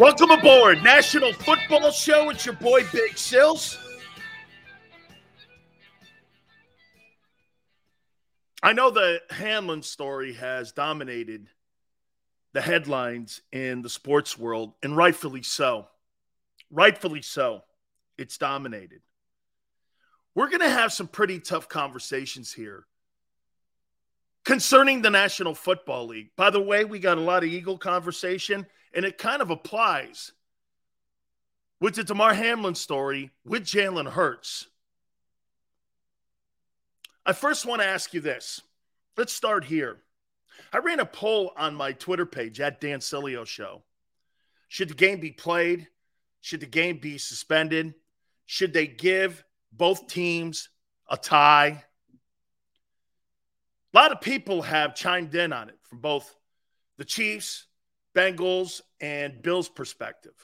Welcome aboard, National Football Show. It's your boy Big Sills. I know the Hamlin story has dominated the headlines in the sports world, and rightfully so. Rightfully so. It's dominated. We're going to have some pretty tough conversations here concerning the National Football League. By the way, we got a lot of Eagle conversation, and it kind of applies with the Damar Hamlin story with Jalen Hurts. I first want to ask you this. Let's start here. I ran a poll on my Twitter page at Dan Sileo Show. Should the game be played? Should the game be suspended? Should they give both teams a tie? A lot of people have chimed in on it from both the Chiefs, Bengals, and Bills perspective.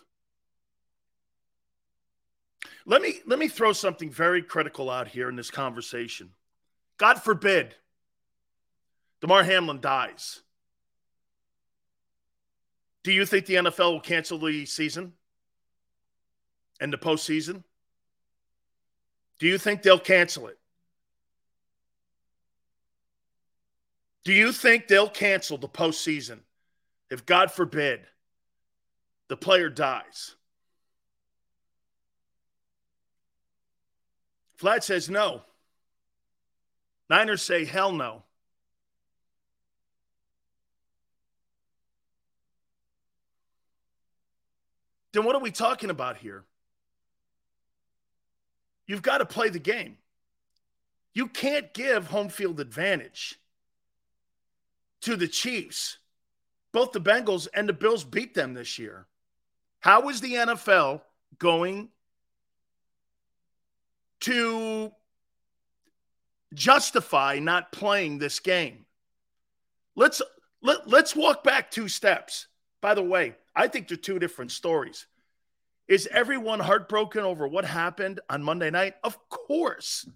Let me let me throw something very critical out here in this conversation. God forbid Damar Hamlin dies. Do you think the NFL will cancel the season and the postseason? Do you think they'll cancel it? Do you think they'll cancel the postseason if, God forbid, the player dies? Vlad says no. Niners say hell no. Then what are we talking about here? You've got to play the game. You can't give home field advantage to the Chiefs. Both the Bengals and the Bills beat them this year. How is the NFL going to justify not playing this game? Let's let, let's walk back two steps. By the way, I think they're two different stories. Is everyone heartbroken over what happened on Monday night? Of course.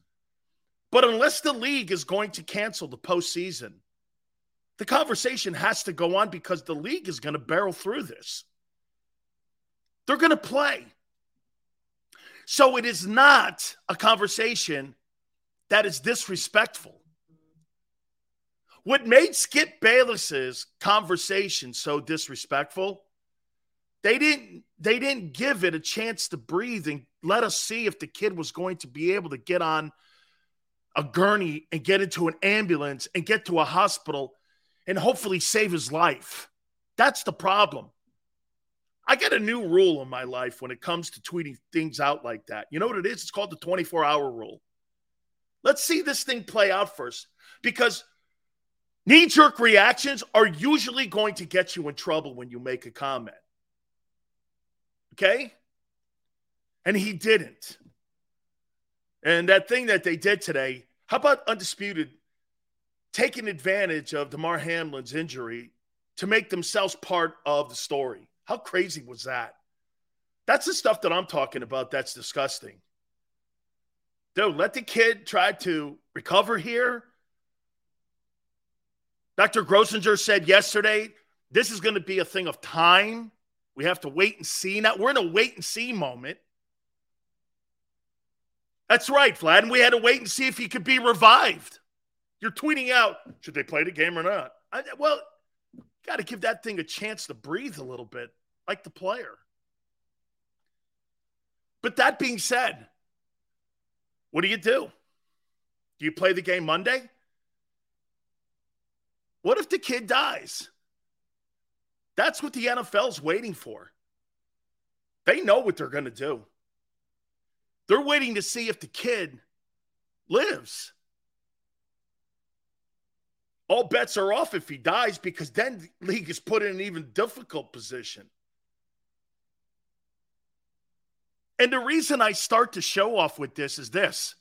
But unless the league is going to cancel the postseason, the conversation has to go on because the league is going to barrel through this. They're going to play. So it is not a conversation that is disrespectful. What made Skip Bayless's conversation so disrespectful, they didn't they didn't give it a chance to breathe and let us see if the kid was going to be able to get on a gurney and get into an ambulance and get to a hospital and hopefully save his life. That's the problem. I get a new rule in my life when it comes to tweeting things out like that. You know what it is? It's called the 24 hour rule. Let's see this thing play out first because knee jerk reactions are usually going to get you in trouble when you make a comment. Okay? And he didn't. And that thing that they did today, how about Undisputed taking advantage of Damar Hamlin's injury to make themselves part of the story. How crazy was that? That's the stuff that I'm talking about that's disgusting. Dude, let the kid try to recover here. Dr. Grossinger said yesterday this is going to be a thing of time. We have to wait and see. Now we're in a wait and see moment. That's right, Vlad. And we had to wait and see if he could be revived. You're tweeting out, should they play the game or not? I, well, got to give that thing a chance to breathe a little bit, like the player. But that being said, what do you do? Do you play the game Monday? What if the kid dies? That's what the NFL's waiting for. They know what they're going to do. They're waiting to see if the kid lives all bets are off if he dies because then the league is put in an even difficult position. And the reason I start to show off with this is this.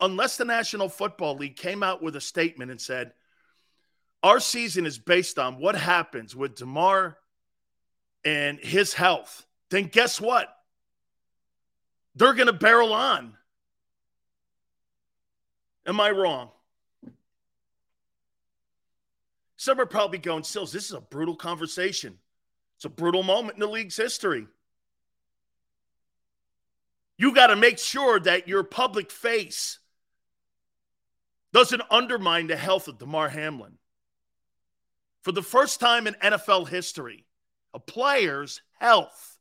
Unless the National Football League came out with a statement and said, our season is based on what happens with Damar and his health, then guess what? They're going to barrel on. Am I wrong? Some are probably going, Sills, this is a brutal conversation. It's a brutal moment in the league's history. You got to make sure that your public face doesn't undermine the health of Damar Hamlin. For the first time in NFL history, a player's health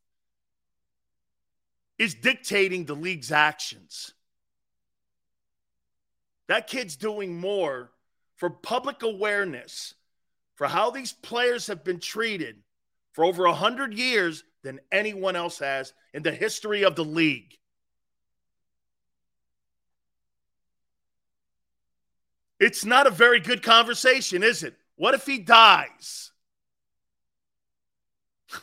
is dictating the league's actions. That kid's doing more for public awareness for how these players have been treated for over 100 years than anyone else has in the history of the league. It's not a very good conversation, is it? What if he dies?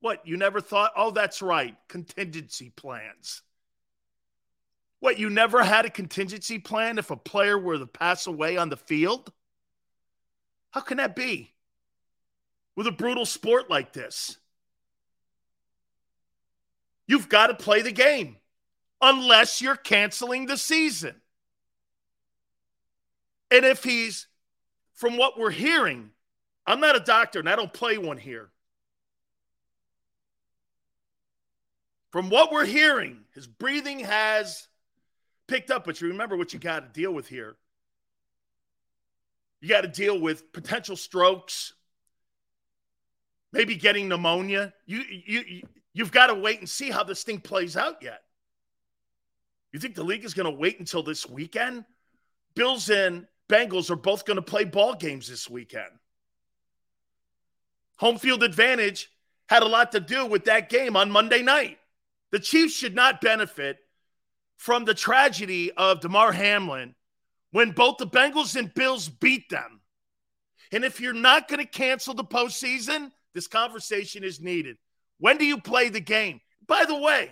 what, you never thought? Oh, that's right. Contingency plans. What, you never had a contingency plan if a player were to pass away on the field? How can that be? With a brutal sport like this, you've got to play the game unless you're canceling the season. And if he's, from what we're hearing, I'm not a doctor and I don't play one here. From what we're hearing, his breathing has picked up, but you remember what you got to deal with here. You got to deal with potential strokes, maybe getting pneumonia. You, you, you've got to wait and see how this thing plays out yet. You think the league is going to wait until this weekend? Bills and Bengals are both going to play ball games this weekend. Home field advantage had a lot to do with that game on Monday night. The Chiefs should not benefit from the tragedy of Damar Hamlin when both the Bengals and Bills beat them. And if you're not going to cancel the postseason, this conversation is needed. When do you play the game? By the way,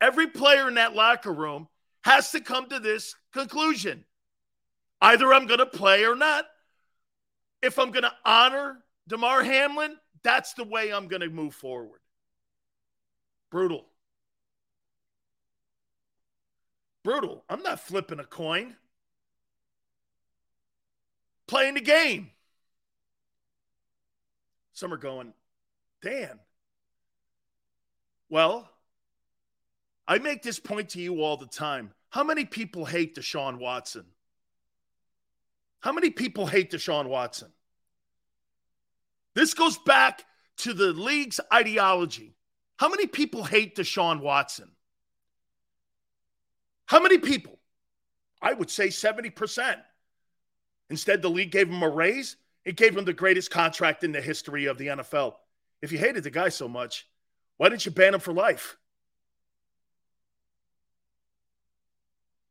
every player in that locker room has to come to this conclusion. Either I'm going to play or not. If I'm going to honor Damar Hamlin, that's the way I'm going to move forward. Brutal. Brutal. I'm not flipping a coin. Playing the game. Some are going, Dan. Well, I make this point to you all the time. How many people hate Deshaun Watson? How many people hate Deshaun Watson? This goes back to the league's ideology. How many people hate Deshaun Watson? How many people? I would say 70%. Instead, the league gave him a raise. It gave him the greatest contract in the history of the NFL. If you hated the guy so much, why didn't you ban him for life?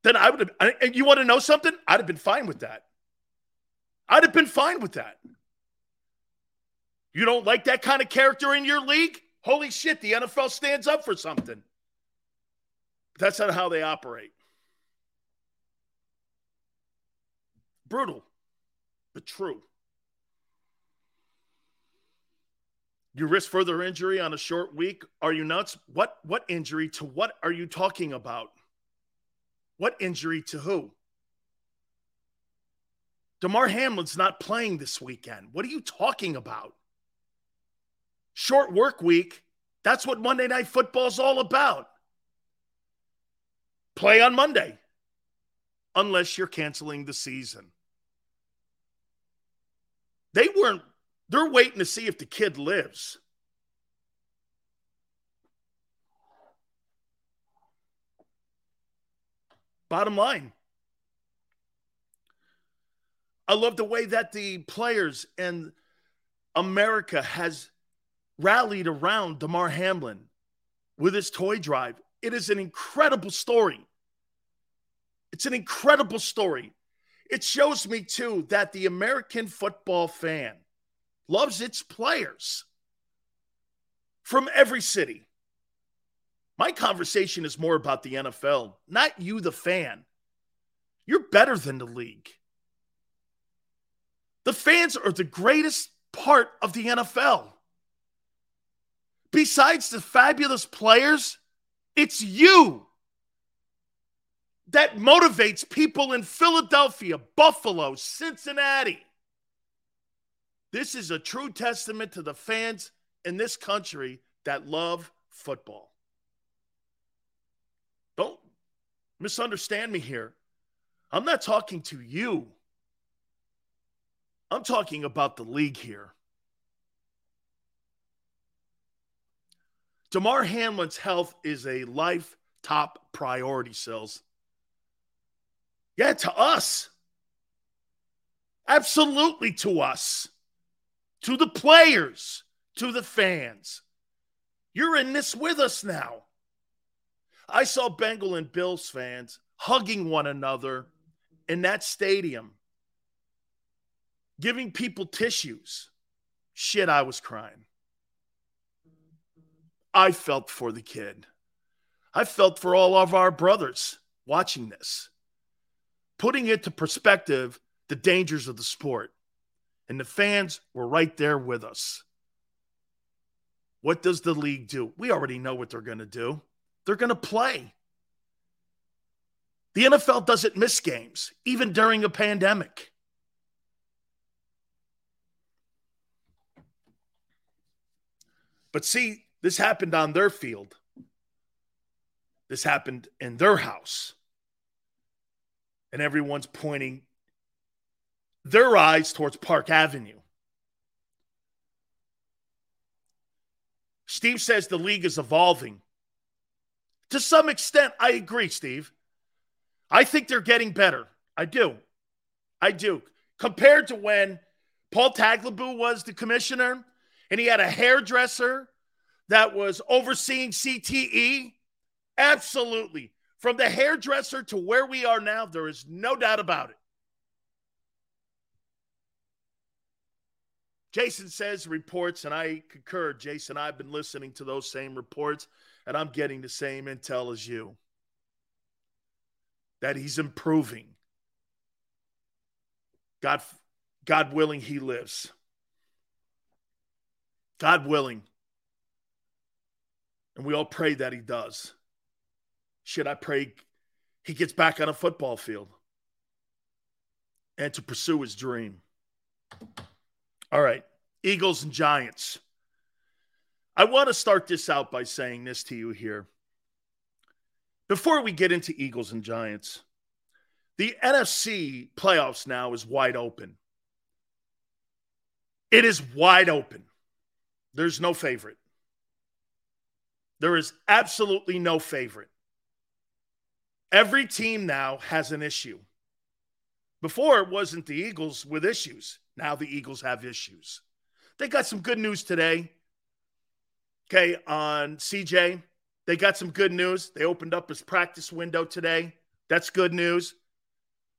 Then I would have, and you want to know something? I'd have been fine with that. I'd have been fine with that. You don't like that kind of character in your league? Holy shit, the NFL stands up for something. That's not how they operate. Brutal, but true. You risk further injury on a short week. Are you nuts? What what injury to what are you talking about? What injury to who? Damar Hamlin's not playing this weekend. What are you talking about? Short work week. That's what Monday Night Football's all about. Play on Monday, unless you're canceling the season. They weren't, they're waiting to see if the kid lives. Bottom line, I love the way that the players and America has rallied around Damar Hamlin with his toy drive. It is an incredible story. It's an incredible story. It shows me, too, that the American football fan loves its players from every city. My conversation is more about the NFL, not you, the fan. You're better than the league. The fans are the greatest part of the NFL. Besides the fabulous players, it's you that motivates people in Philadelphia, Buffalo, Cincinnati, This is a true testament to the fans in this country that love football. Don't misunderstand me here. I'm not talking to you. I'm talking about the league here. Damar Hamlin's health is a life top priority, Sills. Yeah, to us. Absolutely to us. To the players, to the fans. You're in this with us now. I saw Bengal and Bills fans hugging one another in that stadium, giving people tissues. Shit, I was crying. I felt for the kid. I felt for all of our brothers watching this, putting into perspective the dangers of the sport. And the fans were right there with us. What does the league do? We already know what they're going to do. They're going to play. The NFL doesn't miss games, even during a pandemic. But see, this happened on their field. This happened in their house. And everyone's pointing their eyes towards Park Avenue. Steve says the league is evolving. To some extent, I agree, Steve. I think they're getting better. I do. I do. Compared to when Paul Tagliabue was the commissioner and he had a hairdresser that was overseeing CTE? Absolutely. From the hairdresser to where we are now, there is no doubt about it. Jason says reports, and I concur. Jason, I've been listening to those same reports, and I'm getting the same intel as you that he's improving. God, God willing, he lives. God willing. And we all pray that he does. Should I pray he gets back on a football field and to pursue his dream? All right, Eagles and Giants. I want to start this out by saying this to you here. Before we get into Eagles and Giants, the NFC playoffs now is wide open. It is wide open. There's no favorite. There is absolutely no favorite. Every team now has an issue. Before it wasn't the Eagles with issues. Now the Eagles have issues. They got some good news today. Okay, on CJ, they got some good news. They opened up his practice window today. That's good news.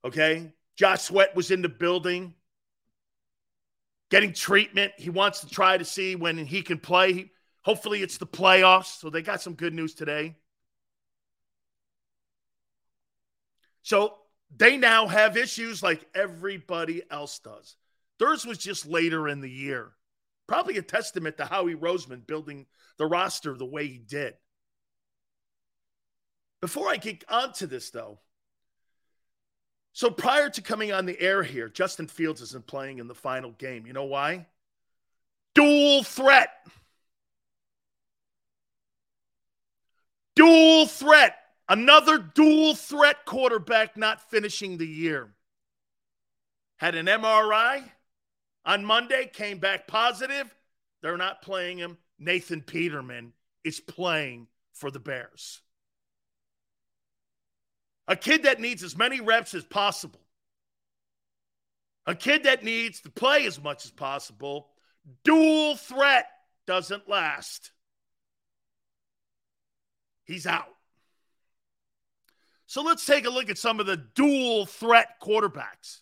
Okay, Josh Sweat was in the building getting treatment. He wants to try to see when he can play. Hopefully, it's the playoffs. So they got some good news today. So they now have issues like everybody else does. Theirs was just later in the year. Probably a testament to Howie Roseman building the roster the way he did. Before I get onto this, though, so prior to coming on the air here, Justin Fields isn't playing in the final game. You know why? Dual threat. Dual threat. Another dual threat quarterback not finishing the year. Had an MRI on Monday, came back positive. They're not playing him. Nathan Peterman is playing for the Bears. A kid that needs as many reps as possible. A kid that needs to play as much as possible. Dual threat doesn't last. He's out. So let's take a look at some of the dual threat quarterbacks.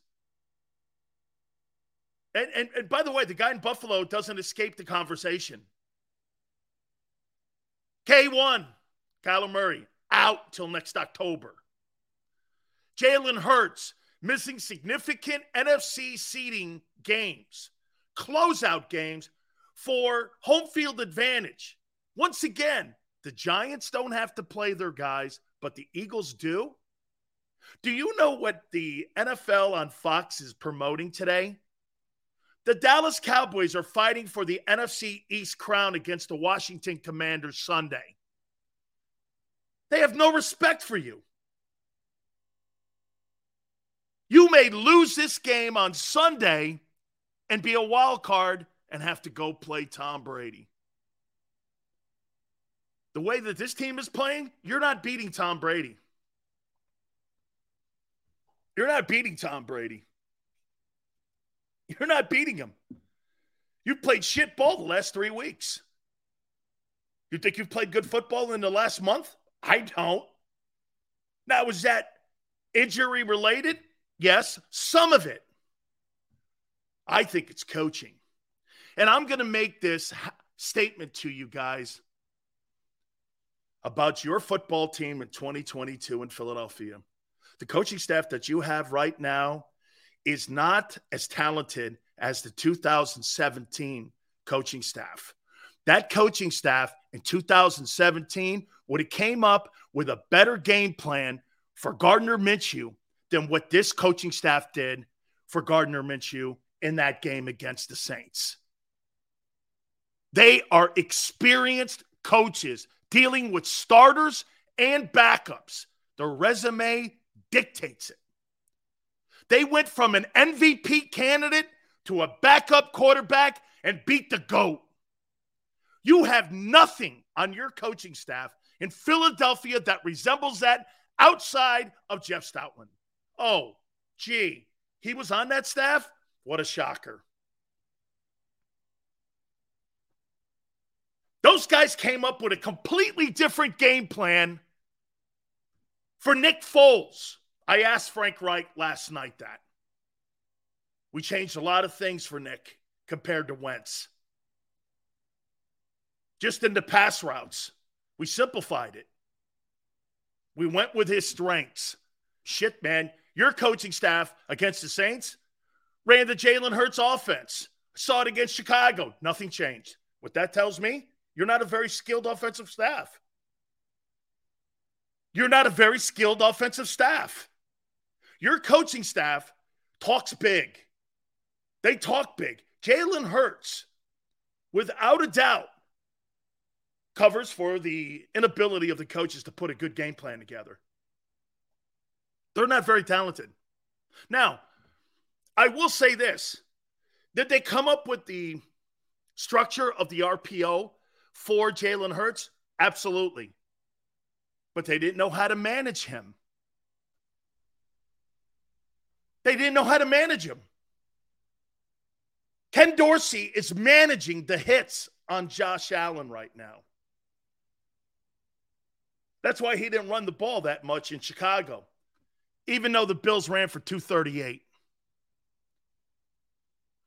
And, and, and by the way, the guy in Buffalo doesn't escape the conversation. K1, Kyler Murray, out till next October. Jalen Hurts missing significant NFC seeding games, closeout games for home field advantage. Once again, the Giants don't have to play their guys, but the Eagles do. Do you know what the NFL on Fox is promoting today? The Dallas Cowboys are fighting for the NFC East crown against the Washington Commanders Sunday. They have no respect for you. You may lose this game on Sunday and be a wild card and have to go play Tom Brady. The way that this team is playing, you're not beating Tom Brady. You're not beating Tom Brady. You're not beating him. You've played shit ball the last three weeks. You think you've played good football in the last month? I don't. Now, was that injury related? Yes, some of it. I think it's coaching. And I'm going to make this statement to you guys about your football team in 2022 in Philadelphia. The coaching staff that you have right now is not as talented as the 2017 coaching staff. That coaching staff in 2017 would have came up with a better game plan for Gardner Minshew than what this coaching staff did for Gardner Minshew in that game against the Saints. They are experienced coaches dealing with starters and backups. The resume dictates it. They went from an MVP candidate to a backup quarterback and beat the GOAT. You have nothing on your coaching staff in Philadelphia that resembles that outside of Jeff Stoutland. Oh, gee, he was on that staff? What a shocker. Those guys came up with a completely different game plan for Nick Foles. I asked Frank Reich last night that. We changed a lot of things for Nick compared to Wentz. Just in the pass routes, we simplified it. We went with his strengths. Shit, man. Your coaching staff against the Saints ran the Jalen Hurts offense. Saw it against Chicago. Nothing changed. What that tells me, you're not a very skilled offensive staff. You're not a very skilled offensive staff. Your coaching staff talks big. They talk big. Jalen Hurts, without a doubt, covers for the inability of the coaches to put a good game plan together. They're not very talented. Now, I will say this did they come up with the structure of the RPO for Jalen Hurts? Absolutely. But they didn't know how to manage him. They didn't know how to manage him. Ken Dorsey is managing the hits on Josh Allen right now. That's why he didn't run the ball that much in Chicago, even though the Bills ran for 238.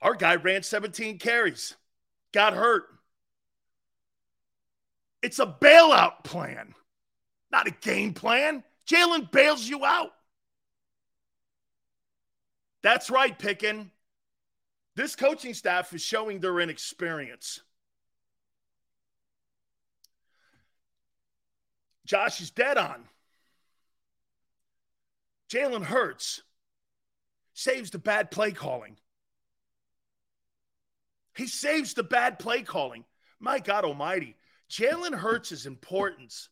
Our guy ran 17 carries, got hurt. It's a bailout plan, not a game plan. Jalen bails you out. That's right, Pickin. This coaching staff is showing their inexperience. Josh is dead on. Jalen Hurts saves the bad play calling. He saves the bad play calling. My God Almighty. Jalen Hurts' importance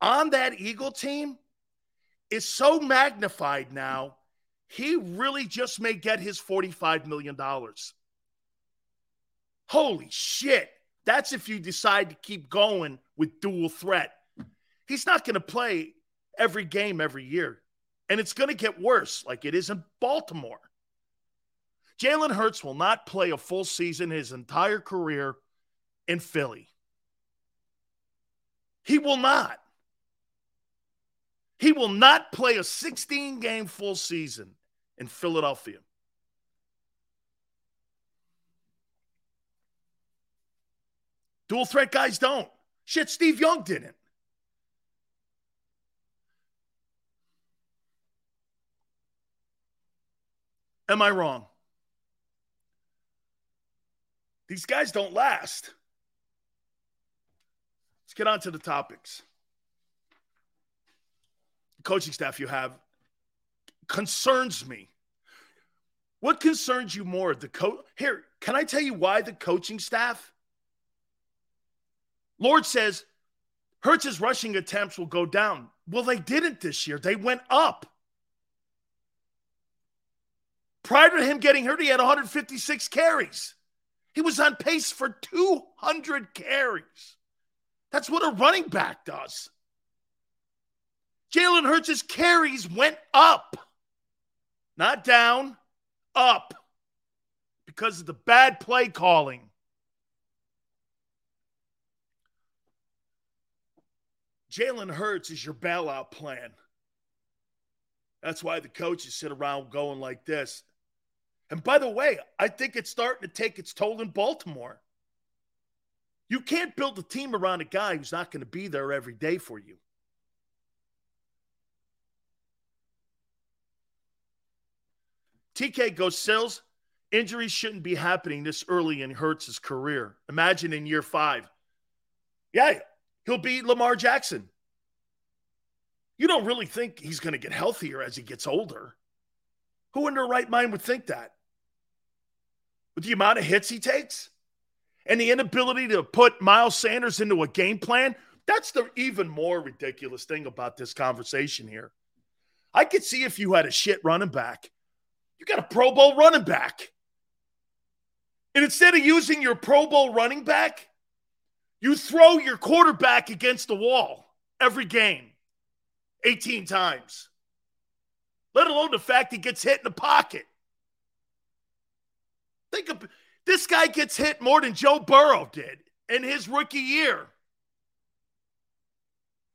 on that Eagle team is so magnified now he really just may get his $45 million. Holy shit. That's if you decide to keep going with dual threat. He's not going to play every game every year. And it's going to get worse, like it is in Baltimore. Jalen Hurts will not play a full season his entire career in Philly. He will not. He will not play a 16 game full season in Philadelphia. Dual threat guys don't. Shit, Steve Young didn't. Am I wrong? These guys don't last. Get on to the topics. The coaching staff you have concerns me. What concerns you more? The coach here, can I tell you why the coaching staff? Lord says Hurts's rushing attempts will go down. Well, they didn't this year. They went up. Prior to him getting hurt, he had 156 carries. He was on pace for 200 carries. That's what a running back does. Jalen Hurts' carries went up, not down, up because of the bad play calling. Jalen Hurts is your bailout plan. That's why the coaches sit around going like this. And by the way, I think it's starting to take its toll in Baltimore. You can't build a team around a guy who's not going to be there every day for you. TK goes, Sills, injuries shouldn't be happening this early in Hurts' career. Imagine in year five. Yeah, he'll be Lamar Jackson. You don't really think he's going to get healthier as he gets older. Who in their right mind would think that? With the amount of hits he takes and the inability to put Miles Sanders into a game plan, that's the even more ridiculous thing about this conversation here. I could see if you had a shit running back you got a Pro Bowl running back. And instead of using your Pro Bowl running back, you throw your quarterback against the wall every game 18 times. Let alone the fact he gets hit in the pocket. Think of this guy gets hit more than Joe Burrow did in his rookie year.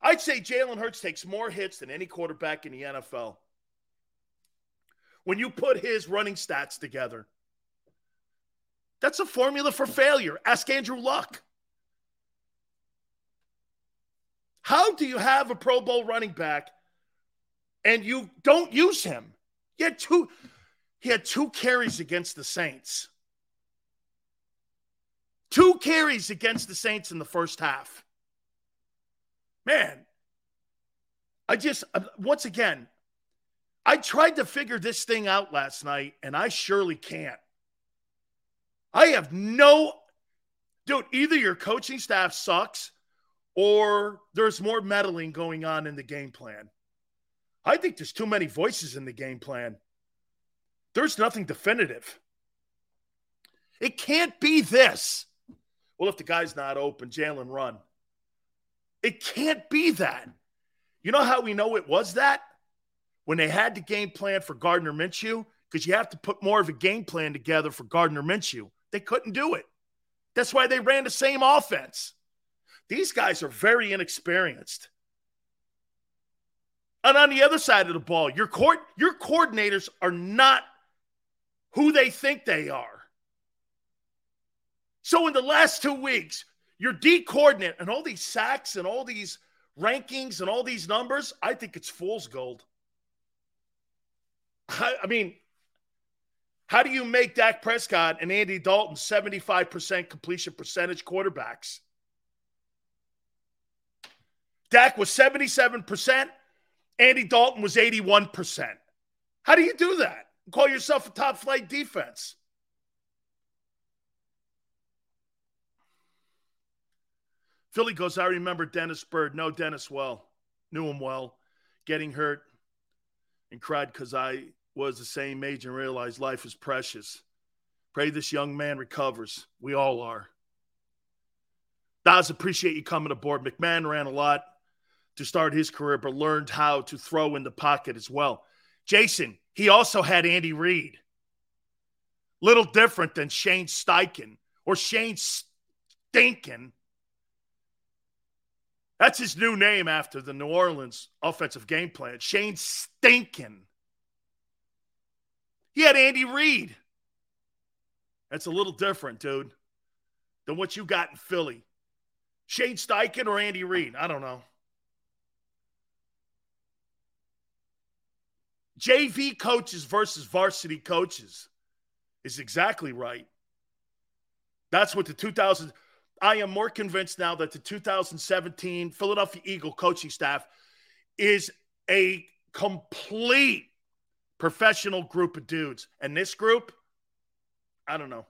I'd say Jalen Hurts takes more hits than any quarterback in the NFL when you put his running stats together. That's a formula for failure. Ask Andrew Luck. How do you have a Pro Bowl running back and you don't use him? He had two, he had two carries against the Saints. Two carries against the Saints in the first half. Man, I just, uh, once again, I tried to figure this thing out last night, and I surely can't. I have no, dude, either your coaching staff sucks or there's more meddling going on in the game plan. I think there's too many voices in the game plan. There's nothing definitive. It can't be this. Well, if the guy's not open, Jalen run. It can't be that. You know how we know it was that? when they had the game plan for Gardner Minshew, because you have to put more of a game plan together for Gardner Minshew. They couldn't do it. That's why they ran the same offense. These guys are very inexperienced. And on the other side of the ball, your court, your coordinators are not who they think they are. So in the last two weeks, your D coordinate and all these sacks and all these rankings and all these numbers, I think it's fool's gold. I mean, how do you make Dak Prescott and Andy Dalton 75% completion percentage quarterbacks? Dak was 77%, Andy Dalton was 81%. How do you do that? Call yourself a top flight defense. Philly goes, I remember Dennis Byrd. No, Dennis well. Knew him well. Getting hurt and cried because I was the same age and realized life is precious. Pray this young man recovers. We all are. Daz, appreciate you coming aboard. McNabb ran a lot to start his career, but learned how to throw in the pocket as well. Jason, he also had Andy Reid. Little different than Shane Steichen or Shane Stinkin. That's his new name after the New Orleans offensive game plan. Shane Stinkin. He had Andy Reid. That's a little different, dude, than what you got in Philly. Shane Steichen or Andy Reid? I don't know. JV coaches versus varsity coaches is exactly right. That's what the 2000 I am more convinced now that the 2017 Philadelphia Eagle coaching staff is a complete professional group of dudes. And this group, I don't know.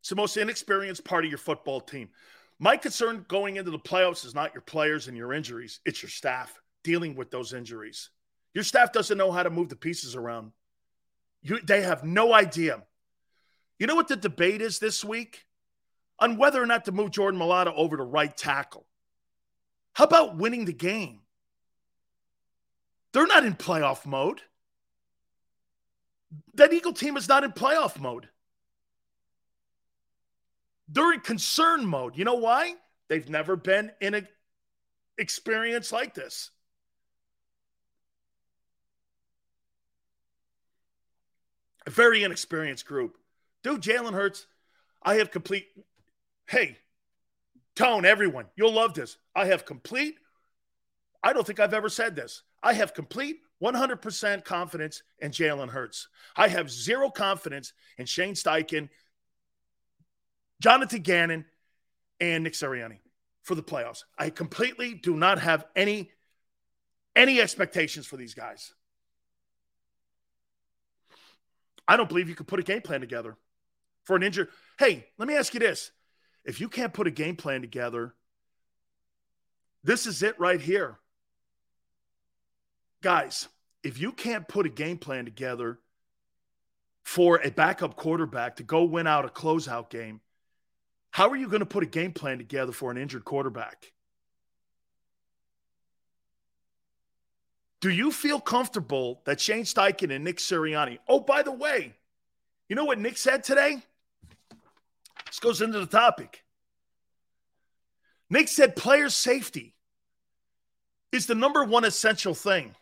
It's the most inexperienced part of your football team. My concern going into the playoffs is not your players and your injuries, it's your staff dealing with those injuries. Your staff doesn't know how to move the pieces around. You, they have no idea. You know what the debate is this week? On whether or not to move Jordan Mailata over to right tackle. How about winning the game? They're not in playoff mode. That Eagle team is not in playoff mode. They're in concern mode. You know why? They've never been in an experience like this. A very inexperienced group. Dude, Jalen Hurts, I have complete. Hey, Tone, everyone, you'll love this. I have complete. I don't think I've ever said this. I have complete 100% confidence in Jalen Hurts. I have zero confidence in Shane Steichen Jonathan Gannon, and Nick Sirianni for the playoffs. I completely do not have any any expectations for these guys. I don't believe you could put a game plan together for an injured. Hey, let me ask you this. If you can't put a game plan together, this is it right here. Guys, if you can't put a game plan together for a backup quarterback to go win out a closeout game, how are you going to put a game plan together for an injured quarterback? Do you feel comfortable that Shane Steichen and Nick Sirianni? Oh, by the way, you know what Nick said today? This goes into the topic. Nick said player safety is the number one essential thing.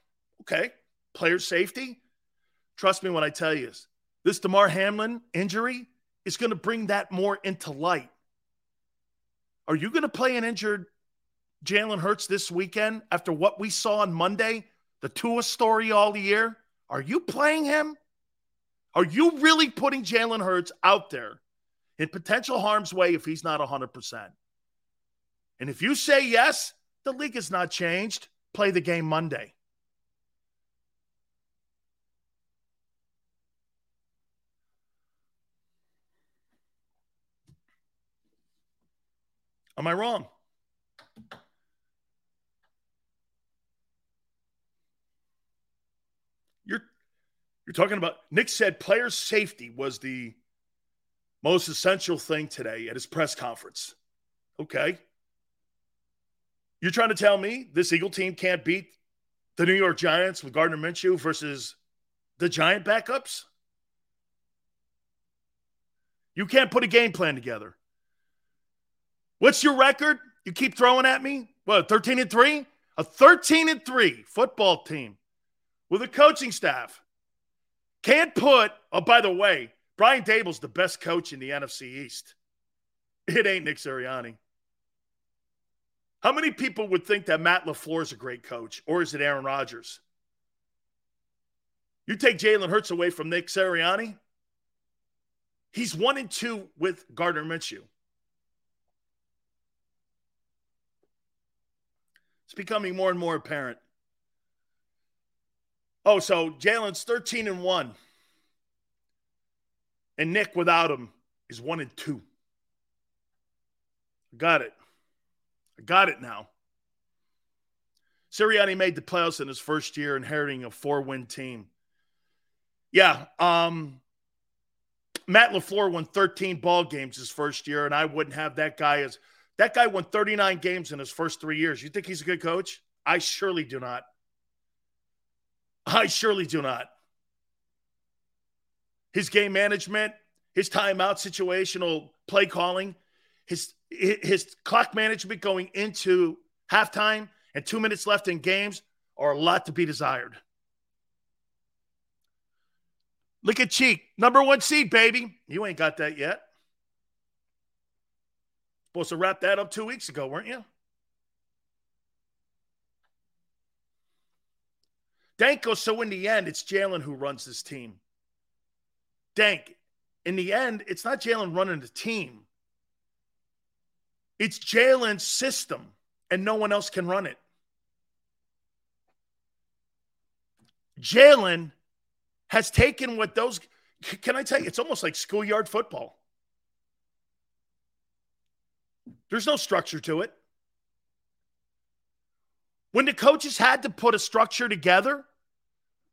Okay, player safety. Trust me when I tell you this. This Damar Hamlin injury is going to bring that more into light. Are you going to play an injured Jalen Hurts this weekend after what we saw on Monday, the Tua story all year? Are you playing him? Are you really putting Jalen Hurts out there in potential harm's way if he's not 100%? And if you say yes, the league has not changed. Play the game Monday. Am I wrong? You're you're talking about Nick said player safety was the most essential thing today at his press conference. Okay. You're trying to tell me this Eagle team can't beat the New York Giants with Gardner Minshew versus the Giant backups? You can't put a game plan together. What's your record? You keep throwing at me? What, 13 and 3? A 13 and 3 football team with a coaching staff. Can't put, oh, by the way, Brian Daboll's the best coach in the NFC East. It ain't Nick Sirianni. How many people would think that Matt LaFleur is a great coach, or is it Aaron Rodgers? You take Jalen Hurts away from Nick Sirianni, he's one and two with Gardner Minshew. It's becoming more and more apparent. Oh, so Jalen's 13 and 1. And Nick without him is 1 and 2. I Got it. I got it now. Sirianni made the playoffs in his first year, inheriting a four-win team. Yeah, um, Matt LaFleur won 13 ball games his first year, and I wouldn't have that guy as – that guy won 39 games in his first three years. You think he's a good coach? I surely do not. I surely do not. His game management, his timeout situational play calling, his his clock management going into halftime and two minutes left in games are a lot to be desired. Look at Cheek, number one seed, baby. You ain't got that yet. Supposed to wrap that up two weeks ago, weren't you? Danko, so in the end, it's Jalen who runs this team. Dank, in the end, it's not Jalen running the team. It's Jalen's system, and no one else can run it. Jalen has taken what those, can I tell you, it's almost like schoolyard football. There's no structure to it. When the coaches had to put a structure together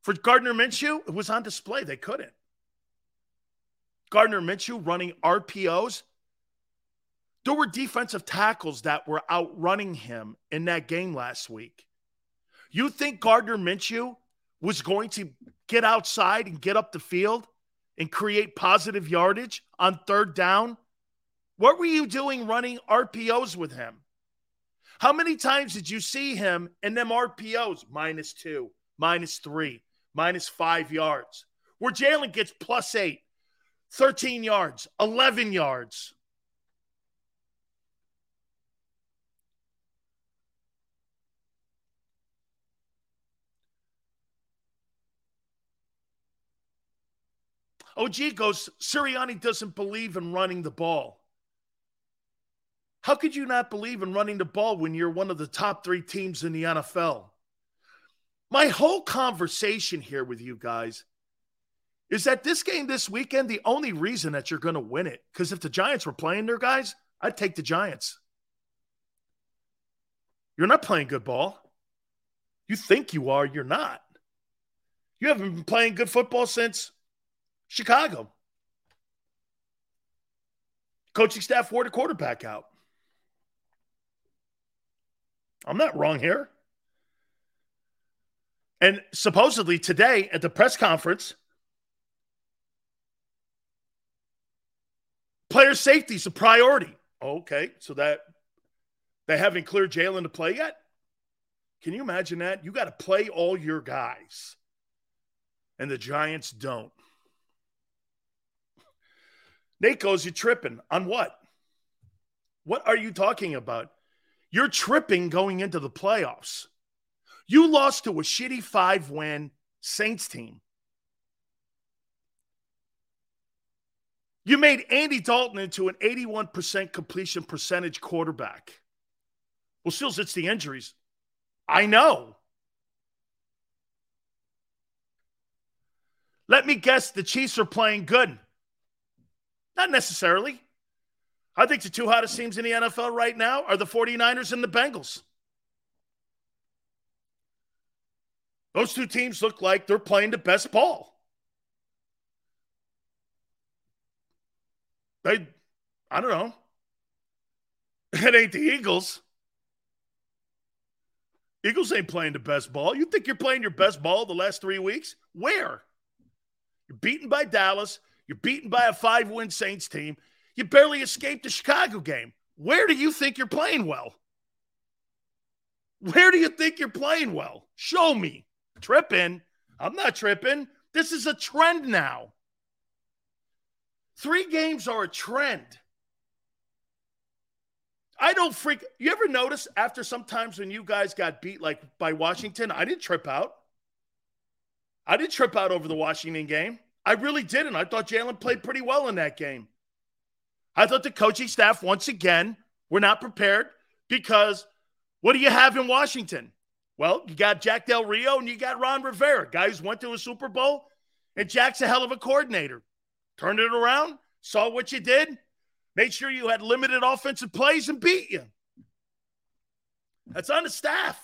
for Gardner Minshew, it was on display. They couldn't. Gardner Minshew running RPOs. There were defensive tackles that were outrunning him in that game last week. You think Gardner Minshew was going to get outside and get up the field and create positive yardage on third down? What were you doing running RPOs with him? How many times did you see him in them RPOs? Minus two, minus three, minus five yards. Where Jalen gets plus eight, 13 yards, 11 yards. OG goes, Sirianni doesn't believe in running the ball. How could you not believe in running the ball when you're one of the top three teams in the NFL? My whole conversation here with you guys is that this game this weekend, the only reason that you're going to win it, because if the Giants were playing their guys, I'd take the Giants. You're not playing good ball. You think you are, you're not. You haven't been playing good football since Chicago. Coaching staff wore the quarterback out. I'm not wrong here. And supposedly today at the press conference, player safety is a priority. Okay, so that they haven't cleared Jalen to play yet? Can you imagine that? You got to play all your guys, and the Giants don't. Nate goes, You tripping on what? What are you talking about? You're tripping going into the playoffs. You lost to a shitty five win Saints team. You made Andy Dalton into an 81% completion percentage quarterback. Well, still, it's the injuries. I know. Let me guess the Chiefs are playing good. Not necessarily. I think the two hottest teams in the NFL right now are the 49ers and the Bengals. Those two teams look like they're playing the best ball. They, I don't know. It ain't the Eagles. Eagles ain't playing the best ball. You think you're playing your best ball the last three weeks? Where? You're beaten by Dallas. You're beaten by a five win Saints team. You barely escaped the Chicago game. Where do you think you're playing well? Where do you think you're playing well? Show me. Tripping. I'm not tripping. This is a trend now. Three games are a trend. I don't freak. You ever notice after sometimes when you guys got beat like by Washington, I didn't trip out. I didn't trip out over the Washington game. I really didn't. I thought Jalen played pretty well in that game. I thought the coaching staff, once again, were not prepared because what do you have in Washington? Well, you got Jack Del Rio and you got Ron Rivera, guys went to a Super Bowl, and Jack's a hell of a coordinator. Turned it around, saw what you did, made sure you had limited offensive plays and beat you. That's on the staff.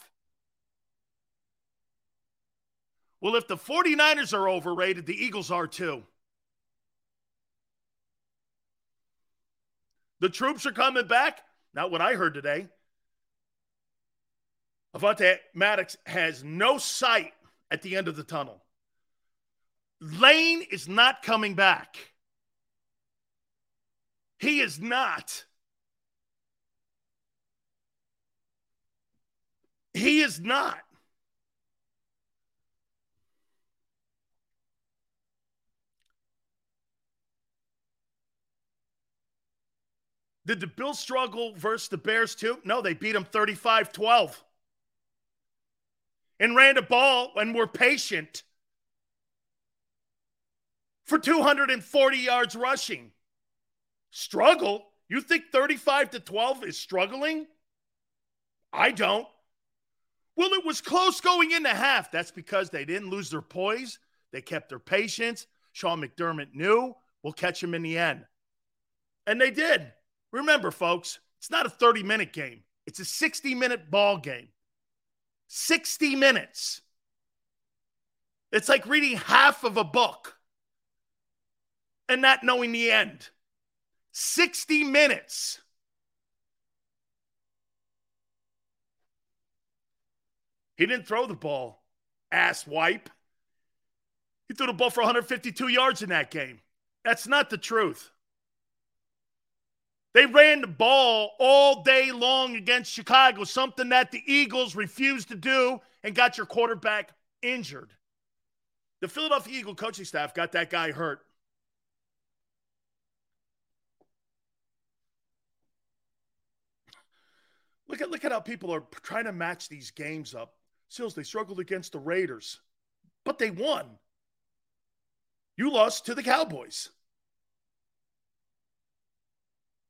Well, if the 49ers are overrated, the Eagles are too. The troops are coming back. Not what I heard today. Avonte Maddox has no sight at the end of the tunnel. Lane is not coming back. He is not. He is not. Did the Bills struggle versus the Bears too? No, they beat them 35 12 and ran the ball and were patient for 240 yards rushing. Struggle? You think 35 to 12 is struggling? I don't. Well, it was close going into half. That's because they didn't lose their poise. They kept their patience. Sean McDermott knew we'll catch him in the end. And they did. Remember, folks, it's not a 30 minute game, it's a 60 minute ball game. 60 minutes. It's like reading half of a book and not knowing the end. 60 minutes. He didn't throw the ball, ass wipe. He threw the ball for 152 yards in that game. That's not the truth. They ran the ball all day long against Chicago, something that the Eagles refused to do and got your quarterback injured. The Philadelphia Eagle coaching staff got that guy hurt. Look at look at how people are trying to match these games up. Sills, they struggled against the Raiders, but they won. You lost to the Cowboys.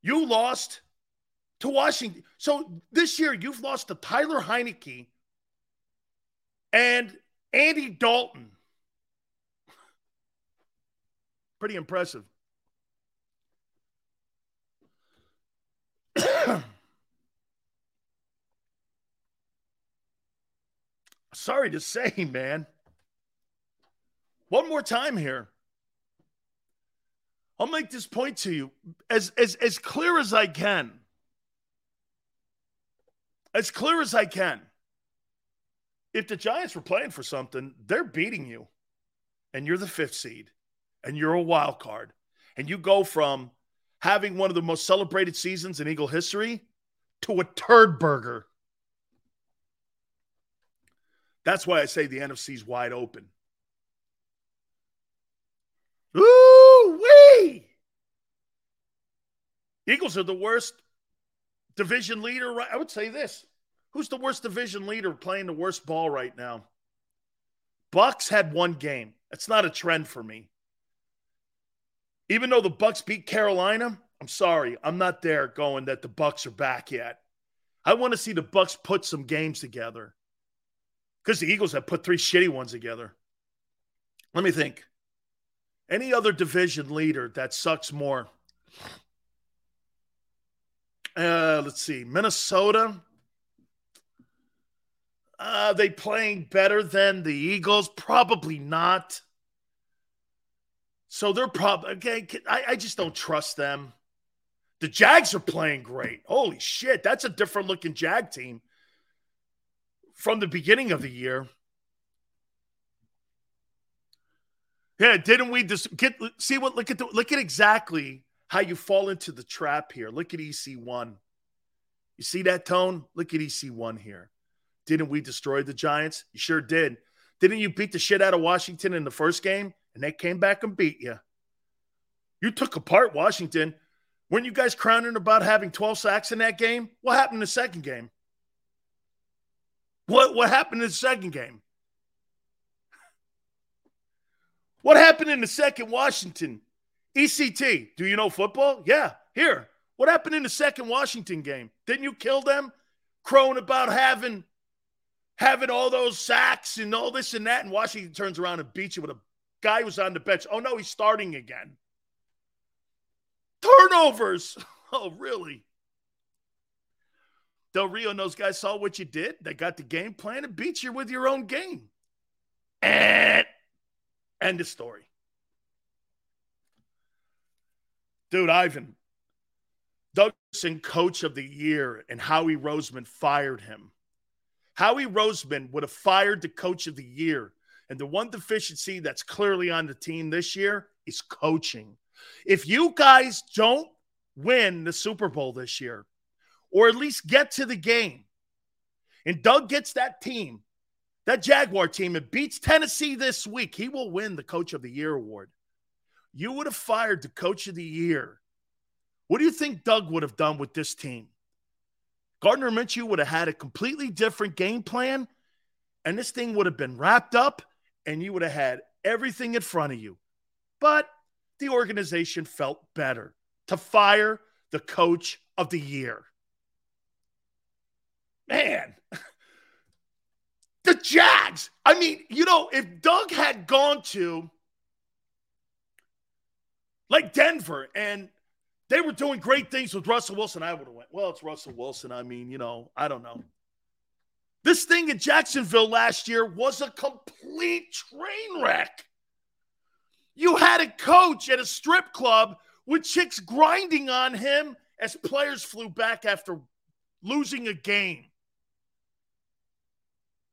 You lost to Washington. So this year, you've lost to Tyler Heinicke and Andy Dalton. Pretty impressive. Sorry to say, man. One more time here. I'll make this point to you as, as, as clear as I can. As clear as I can. If the Giants were playing for something, they're beating you. And you're the fifth seed. And you're a wild card. And you go from having one of the most celebrated seasons in Eagle history to a turd burger. That's why I say the NFC's wide open. Ooh, wee! Eagles are the worst division leader. I would say this. Who's the worst division leader playing the worst ball right now? Bucks had one game. That's not a trend for me. Even though the Bucks beat Carolina, I'm sorry, I'm not there going that the Bucks are back yet. I want to see the Bucks put some games together. Because the Eagles have put three shitty ones together. Let me think. Any other division leader that sucks more? Uh, let's see. Minnesota. Uh, they playing better than the Eagles? Probably not. So they're probably okay. I, I just don't trust them. The Jags are playing great. Holy shit, that's a different looking Jag team from the beginning of the year. Yeah, didn't we just get see what look at the, look at exactly how you fall into the trap here. Look at EC1. You see that tone? Look at EC1 here. Didn't we destroy the Giants? You sure did. Didn't you beat the shit out of Washington in the first game and they came back and beat you? You took apart Washington. Weren't you guys crowning about having 12 sacks in that game? What happened in the second game? What what happened in the second game? What happened in the second Washington? ECT, do you know football? Yeah, here. What happened in the second Washington game? Didn't you kill them? Crowing about having having all those sacks and all this and that, and Washington turns around and beats you with a guy who's on the bench. Oh no, he's starting again. Turnovers. Oh, really? Del Rio and those guys saw what you did. They got the game plan and beat you with your own game. And End of story. Dude, Ivan, Dougson, coach of the year, and Howie Roseman fired him. Howie Roseman would have fired the coach of the year. And the one deficiency that's clearly on the team this year is coaching. If you guys don't win the Super Bowl this year, or at least get to the game, and Doug gets that team that Jaguar team and beats Tennessee this week, he will win the Coach of the Year award. You would have fired the Coach of the Year. What do you think Doug would have done with this team? Gardner Minshew would have had a completely different game plan, and this thing would have been wrapped up, and you would have had everything in front of you. But the organization felt better to fire the coach of the year. Man, The Jags. I mean, you know, if Doug had gone to like Denver and they were doing great things with Russell Wilson, I would have went, well, it's Russell Wilson. I mean, you know, I don't know. This thing in Jacksonville last year was a complete train wreck. You had a coach at a strip club with chicks grinding on him as players flew back after losing a game.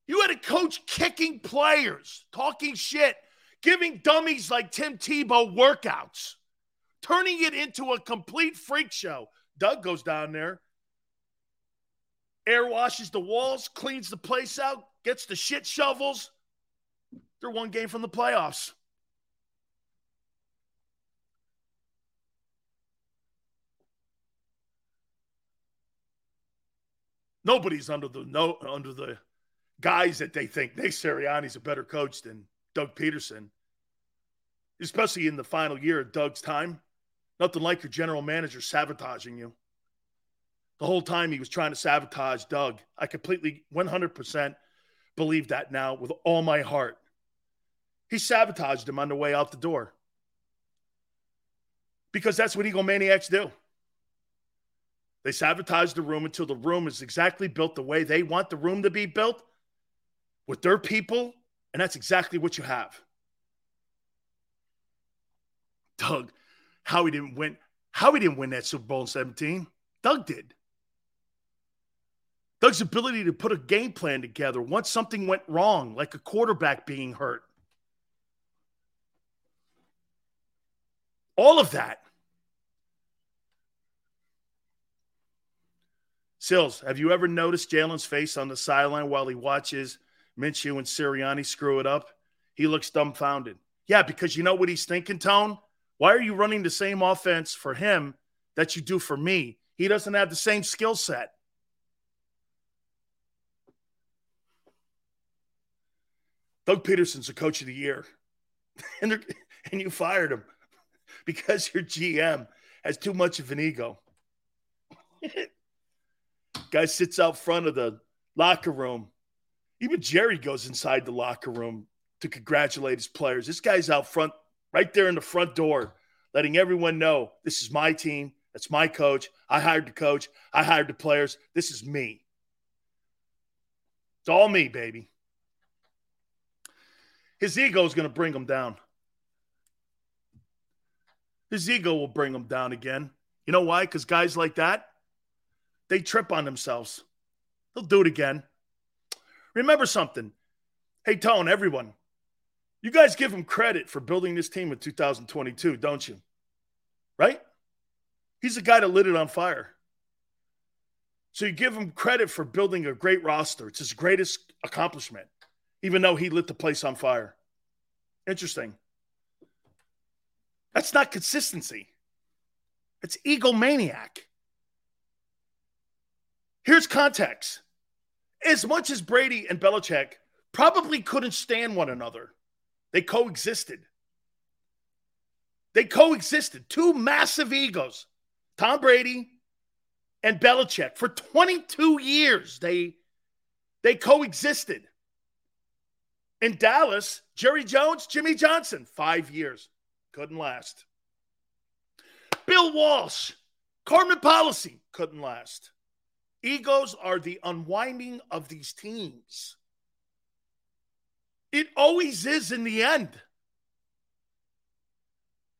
You had a coach kicking players, talking shit, giving dummies like Tim Tebow workouts, turning it into a complete freak show. Doug goes down there, air washes the walls, cleans the place out, gets the shit shovels. They're one game from the playoffs. Nobody's under the no under the guys that they think Nick Sirianni's a better coach than Doug Pederson, especially in the final year of Doug's time. Nothing like your general manager sabotaging you. The whole time he was trying to sabotage Doug. I completely 100% believe that now with all my heart. He sabotaged him on the way out the door. Because that's what egomaniacs do. They sabotage the room until the room is exactly built the way they want the room to be built with their people, and that's exactly what you have. Doug, how he didn't win, how he didn't win that Super Bowl in 17. Doug did. Doug's ability to put a game plan together once something went wrong, like a quarterback being hurt. All of that Sills, have you ever noticed Jalen's face on the sideline while he watches Minshew and Sirianni screw it up? He looks dumbfounded. Yeah, because you know what he's thinking, Tone? Why are you running the same offense for him that you do for me? He doesn't have the same skill set. Doug Pederson's the coach of the year, and, and you fired him because your GM has too much of an ego. Guy sits out front of the locker room. Even Jerry goes inside the locker room to congratulate his players. This guy's out front, right there in the front door, letting everyone know this is my team. That's my coach. I hired the coach. I hired the players. This is me. It's all me, baby. His ego is going to bring him down. His ego will bring him down again. You know why? Because guys like that, they trip on themselves. They'll do it again. Remember something. Hey, Tone, everyone, you guys give him credit for building this team in 2022, don't you? Right? He's the guy that lit it on fire. So you give him credit for building a great roster. It's his greatest accomplishment, even though he lit the place on fire. Interesting. That's not consistency. It's egomaniac. Here's context. As much as Brady and Belichick probably couldn't stand one another, they coexisted. They coexisted. Two massive egos, Tom Brady and Belichick. For 22 years, they, they coexisted. In Dallas, Jerry Jones, Jimmy Johnson, five years. Couldn't last. Bill Walsh, Carmen Policy, couldn't last. Egos are the unwinding of these teams. It always is in the end.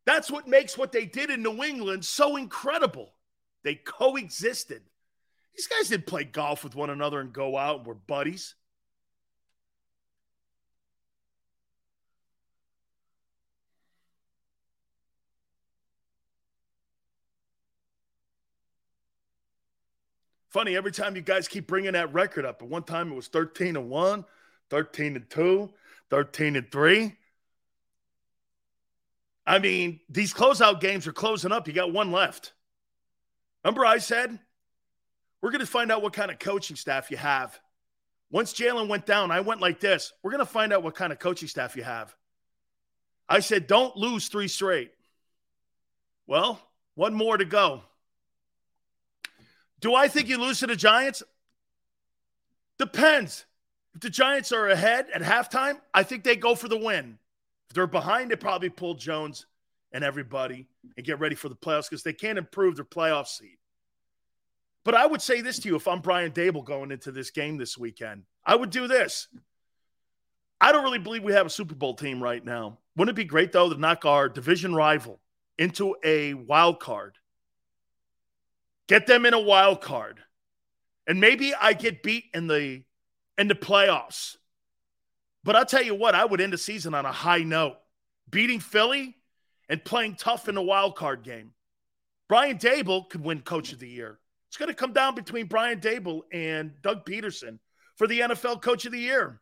That's what makes what they did in New England so incredible. They coexisted. These guys didn't play golf with one another and go out and were buddies. Funny, every time you guys keep bringing that record up. At one time it was 13 and 1, 13 and 2, 13 and 3. I mean, these closeout games are closing up. You got one left. Remember, I said we're going to find out what kind of coaching staff you have. Once Jalen went down, I went like this we're going to find out what kind of coaching staff you have. I said, don't lose three straight. Well, one more to go. Do I think you lose to the Giants? Depends. If the Giants are ahead at halftime, I think they go for the win. If they're behind, they probably pull Jones and everybody and get ready for the playoffs because they can't improve their playoff seed. But I would say this to you if I'm Brian Daboll going into this game this weekend, I would do this. I don't really believe we have a Super Bowl team right now. Wouldn't it be great, though, to knock our division rival into a wild card? Get them in a wild card. And maybe I get beat in the in the playoffs. But I'll tell you what, I would end the season on a high note. Beating Philly and playing tough in the wild card game. Brian Daboll could win coach of the year. It's going to come down between Brian Daboll and Doug Pederson for the NFL coach of the year.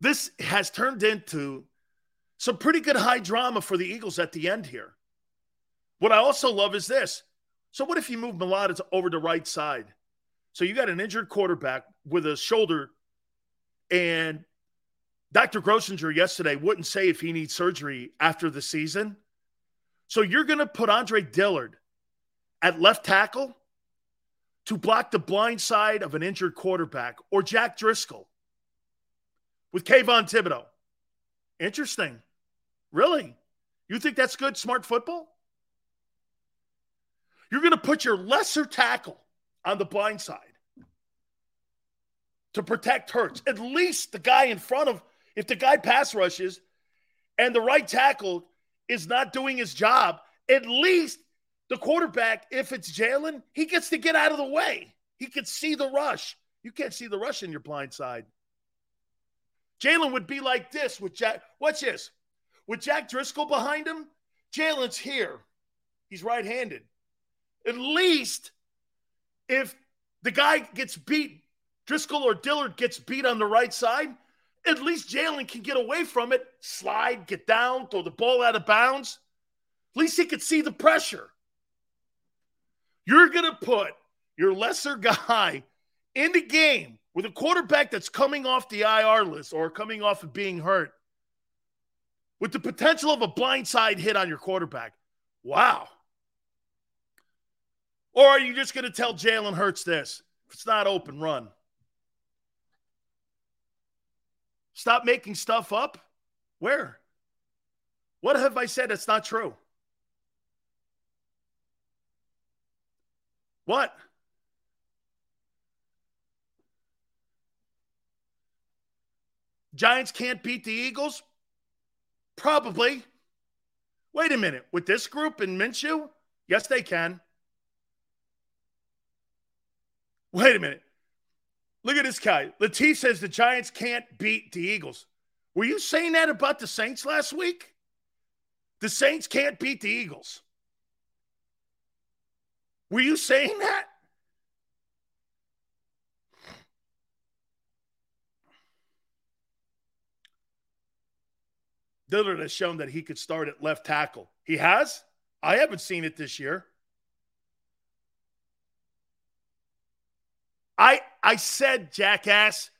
This has turned into some pretty good high drama for the Eagles at the end here. What I also love is this. So, what if you move Mailata over to right side? So, you got an injured quarterback with a shoulder, and Dr. Grossinger yesterday wouldn't say if he needs surgery after the season. So you're going to put Andre Dillard at left tackle to block the blind side of an injured quarterback or Jack Driscoll with Kayvon Thibodeaux. Interesting. Really? You think that's good, smart football? You're going to put your lesser tackle on the blind side to protect Hurts. At least the guy in front of if the guy pass rushes and the right tackle is not doing his job, at least the quarterback, if it's Jalen, he gets to get out of the way. He can see the rush. You can't see the rush in your blind side. Jalen would be like this with Jack. Watch this. With Jack Driscoll behind him, Jalen's here. He's right handed. At least if the guy gets beat, Driscoll or Dillard gets beat on the right side, at least Jalen can get away from it, slide, get down, throw the ball out of bounds. At least he could see the pressure. You're going to put your lesser guy in the game with a quarterback that's coming off the IR list or coming off of being hurt with the potential of a blindside hit on your quarterback. Wow. Or are you just going to tell Jalen Hurts this? If it's not open, run. Stop making stuff up? Where? What have I said that's not true? What? Giants can't beat the Eagles? Probably. Wait a minute. With this group in Minshew? Yes, they can. Wait a minute. Look at this guy. Latif says the Giants can't beat the Eagles. Were you saying that about the Saints last week? The Saints can't beat the Eagles. Were you saying that? Dillard has shown that he could start at left tackle. He has? I haven't seen it this year. I I said, jackass,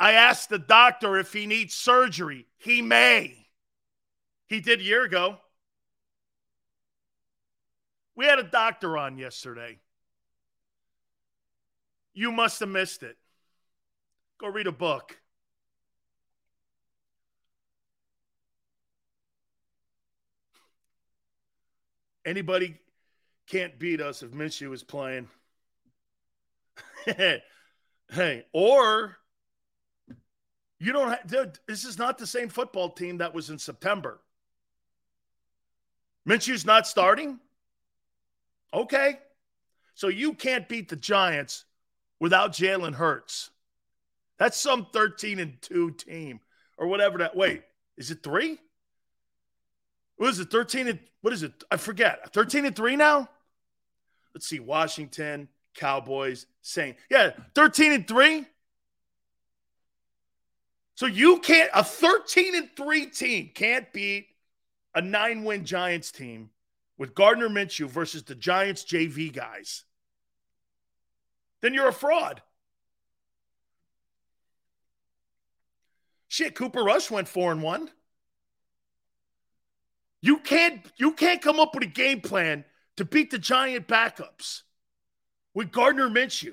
I asked the doctor if he needs surgery. He may. He did a year ago. We had a doctor on yesterday. You must have missed it. Go read a book. Anybody can't beat us if Minshew is playing. hey, or you don't have, this is not the same football team that was in September. Minshew's not starting? Okay. So you can't beat the Giants without Jalen Hurts. That's some 13 and 2 team or whatever that. Wait, is it three? What is it? 13 and what is it? I forget. 13 and 3 now? Let's see. Washington, Cowboys, Saints. Yeah, 13 and 3. So you can't a 13 and 3 team can't beat a 9-win Giants team with Gardner Minshew versus the Giants JV guys. Then you're a fraud. Shit, Cooper Rush went 4 and 1. You can't you can't come up with a game plan to beat the giant backups with Gardner Minshew.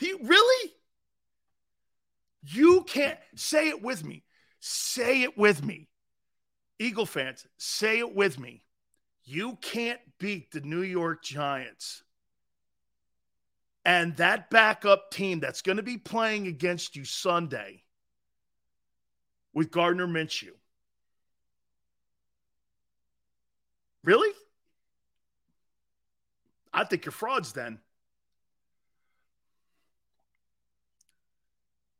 You, really? You can't say it with me. Say it with me. Eagle fans, say it with me. You can't beat the New York Giants. And that backup team that's going to be playing against you Sunday with Gardner Minshew. Really? I think you're frauds then.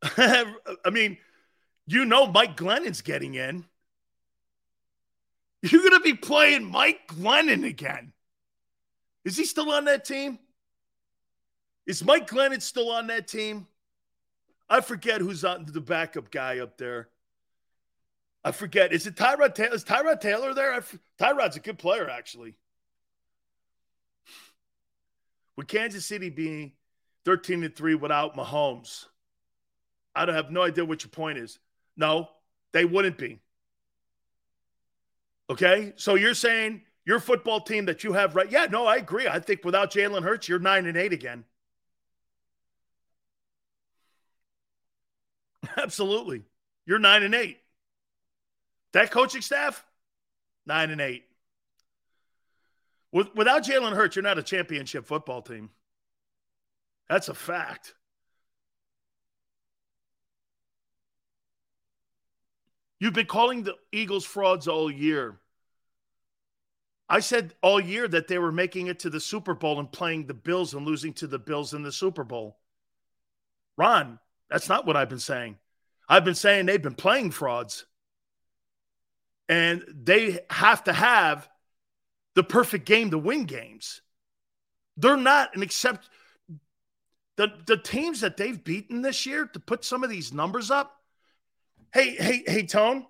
I mean, you know Mike Glennon's getting in. You're going to be playing Mike Glennon again. Is he still on that team? Is Mike Glennon still on that team? I forget who's on the backup guy up there. I forget. Is it Tyrod Taylor? Is Tyrod Taylor there? F- Tyrod's a good player, actually. With Kansas City being 13 and 3 without Mahomes, I don't have no idea what your point is. No, they wouldn't be. Okay. So you're saying your football team that you have right? Yeah, no, I agree. I think without Jalen Hurts, you're nine and eight again. Absolutely. You're nine and eight. That coaching staff, nine and eight. With, without Jalen Hurts, you're not a championship football team. That's a fact. You've been calling the Eagles frauds all year. I said all year that they were making it to the Super Bowl and playing the Bills and losing to the Bills in the Super Bowl. Ron, that's not what I've been saying. I've been saying they've been playing frauds. And they have to have the perfect game to win games. They're not an except the the teams that they've beaten this year to put some of these numbers up. Hey, hey, hey, Tone.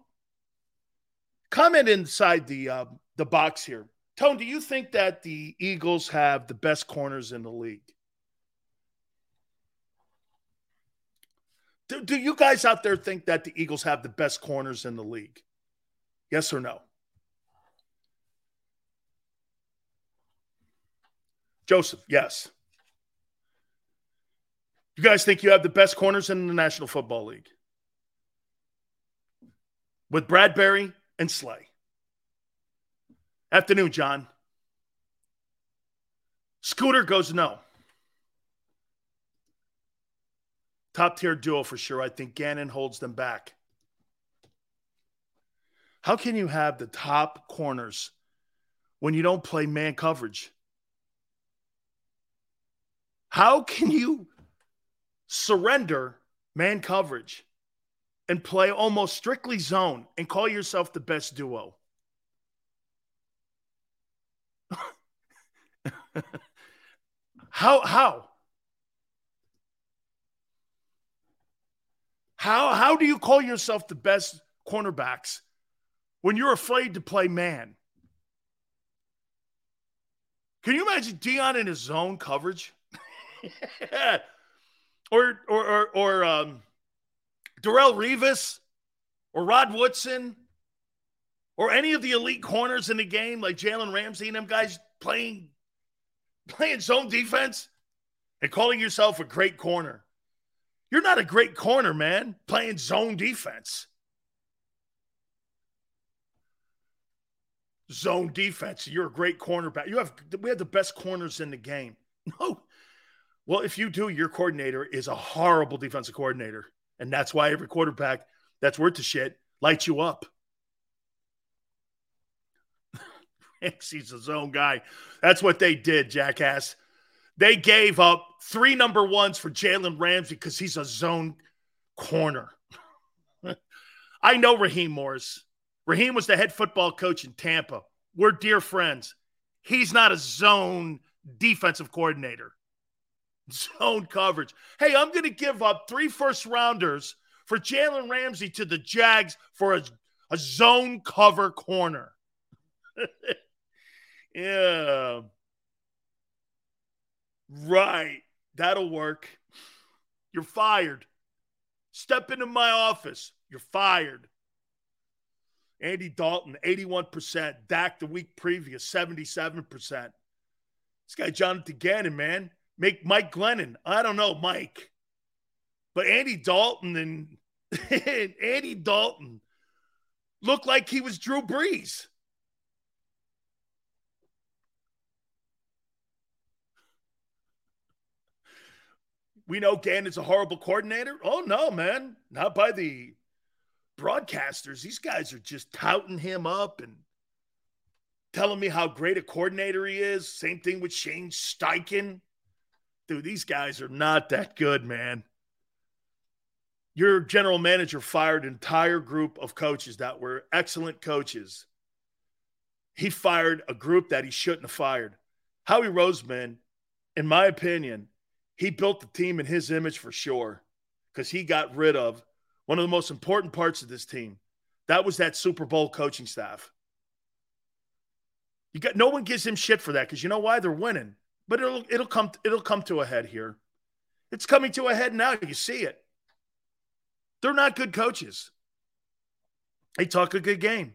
Comment inside the uh, the box here. Tone, do you think that the Eagles have the best corners in the league? Do, do you guys out there think that the Eagles have the best corners in the league? Yes or no? Joseph, yes. You guys think you have the best corners in the National Football League? With Bradberry and Slay. Afternoon, John. Scooter goes no. Top tier duo for sure. I think Gannon holds them back. How can you have the top corners when you don't play man coverage? How can you surrender man coverage and play almost strictly zone and call yourself the best duo? how how how how do you call yourself the best cornerbacks when you're afraid to play man? Can you imagine Deion in his zone coverage? or or or, or um, Darrelle Revis or Rod Woodson or any of the elite corners in the game, like Jalen Ramsey and them guys playing playing zone defense and calling yourself a great corner. You're not a great corner, man, playing zone defense. Zone defense. You're a great cornerback. You have we have the best corners in the game. No. Well, if you do, your coordinator is a horrible defensive coordinator. And that's why every quarterback that's worth the shit lights you up. He's a zone guy. That's what they did, jackass. They gave up three number ones for Jalen Ramsey because he's a zone corner. I know Raheem Morris. Raheem was the head football coach in Tampa. We're dear friends. He's not a zone defensive coordinator. Zone coverage. Hey, I'm going to give up three first rounders for Jalen Ramsey to the Jags for a, a zone cover corner. Yeah. Right. That'll work. You're fired. Step into my office. You're fired. Andy Dalton, 81%. Dak the week previous, 77%. This guy, Jonathan Gannon, man, make Mike Glennon. I don't know, Mike. But Andy Dalton and, and Andy Dalton looked like he was Drew Brees. We know Gannon's a horrible coordinator. Oh, no, man. Not by the broadcasters. These guys are just touting him up and telling me how great a coordinator he is. Same thing with Shane Steichen. Dude, these guys are not that good, man. Your general manager fired an entire group of coaches that were excellent coaches. He fired a group that he shouldn't have fired. Howie Roseman, in my opinion, he built the team in his image for sure because he got rid of one of the most important parts of this team. That was that Super Bowl coaching staff. You got no one gives him shit for that because you know why they're winning. But it'll it'll come it'll come to a head here. It's coming to a head now. You see it. They're not good coaches. They talk a good game.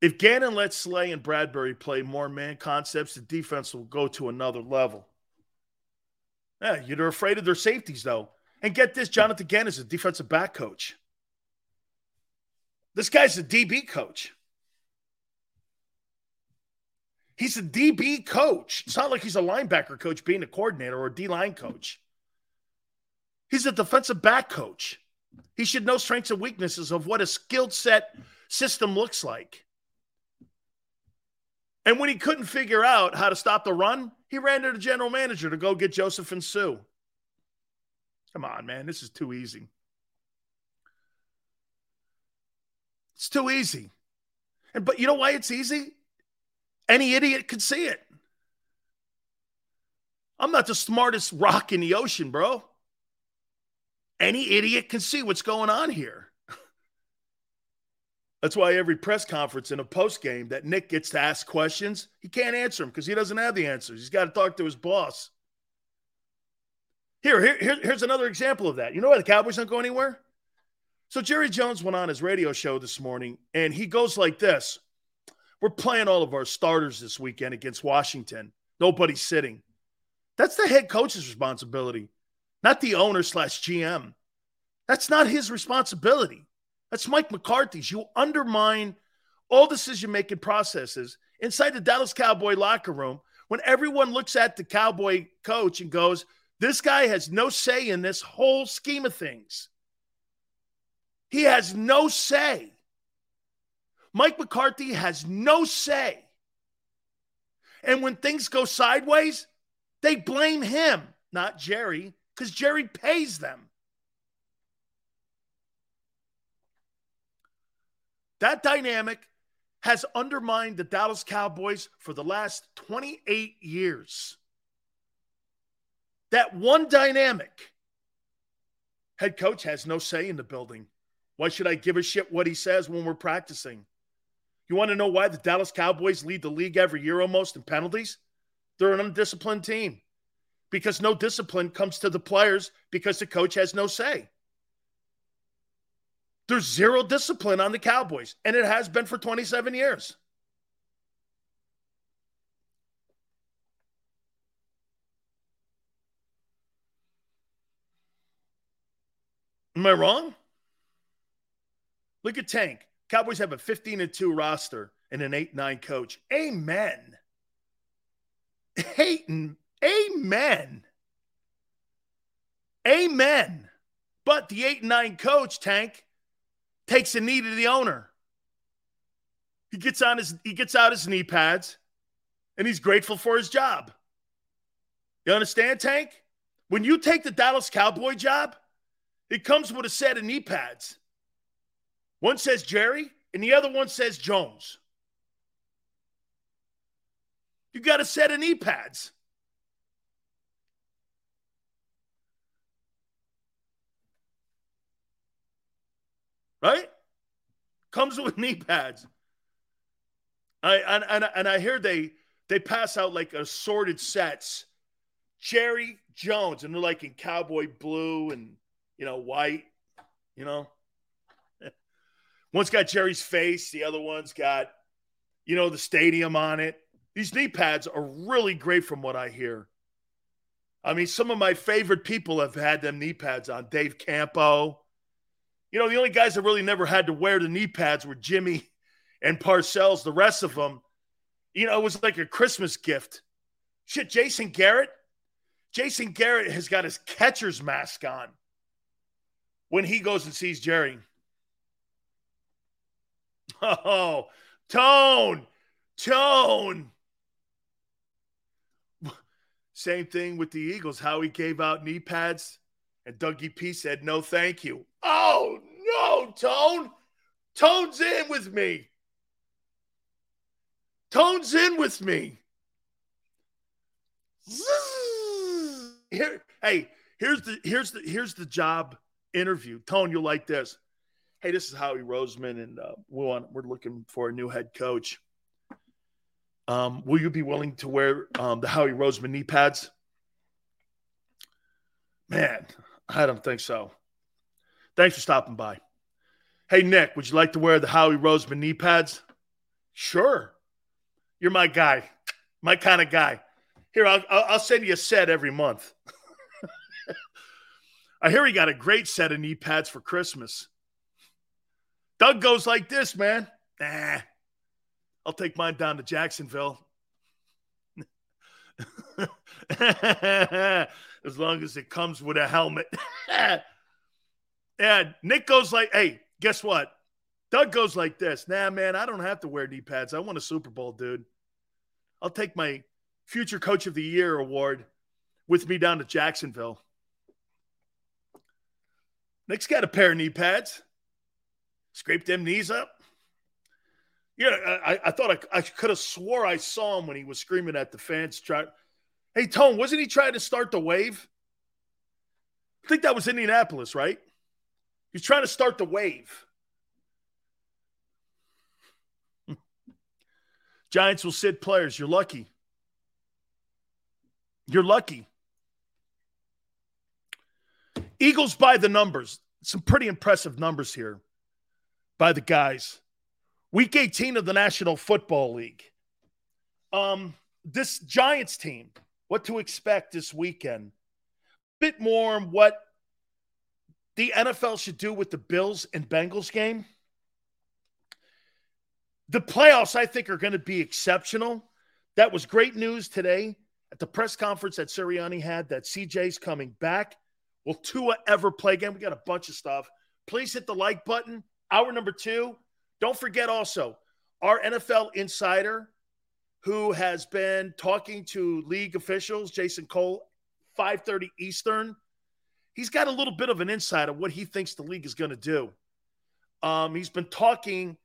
If Gannon lets Slay and Bradberry play more man concepts, the defense will go to another level. Yeah, you're afraid of their safeties, though. And get this Jonathan Gannon is a defensive back coach. This guy's a DB coach. He's a DB coach. It's not like he's a linebacker coach being a coordinator or a D line coach. He's a defensive back coach. He should know strengths and weaknesses of what a skilled set system looks like. And when he couldn't figure out how to stop the run, he ran to the general manager to go get Joseph and Suh. Come on, man. This is too easy. It's too easy. And but you know why it's easy? Any idiot could see it. I'm not the smartest rock in the ocean, bro. Any idiot can see what's going on here. That's why every press conference and a post game that Nick gets to ask questions, he can't answer them because he doesn't have the answers. He's got to talk to his boss. Here, here, here's another example of that. You know why the Cowboys don't go anywhere? So Jerry Jones went on his radio show this morning, and he goes like this: "We're playing all of our starters this weekend against Washington. Nobody's sitting. That's the head coach's responsibility not the owner slash GM. That's not his responsibility. That's Mike McCarthy's. You undermine all decision making processes inside the Dallas Cowboy locker room when everyone looks at the Cowboy coach and goes, This guy has no say in this whole scheme of things. He has no say. Mike McCarthy has no say. And when things go sideways, they blame him, not Jerry because Jerry pays them. That dynamic has undermined the Dallas Cowboys for the last 28 years. That one dynamic, head coach has no say in the building. Why should I give a shit what he says when we're practicing? You want to know why the Dallas Cowboys lead the league every year almost in penalties? They're an undisciplined team because no discipline comes to the players because the coach has no say. There's zero discipline on the Cowboys, and it has been for 27 years. Am I wrong? Look at Tank. Cowboys have a 15 and 2 roster and an 8 9 coach. Amen. Amen. Amen. Amen. But the 8 9 coach, Tank, takes a knee to the owner. He gets on his he gets out his knee pads and he's grateful for his job. You understand, Tank? When you take the Dallas Cowboy job, it comes with a set of knee pads. One says Jerry, and the other one says Jones. You got a set of knee pads. right? Comes with knee pads. I and, and, and I hear they they pass out like assorted sets. Jerry Jones, and they're like in cowboy blue and you know white, you know. One's got Jerry's face, the other one's got, you know, the stadium on it. These knee pads are really great from what I hear. I mean, some of my favorite people have had them knee pads on. Dave Campo. You know, the only guys that really never had to wear the knee pads were Jimmy and Parcells. The rest of them, you know, it was like a Christmas gift. Shit, Jason Garrett. Jason Garrett has got his catcher's mask on when he goes and sees Jerry. Oh, Tone, Tone. Same thing with the Eagles. How he gave out knee pads, and Dougie P said, no, thank you. Oh, no, Tone. Tone's in with me. Tone's in with me. Here, hey, here's the here's the here's the job interview. Tone, you'll like this. Hey, this is Howie Roseman, and uh, we want, we're looking for a new head coach. Um, will you be willing to wear um, the Howie Roseman knee pads? Man, I don't think so. Thanks for stopping by. Hey, Nick, would you like to wear the Howie Roseman knee pads? Sure. You're my guy, my kind of guy. Here, I'll, I'll send you a set every month. I hear he got a great set of knee pads for Christmas. Doug goes like this, man. Nah, I'll take mine down to Jacksonville. as long as it comes with a helmet. and Nick goes like, hey, guess what? Doug goes like this. Nah, man, I don't have to wear knee pads. I want a Super Bowl, dude. I'll take my future coach of the year award with me down to Jacksonville. Nick's got a pair of knee pads. Scrape them knees up. Yeah, I, I thought I, I could have swore I saw him when he was screaming at the fans. Try, hey Tone, wasn't he trying to start the wave? I think that was Indianapolis, right? He's trying to start the wave. Giants will sit players. You're lucky. You're lucky. Eagles by the numbers. Some pretty impressive numbers here by the guys. Week 18 of the National Football League. Um, this Giants team, what to expect this weekend. Bit more on what the NFL should do with the Bills and Bengals game. The playoffs, I think, are going to be exceptional. That was great news today at the press conference that Sirianni had that CJ's coming back. Will Tua ever play again? We got a bunch of stuff. Please hit the like button. Hour number two. Don't forget also our NFL insider who has been talking to league officials, Jason Cole, 5:30 Eastern. He's got a little bit of an insight of what he thinks the league is going to do. Um, he's been talking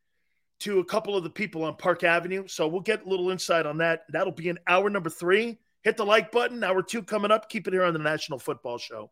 to a couple of the people on Park Avenue, so we'll get a little insight on that. That'll be in hour number three. Hit the like button. Hour two coming up. Keep it here on the National Football Show.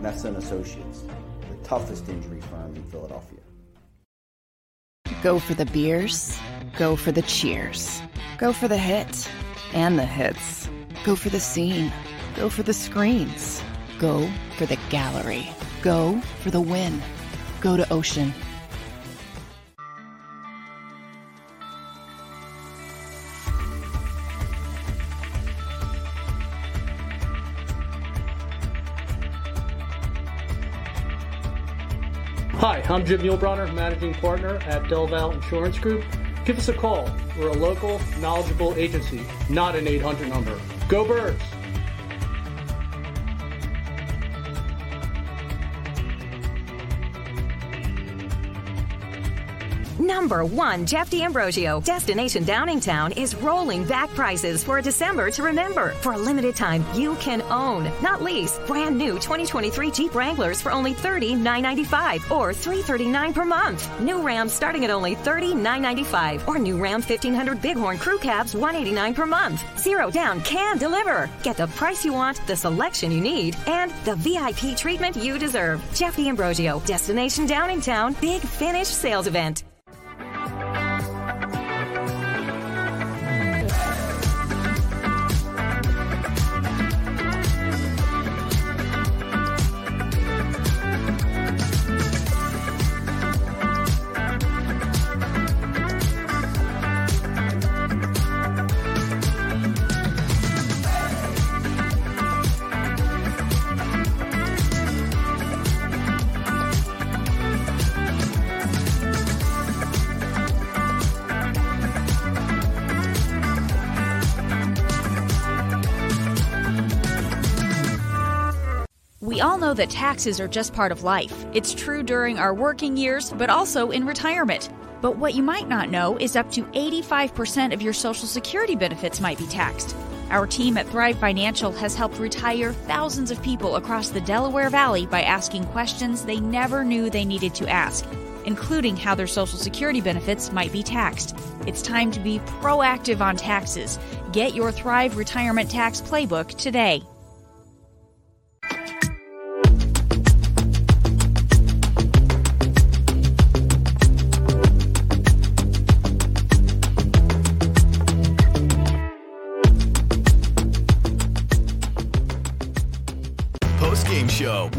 Messa Associates, the toughest injury firm in Philadelphia. Go for the beers, go for the cheers, go for the hit and the hits, go for the scene, go for the screens, go for the gallery, go for the win, go to Ocean. I'm Jim Muehlbronner, Managing Partner at Delval Insurance Group. Give us a call. We're a local, knowledgeable agency, not an 800 number. Go Birds! Number one, Jeff D'Ambrosio. Destination Downingtown is rolling back prices for a December to remember. For a limited time, you can own, not lease, brand new 2023 Jeep Wranglers for only $30,995 or 339 per month. New Ram starting at only $30,995 or new Ram 1500 Bighorn Crew Cabs 189 per month. Zero down can deliver. Get the price you want, the selection you need, and the VIP treatment you deserve. Jeff D'Ambrosio, Destination Downingtown, Big Finish Sales Event. Know that taxes are just part of life. It's true during our working years, but also in retirement. But what you might not know is up to 85% of your Social Security benefits might be taxed. Our team at Thrive Financial has helped retire thousands of people across the Delaware Valley by asking questions they never knew they needed to ask, including how their Social Security benefits might be taxed. It's time to be proactive on taxes. Get your Thrive Retirement Tax Playbook today.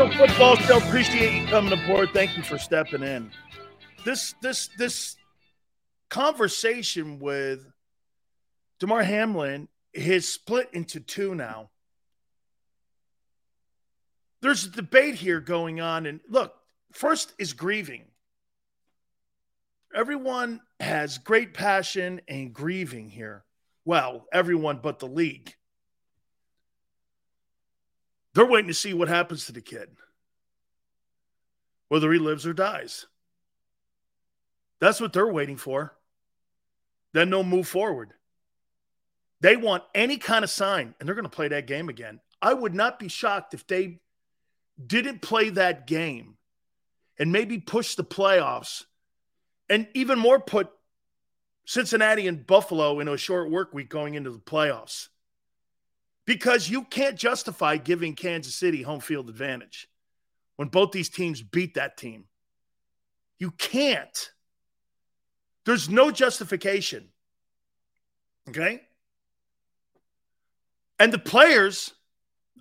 National Football Show. Appreciate you coming aboard. Thank you for stepping in. This this this conversation with Damar Hamlin is split into two now. There's a debate here going on, and look, first is grieving. Everyone has great passion and grieving here. Well, everyone but the league. They're waiting to see what happens to the kid, whether he lives or dies. That's what they're waiting for. Then they'll move forward. They want any kind of sign, and they're going to play that game again. I would not be shocked if they didn't play that game and maybe push the playoffs and even more put Cincinnati and Buffalo into a short work week going into the playoffs because you can't justify giving Kansas City home field advantage when both these teams beat that team. You can't. There's no justification. Okay? And the players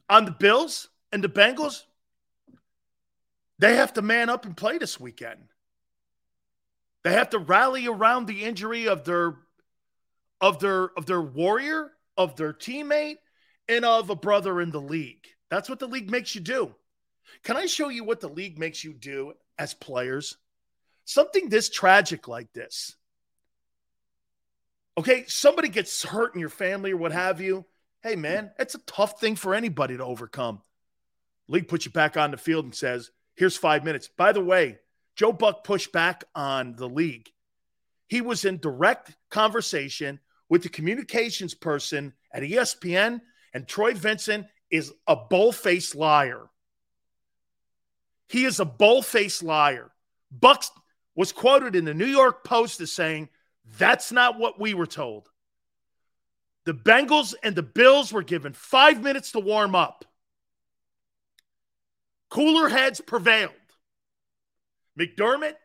on the Bills and the Bengals, they have to man up and play this weekend. They have to rally around the injury of their of their of their warrior, of their teammate, and of a brother in the league. That's what the league makes you do. Can I show you what the league makes you do as players? Something this tragic like this. Okay, somebody gets hurt in your family or what have you. Hey, man, it's a tough thing for anybody to overcome. League puts you back on the field and says, here's five minutes. By the way, Joe Buck pushed back on the league. He was in direct conversation with the communications person at ESPN, and Troy Vincent is a bull-faced liar. He is a bull-faced liar. Bucks was quoted in the New York Post as saying, that's not what we were told. The Bengals and the Bills were given five minutes to warm up. Cooler heads prevailed. McDermott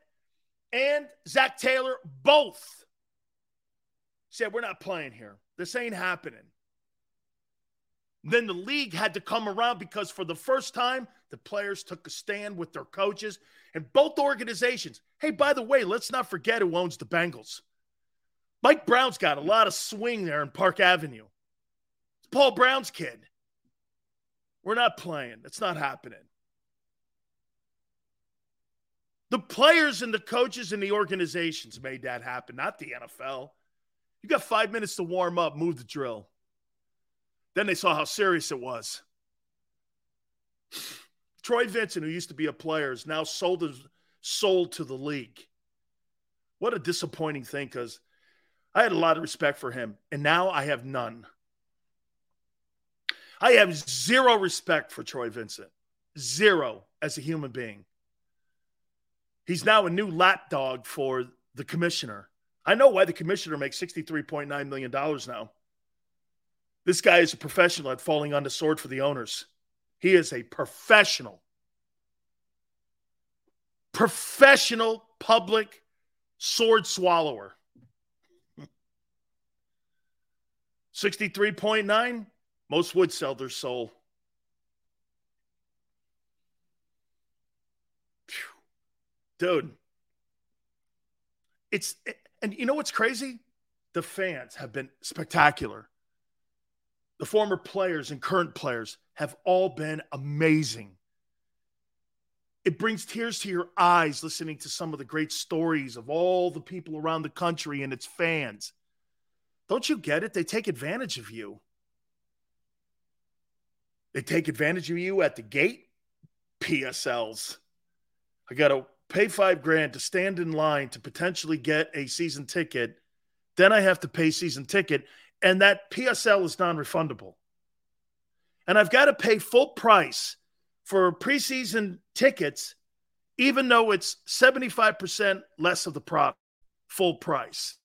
and Zac Taylor both said, We're not playing here. This ain't happening. Then the league had to come around because for the first time, the players took a stand with their coaches and both organizations. Hey, by the way, let's not forget who owns the Bengals. Mike Brown's got a lot of swing there in Park Avenue. It's Paul Brown's kid. We're not playing. It's not happening. The players and the coaches and the organizations made that happen, not the NFL. You got five minutes to warm up, move the drill. Then they saw how serious it was. Troy Vincent, who used to be a player, is now sold sold to the league. What a disappointing thing because I had a lot of respect for him, and now I have none. I have zero respect for Troy Vincent, zero as a human being. He's now a new lapdog for the commissioner. I know why the commissioner makes $63.9 million now. This guy is a professional at falling on the sword for the owners. He is a professional, professional public sword swallower. 63.9, most would sell their soul. Dude, it's, and you know what's crazy? The fans have been spectacular the former players and current players have all been amazing. It brings tears to your eyes listening to some of the great stories of all the people around the country and its fans. Don't you get it? They take advantage of you. They take advantage of you at the gate. PSLs. I got to pay five grand to stand in line to potentially get a season ticket. Then I have to pay season ticket and that PSL is non refundable. And I've got to pay full price for preseason tickets, even though it's 75% less of the product, full price.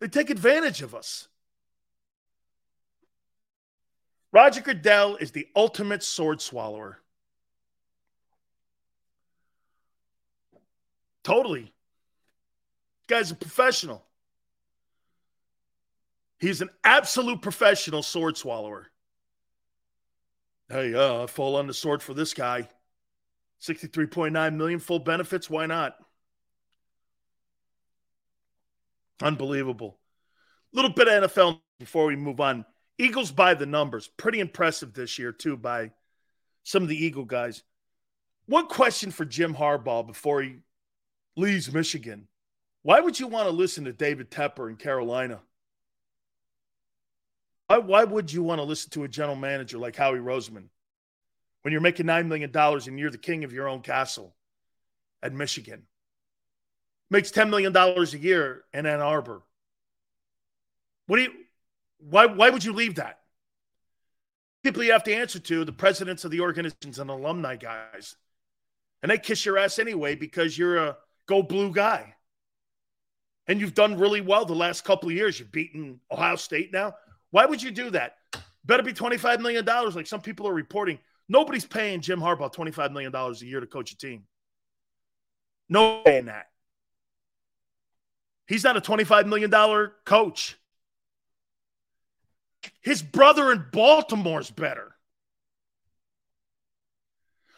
They take advantage of us. Roger Goodell is the ultimate sword swallower. Totally. Guy's a professional. He's an absolute professional sword swallower. Hey, uh, I fall on the sword for this guy. 63.9 million full benefits. Why not? Unbelievable. Little bit of NFL before we move on. Eagles by the numbers. Pretty impressive this year, too, by some of the Eagle guys. One question for Jim Harbaugh before he leaves Michigan. Why would you want to listen to David Tepper in Carolina? Why, why would you want to listen to a general manager like Howie Roseman when you're making $9 million and you're the king of your own castle at Michigan? Makes $10 million a year in Ann Arbor. What do you, why, why would you leave that? People you have to answer to the presidents of the organizations and alumni guys. And they kiss your ass anyway because you're a go blue guy. And you've done really well the last couple of years. You've beaten Ohio State now. Why would you do that? Better be $25 million, like some people are reporting. Nobody's paying Jim Harbaugh $25 million a year to coach a team. No paying that. He's not a $25 million coach. His brother in Baltimore's better.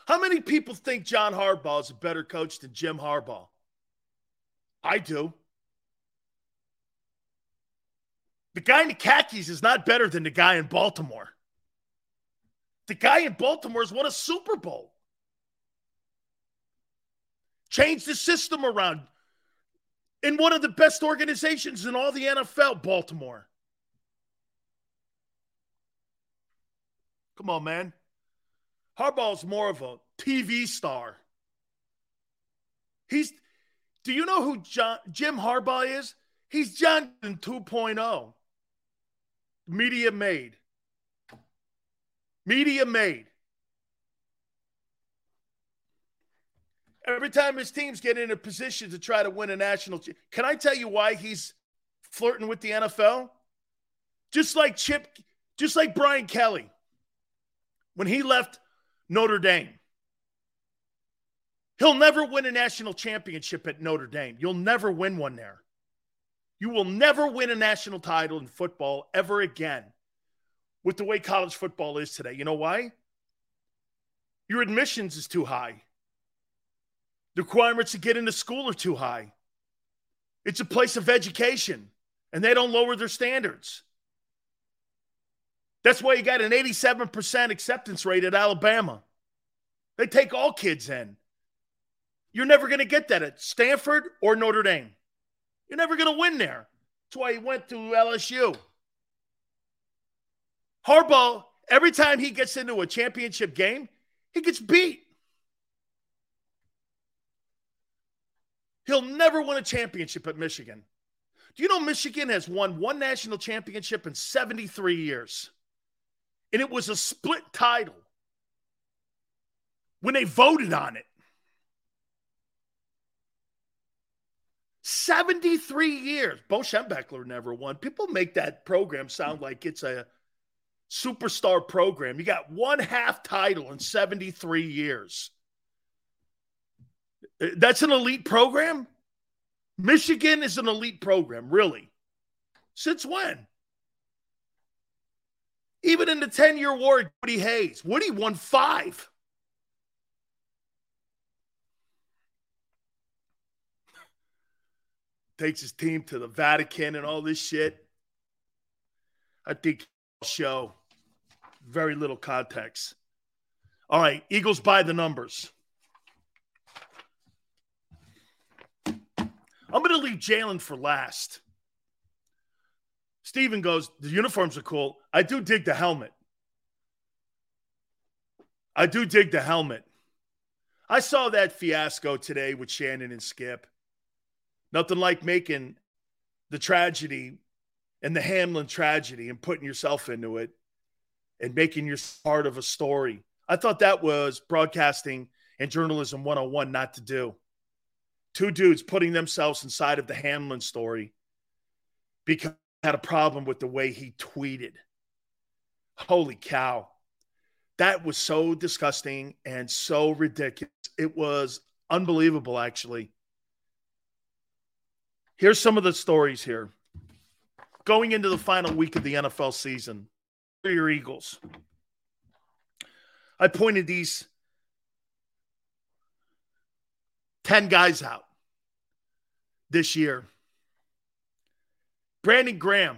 How many people think John Harbaugh is a better coach than Jim Harbaugh? I do. The guy in the khakis is not better than the guy in Baltimore. The guy in Baltimore has won a Super Bowl. Changed the system around in one of the best organizations in all the NFL, Baltimore. Come on, man. Harbaugh's more of a TV star. He's do you know who John, Jim Harbaugh is? He's Johnson 2.0. Media made. Media made. Every time his teams get in a position to try to win a national, can I tell you why he's flirting with the NFL? Just like Chip, just like Brian Kelly, when he left Notre Dame. He'll never win a national championship at Notre Dame. You'll never win one there. You will never win a national title in football ever again with the way college football is today. You know why? Your admissions is too high. The requirements to get into school are too high. It's a place of education, and they don't lower their standards. That's why you got an 87% acceptance rate at Alabama. They take all kids in. You're never going to get that at Stanford or Notre Dame. You're never going to win there. That's why he went to LSU. Harbaugh, every time he gets into a championship game, he gets beat. He'll never win a championship at Michigan. Do you know Michigan has won one national championship in 73 years? And it was a split title when they voted on it. 73 years. Bo Schembechler never won. People make that program sound like it's a superstar program. You got one half title in 73 years. Uh, that's an elite program? Michigan is an elite program, really. Since when? Even in the 10 year war, Woody Hayes, Woody won five. Takes his team to the Vatican and all this shit. I think show very little context. All right, Eagles by the numbers. I'm going to leave Jalen for last. Steven goes, The uniforms are cool. I do dig the helmet. I do dig the helmet. I saw that fiasco today with Shannon and Skip. Nothing like making the tragedy and the Hamlin tragedy and putting yourself into it and making your part of a story. I thought that was broadcasting and journalism 101 not to do. Two dudes putting themselves inside of the Hamlin story because had a problem with the way he tweeted. Holy cow. That was so disgusting and so ridiculous. It was unbelievable, actually. Here's some of the stories here. Going into the final week of the NFL season, for your Eagles. I pointed these 10 guys out this year. Brandon Graham.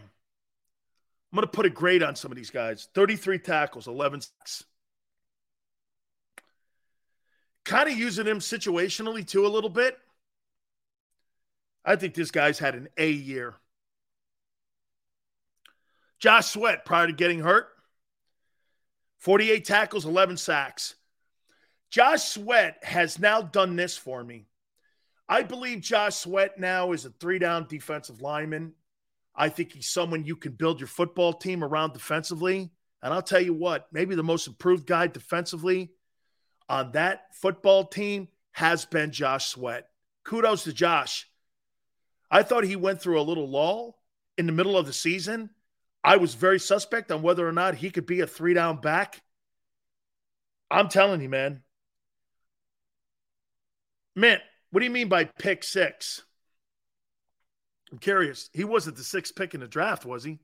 I'm going to put a grade on some of these guys 33 tackles, 11 sacks. Kind of using him situationally too, a little bit. I think this guy's had an A year. Josh Sweat, prior to getting hurt, 48 tackles, 11 sacks. Josh Sweat has now done this for me. I believe Josh Sweat now is a three down defensive lineman. I think he's someone you can build your football team around defensively. And I'll tell you what, maybe the most improved guy defensively on that football team has been Josh Sweat. Kudos to Josh. I thought he went through a little lull in the middle of the season. I was very suspect on whether or not he could be a three down back. I'm telling you, man. Man, what do you mean by pick six? I'm curious. He wasn't the sixth pick in the draft, was he?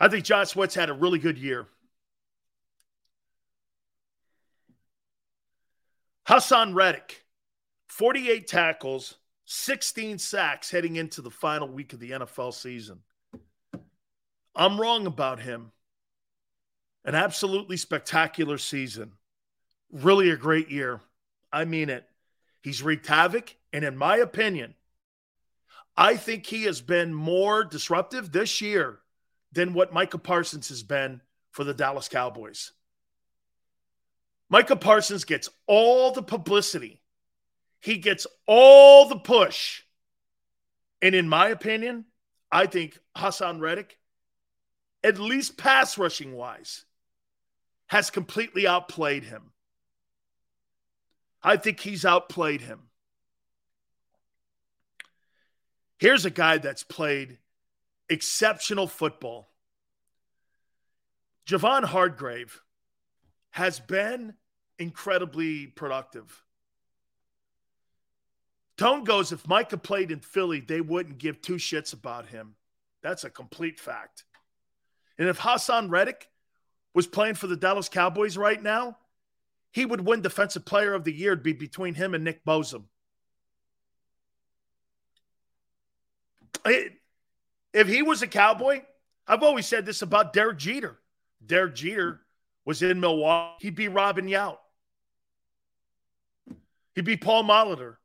I think John Sweat's had a really good year. Haason Reddick, 48 tackles, 16 sacks heading into the final week of the NFL season. I'm wrong about him. An absolutely spectacular season. Really a great year. I mean it. He's wreaked havoc. And in my opinion, I think he has been more disruptive this year than what Micah Parsons has been for the Dallas Cowboys. Micah Parsons gets all the publicity, he gets all the push. And in my opinion, I think Haason Reddick, at least pass rushing wise, has completely outplayed him. I think he's outplayed him. Here's a guy that's played exceptional football. Javon Hargrave has been incredibly productive. Tone goes, if Micah played in Philly, they wouldn't give two shits about him. That's a complete fact. And if Haason Reddick was playing for the Dallas Cowboys right now, he would win Defensive Player of the Year. It'd be between him and Nick Bosa. If he was a Cowboy, I've always said this about Derek Jeter. Derek Jeter was in Milwaukee. He'd be Robin Yount. He'd be Paul Molitor.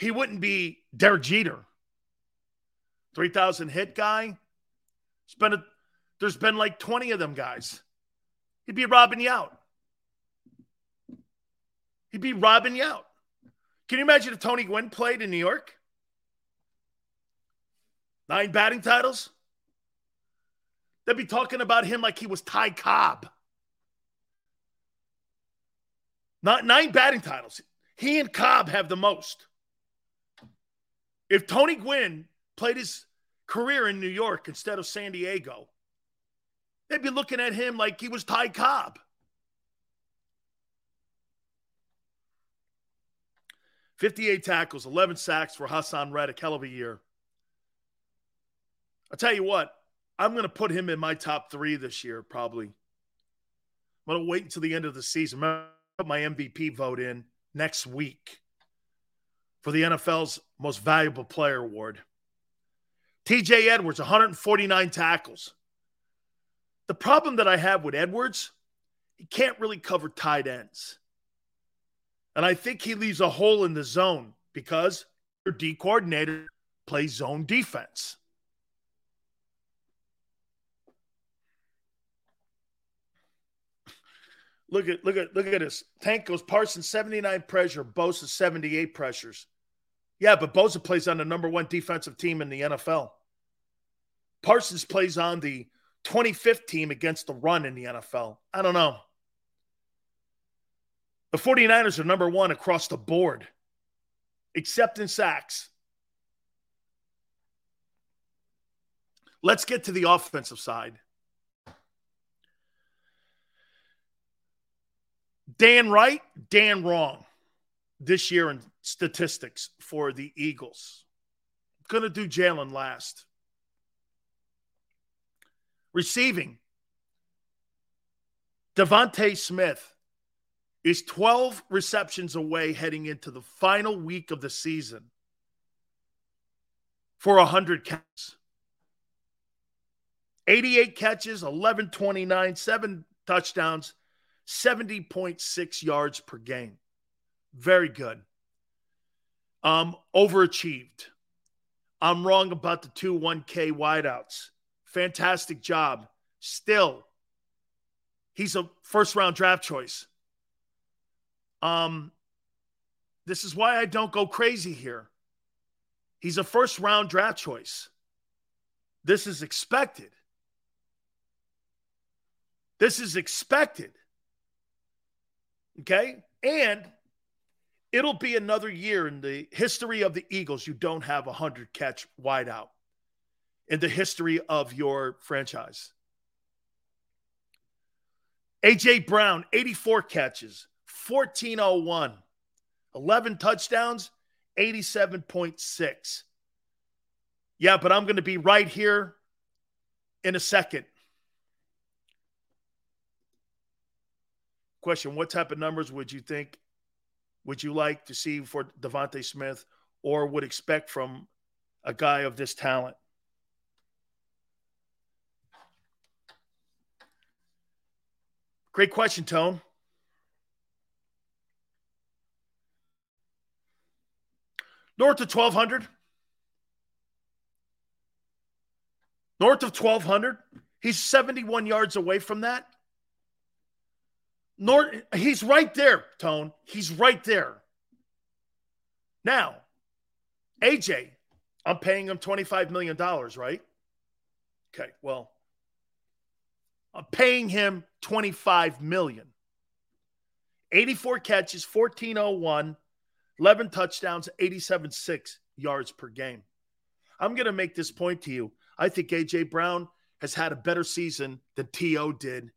He wouldn't be Derek Jeter. 3,000 hit guy. It's been a, there's been like 20 of them guys. He'd be Robin Yount. He'd be Robin Yount. Can you imagine if Tony Gwynn played in New York? Nine batting titles? They'd be talking about him like he was Ty Cobb. Not nine batting titles. He and Cobb have the most. If Tony Gwynn played his career in New York instead of San Diego, they'd be looking at him like he was Ty Cobb. Fifty-eight tackles, eleven sacks for Haason Reddick. Hell of a year. I'll tell you what, I'm going to put him in my top three this year, probably. I'm going to wait until the end of the season. I'm put my MVP vote in next week for the NFL's most valuable player award. TJ Edwards, 149 tackles. The problem that I have with Edwards, he can't really cover tight ends. And I think he leaves a hole in the zone because your D coordinator plays zone defense. Look at look at look at this. Tank goes Parsons 79 pressure, Bosa 78 pressures. Yeah, but Bosa plays on the number one defensive team in the NFL. Parsons plays on the 25th team against the run in the NFL. I don't know. The 49ers are number one across the board, except in sacks. Let's get to the offensive side. Dan right, Dan wrong this year in statistics for the Eagles. Going to do Jalen last. Receiving. DeVonta Smith is 12 receptions away heading into the final week of the season for 100 catches. 88 catches, 1129, seven touchdowns, 70.6 yards per game. Very good. Um, overachieved. I'm wrong about the two 1K wideouts. Fantastic job. Still, he's a first round draft choice. Um, this is why I don't go crazy here. He's a first round draft choice. This is expected. This is expected. Okay. And it'll be another year in the history of the Eagles. You don't have a 100 catch wideout in the history of your franchise. AJ Brown, 84 catches, 1401, 11 touchdowns, 87.6. Yeah, but I'm going to be right here in a second. Question What type of numbers would you think, would you like to see for DeVonta Smith or would expect from a guy of this talent? Great question, Tone. North of 1200. North of 1200. He's 71 yards away from that. North, he's right there, Tone. He's right there. Now, AJ, I'm paying him $25 million, right? Okay, well, I'm paying him 25 million. 84 catches, 1401, 11 touchdowns, 87.6 yards per game. I'm going to make this point to you. I think AJ Brown has had a better season than T.O. did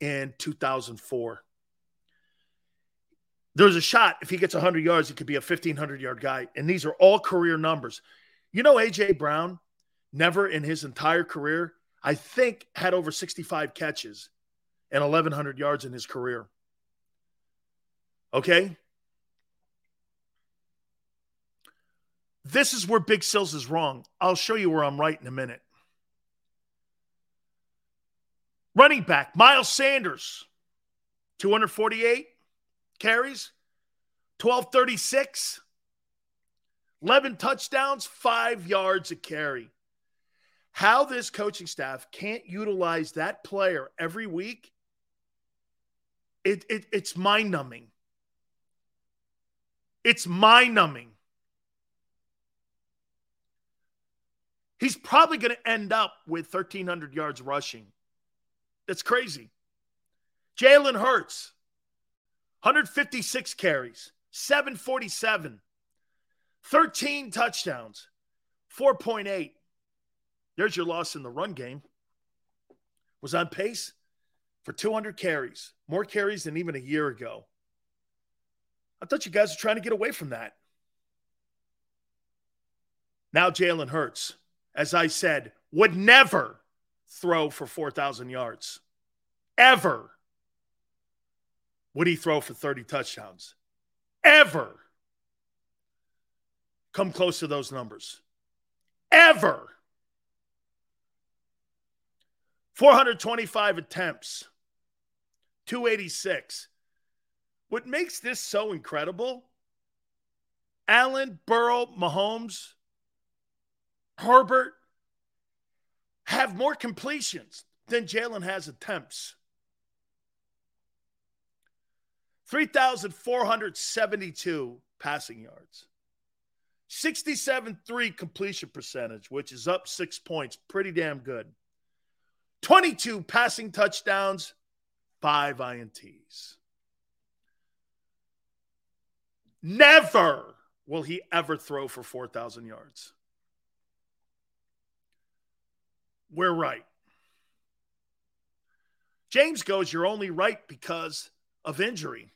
in 2004. There's a shot if he gets 100 yards, he could be a 1,500 yard guy. And these are all career numbers. You know, A.J. Brown never in his entire career, I think, had over 65 catches and 1,100 yards in his career. Okay? This is where Big Sills is wrong. I'll show you where I'm right in a minute. Running back, Miles Sanders, 248 carries, 1236, 11 touchdowns, five yards a carry. How this coaching staff can't utilize that player every week, it, it it's mind numbing. It's mind numbing. He's probably going to end up with 1,300 yards rushing. That's crazy. Jalen Hurts, 156 carries, 747, 13 touchdowns, 4.8. There's your loss in the run game. Was on pace for 200 carries, more carries than even a year ago. I thought you guys were trying to get away from that. Now, Jalen Hurts, as I said, would never throw for 4,000 yards. Ever would he throw for 30 touchdowns. Ever come close to those numbers. Ever. 425 attempts, 286. What makes this so incredible? Allen, Burrow, Mahomes, Herbert have more completions than Jalen has attempts. 3,472 passing yards. 67 3 completion percentage, which is up six points. Pretty damn good. 22 passing touchdowns, five INTs. Never will he ever throw for 4,000 yards. We're right. James goes, You're only right because of injury.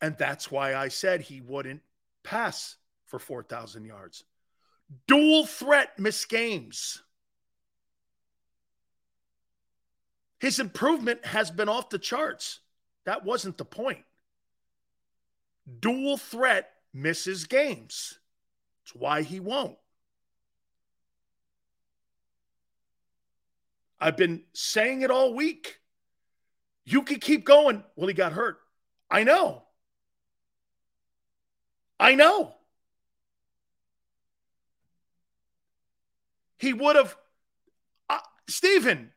And that's why I said he wouldn't pass for 4,000 yards. Dual threat miss games. His improvement has been off the charts. That wasn't the point. Dual threat misses games. That's why he won't. I've been saying it all week. You could keep going. Well, he got hurt. I know. I know. He would have. Uh, Stephen,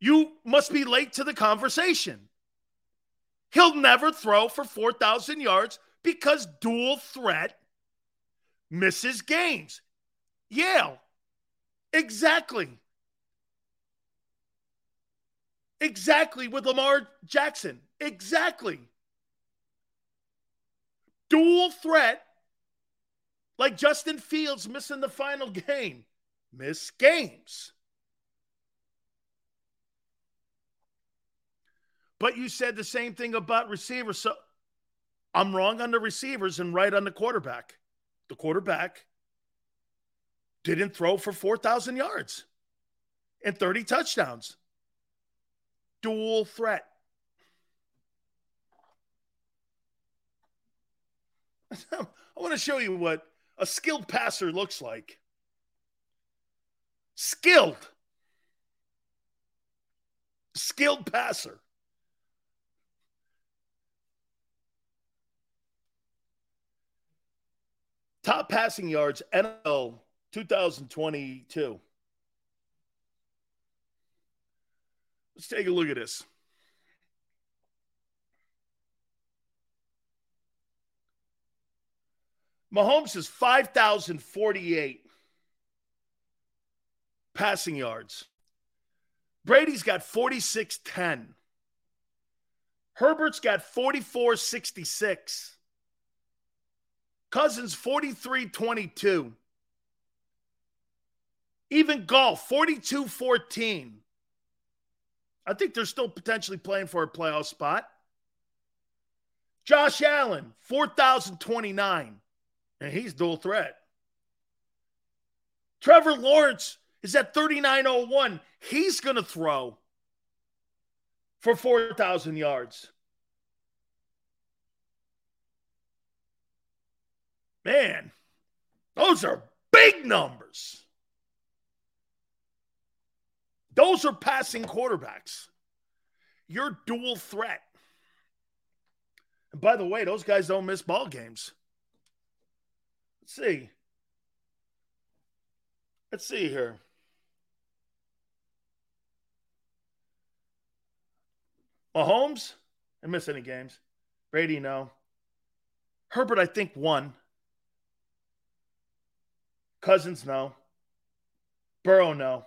you must be late to the conversation. He'll never throw for 4,000 yards because dual threat misses games. Yeah, exactly. Exactly with Lamar Jackson. Exactly. Dual threat, like Justin Fields missing the final game, miss games. But you said the same thing about receivers. So I'm wrong on the receivers and right on the quarterback. The quarterback didn't throw for 4,000 yards and 30 touchdowns. Dual threat. I want to show you what a skilled passer looks like. Skilled. Skilled passer. Top passing yards, NFL 2022. Let's take a look at this. Mahomes is 5,048 passing yards. Brady's got 4610. Herbert's got 4466. Cousins 43 22. Even Goff 42 14. I think they're still potentially playing for a playoff spot. Josh Allen 4,029. And he's dual threat. Trevor Lawrence is at 3901. He's going to throw for 4,000 yards. Man, those are big numbers. Those are passing quarterbacks. You're dual threat. And by the way, those guys don't miss ball games. Let's see. Let's see here. Mahomes, didn't miss any games. Brady, no. Herbert, I think, won. Cousins, no. Burrow, no.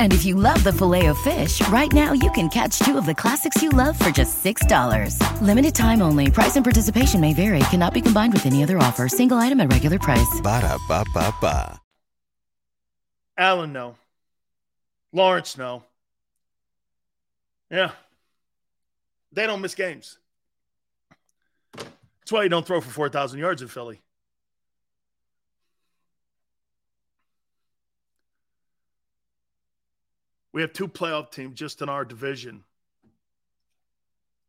And if you love the filet of fish, right now you can catch two of the classics you love for just $6. Limited time only. Price and participation may vary. Cannot be combined with any other offer. Single item at regular price. Ba da ba ba ba. Allen, no. Lawrence, no. Yeah. They don't miss games. That's why you don't throw for 4,000 yards in Philly. We have two playoff teams just in our division.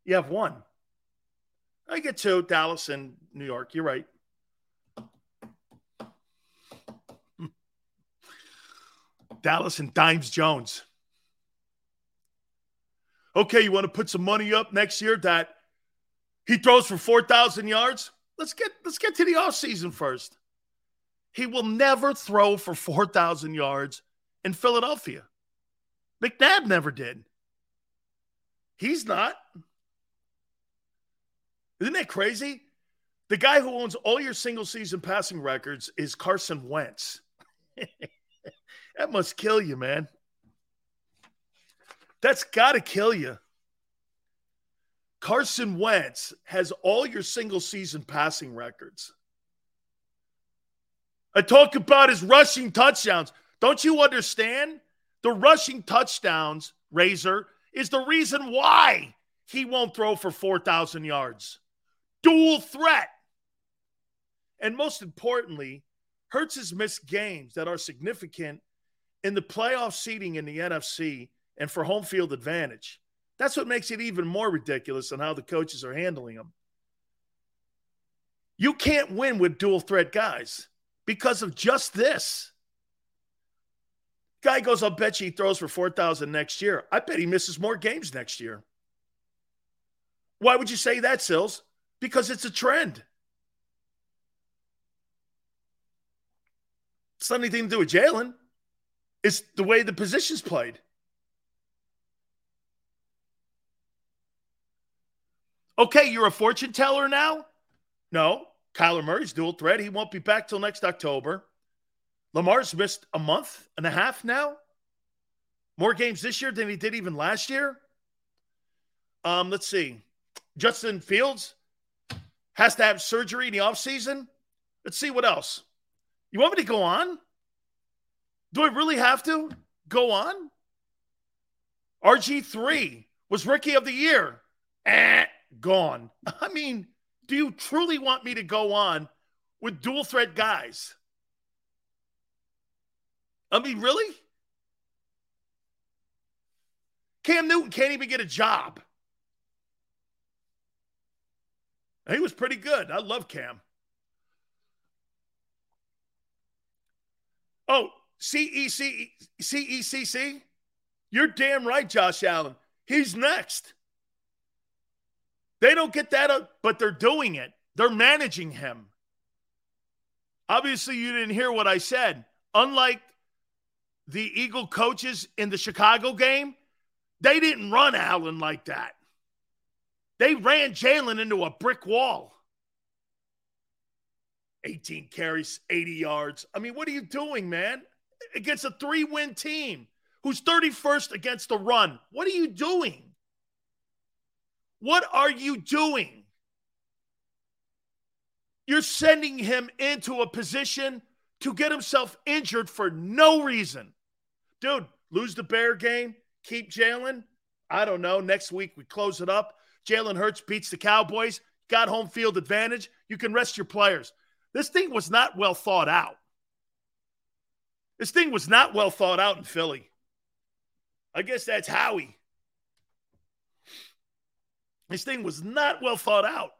You have one. I get two, Dallas and New York. You're right. Dallas and Dimes Jones. Okay, you want to put some money up next year that he throws for 4,000 yards? Let's get let's get to the offseason first. He will never throw for 4,000 yards in Philadelphia. McNabb never did. He's not. Isn't that crazy? The guy who owns all your single season passing records is Carson Wentz. that must kill you, man. That's got to kill you. Carson Wentz has all your single season passing records. I talk about his rushing touchdowns. Don't you understand? The rushing touchdowns, Razor, is the reason why he won't throw for 4,000 yards. Dual threat. And most importantly, Hurts has missed games that are significant in the playoff seating in the NFC and for home field advantage. That's what makes it even more ridiculous on how the coaches are handling them. You can't win with dual threat guys because of just this. Guy goes, I'll bet you he throws for 4,000 next year. I bet he misses more games next year. Why would you say that, Sills? Because it's a trend. It's not anything to do with Jalen. It's the way the position's played. Okay, you're a fortune teller now? No. Kyler Murray's dual threat. He won't be back till next October. Lamar's missed a month and a half now. More games this year than he did even last year. Um, let's see. Justin Fields has to have surgery in the offseason. Let's see what else. You want me to go on? Do I really have to go on? RG3 was rookie of the year. Eh, gone. I mean, do you truly want me to go on with dual threat guys? I mean, really? Cam Newton can't even get a job. He was pretty good. I love Cam. Oh, CEC, CECC? You're damn right, Josh Allen. He's next. They don't get that, up, but they're doing it. They're managing him. Obviously, you didn't hear what I said. Unlike the Eagle coaches in the Chicago game, they didn't run Allen like that. They ran Jalen into a brick wall. 18 carries, 80 yards. I mean, what are you doing, man? Against a three win team who's 31st against the run. What are you doing? What are you doing? You're sending him into a position to get himself injured for no reason. Dude, lose the Bear game, keep Jalen. I don't know. Next week we close it up. Jalen Hurts beats the Cowboys, got home field advantage. You can rest your players. This thing was not well thought out. This thing was not well thought out in Philly. I guess that's Howie. This thing was not well thought out.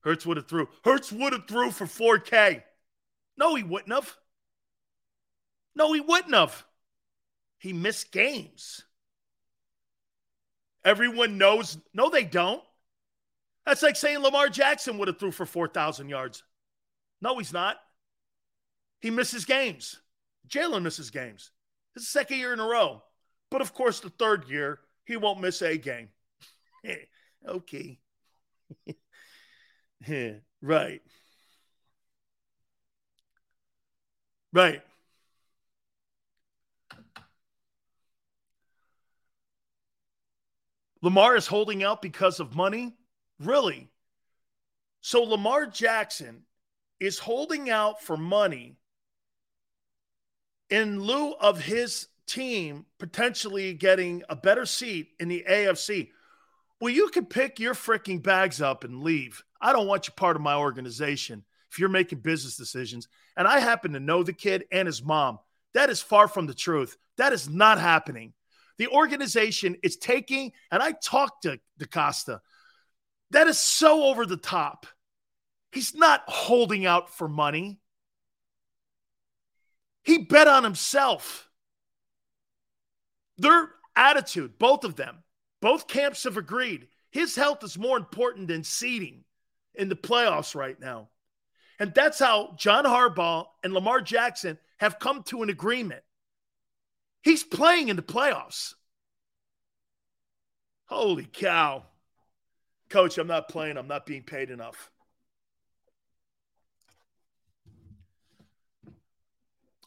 Hurts would have threw. Hurts would have threw for 4K. No, he wouldn't have. No, he wouldn't have. He missed games. Everyone knows. No, they don't. That's like saying Lamar Jackson would have threw for 4,000 yards. No, he's not. He misses games. Jalen misses games. Is the second year in a row. But of course, the third year, he won't miss a game. okay. right. Right. Lamar is holding out because of money? Really? So Lamar Jackson is holding out for money in lieu of his team potentially getting a better seat in the AFC. Well, you can pick your freaking bags up and leave. I don't want you part of my organization if you're making business decisions. And I happen to know the kid and his mom. That is far from the truth. That is not happening. The organization is taking, and I talked to DeCosta, that is so over the top. He's not holding out for money. He bet on himself. Their attitude, both of them, both camps have agreed his health is more important than seeding in the playoffs right now. And that's how John Harbaugh and Lamar Jackson have come to an agreement. He's playing in the playoffs. Holy cow. Coach, I'm not playing. I'm not being paid enough.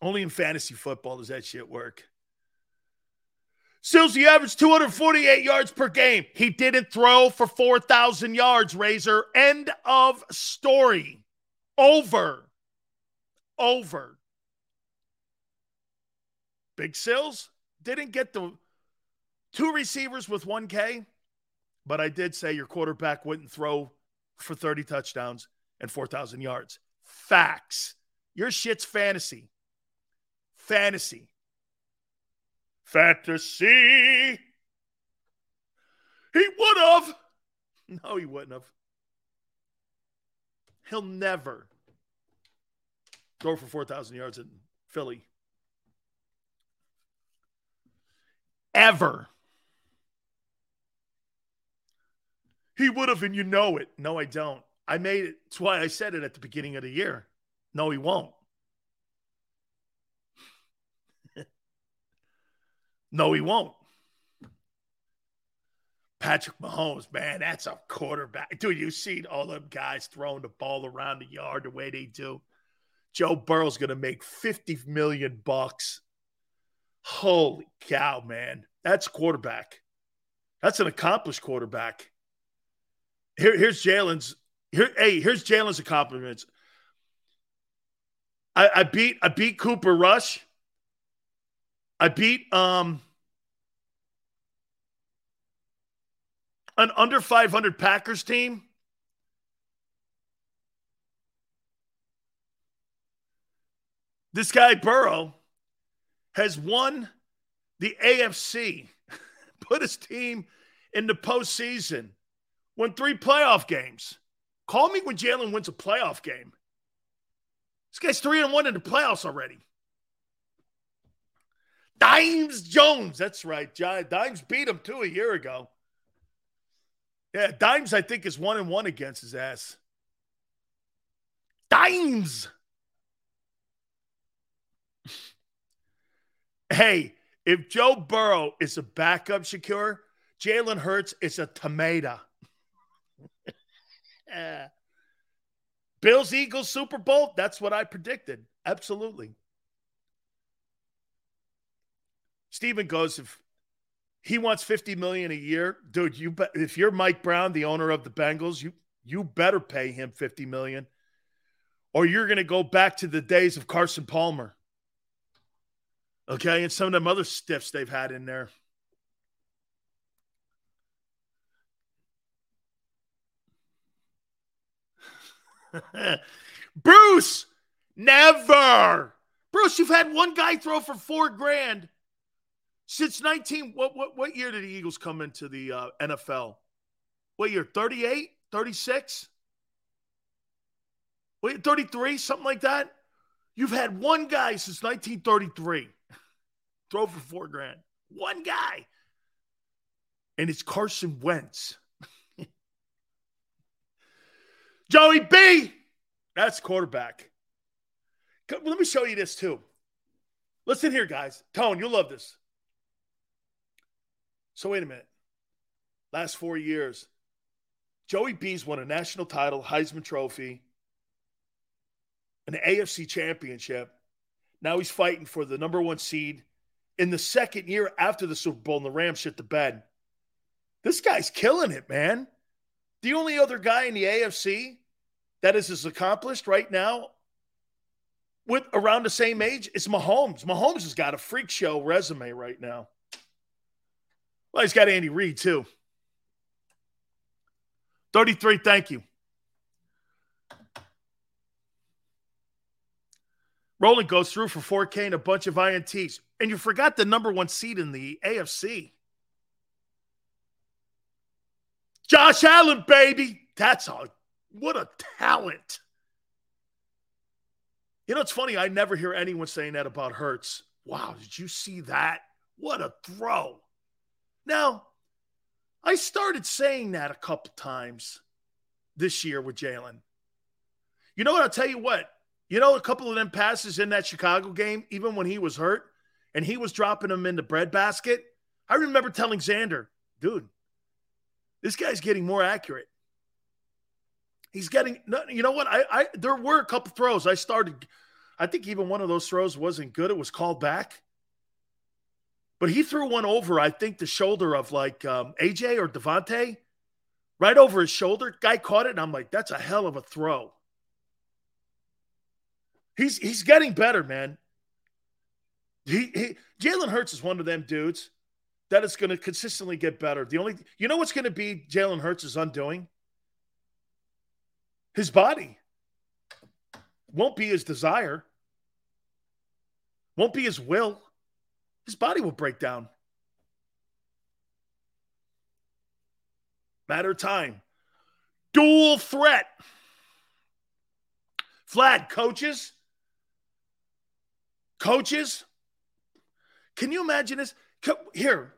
Only in fantasy football does that shit work. Sills, he averaged 248 yards per game. He didn't throw for 4,000 yards, Razor. End of story. Over. Over. Big Sills didn't get the two receivers with 1K, but I did say your quarterback wouldn't throw for 30 touchdowns and 4,000 yards. Facts. Your shit's fantasy. Fantasy. Fantasy. He would have. No, he wouldn't have. He'll never go for 4,000 yards in Philly. Ever. He would have, and you know it. No, I don't. I made it. That's why I said it at the beginning of the year. No, he won't. no, he won't. Patrick Mahomes, man, that's a quarterback. Dude, you see all them guys throwing the ball around the yard the way they do. Joe Burrow's to make 50 million bucks. Holy cow, man. That's quarterback. That's an accomplished quarterback. Here, here's Jalen's. Here, hey, here's Jalen's accomplishments. I, I beat I beat Cooper Rush. I beat um an under 500 Packers team. This guy Burrow has won the AFC, put his team in the postseason won three playoff games. Call me when Jalen wins a playoff game. This guy's three and one in the playoffs already. Dimes Jones. That's right. Dimes beat him too a year ago. Yeah, Dimes, I think, is one and one against his ass. Dimes. hey, if Joe Burrow is a backup, Shakir, Jalen Hurts is a tomato. Uh, Bills Eagles Super Bowl. That's what I predicted. Absolutely. Stephen goes if he wants 50 million a year. Dude, you bet if you're Mike Brown, the owner of the Bengals, you you better pay him 50 million. Or you're gonna go back to the days of Carson Palmer. Okay, and some of them other stiffs they've had in there. Bruce, never. Bruce, you've had one guy throw for four grand since 19. What, what, what year did the Eagles come into the uh, NFL? What year? 38, 36? Wait, 33, something like that? You've had one guy since 1933 throw for four grand. One guy. And it's Carson Wentz. Joey B. That's quarterback. Let me show you this too. Listen here, guys. Tone, you'll love this. So, wait a minute. Last four years, Joey B's won a national title, Heisman Trophy, an AFC championship. Now he's fighting for the number one seed in the second year after the Super Bowl, and the Rams shit the bed. This guy's killing it, man. The only other guy in the AFC that is as accomplished right now with around the same age is Mahomes. Mahomes has got a freak show resume right now. Well, he's got Andy Reid too. 33, thank you. Roland goes through for 4K and a bunch of INTs. And you forgot the number one seed in the AFC. Josh Allen, baby. That's a what a talent. You know, it's funny. I never hear anyone saying that about Hurts. Wow, did you see that? What a throw. Now, I started saying that a couple times this year with Jalen. You know what? I'll tell you what. You know, a couple of them passes in that Chicago game, even when he was hurt and he was dropping them in the breadbasket. I remember telling Xander, dude, this guy's getting more accurate. He's getting, you know what? I, I there were a couple throws. I started, I think even one of those throws wasn't good. It was called back. But he threw one over, I think, the shoulder of like um, AJ or Davante, right over his shoulder. Guy caught it, and I'm like, that's a hell of a throw. He's he's getting better, man. He, he Jalen Hurts is one of them dudes that is going to consistently get better. The only you know what's going to be Jalen Hurts' undoing? His body won't be his desire, won't be his will. His body will break down. Matter of time. Dual threat. Vlad, coaches. Coaches. Can you imagine this? Here,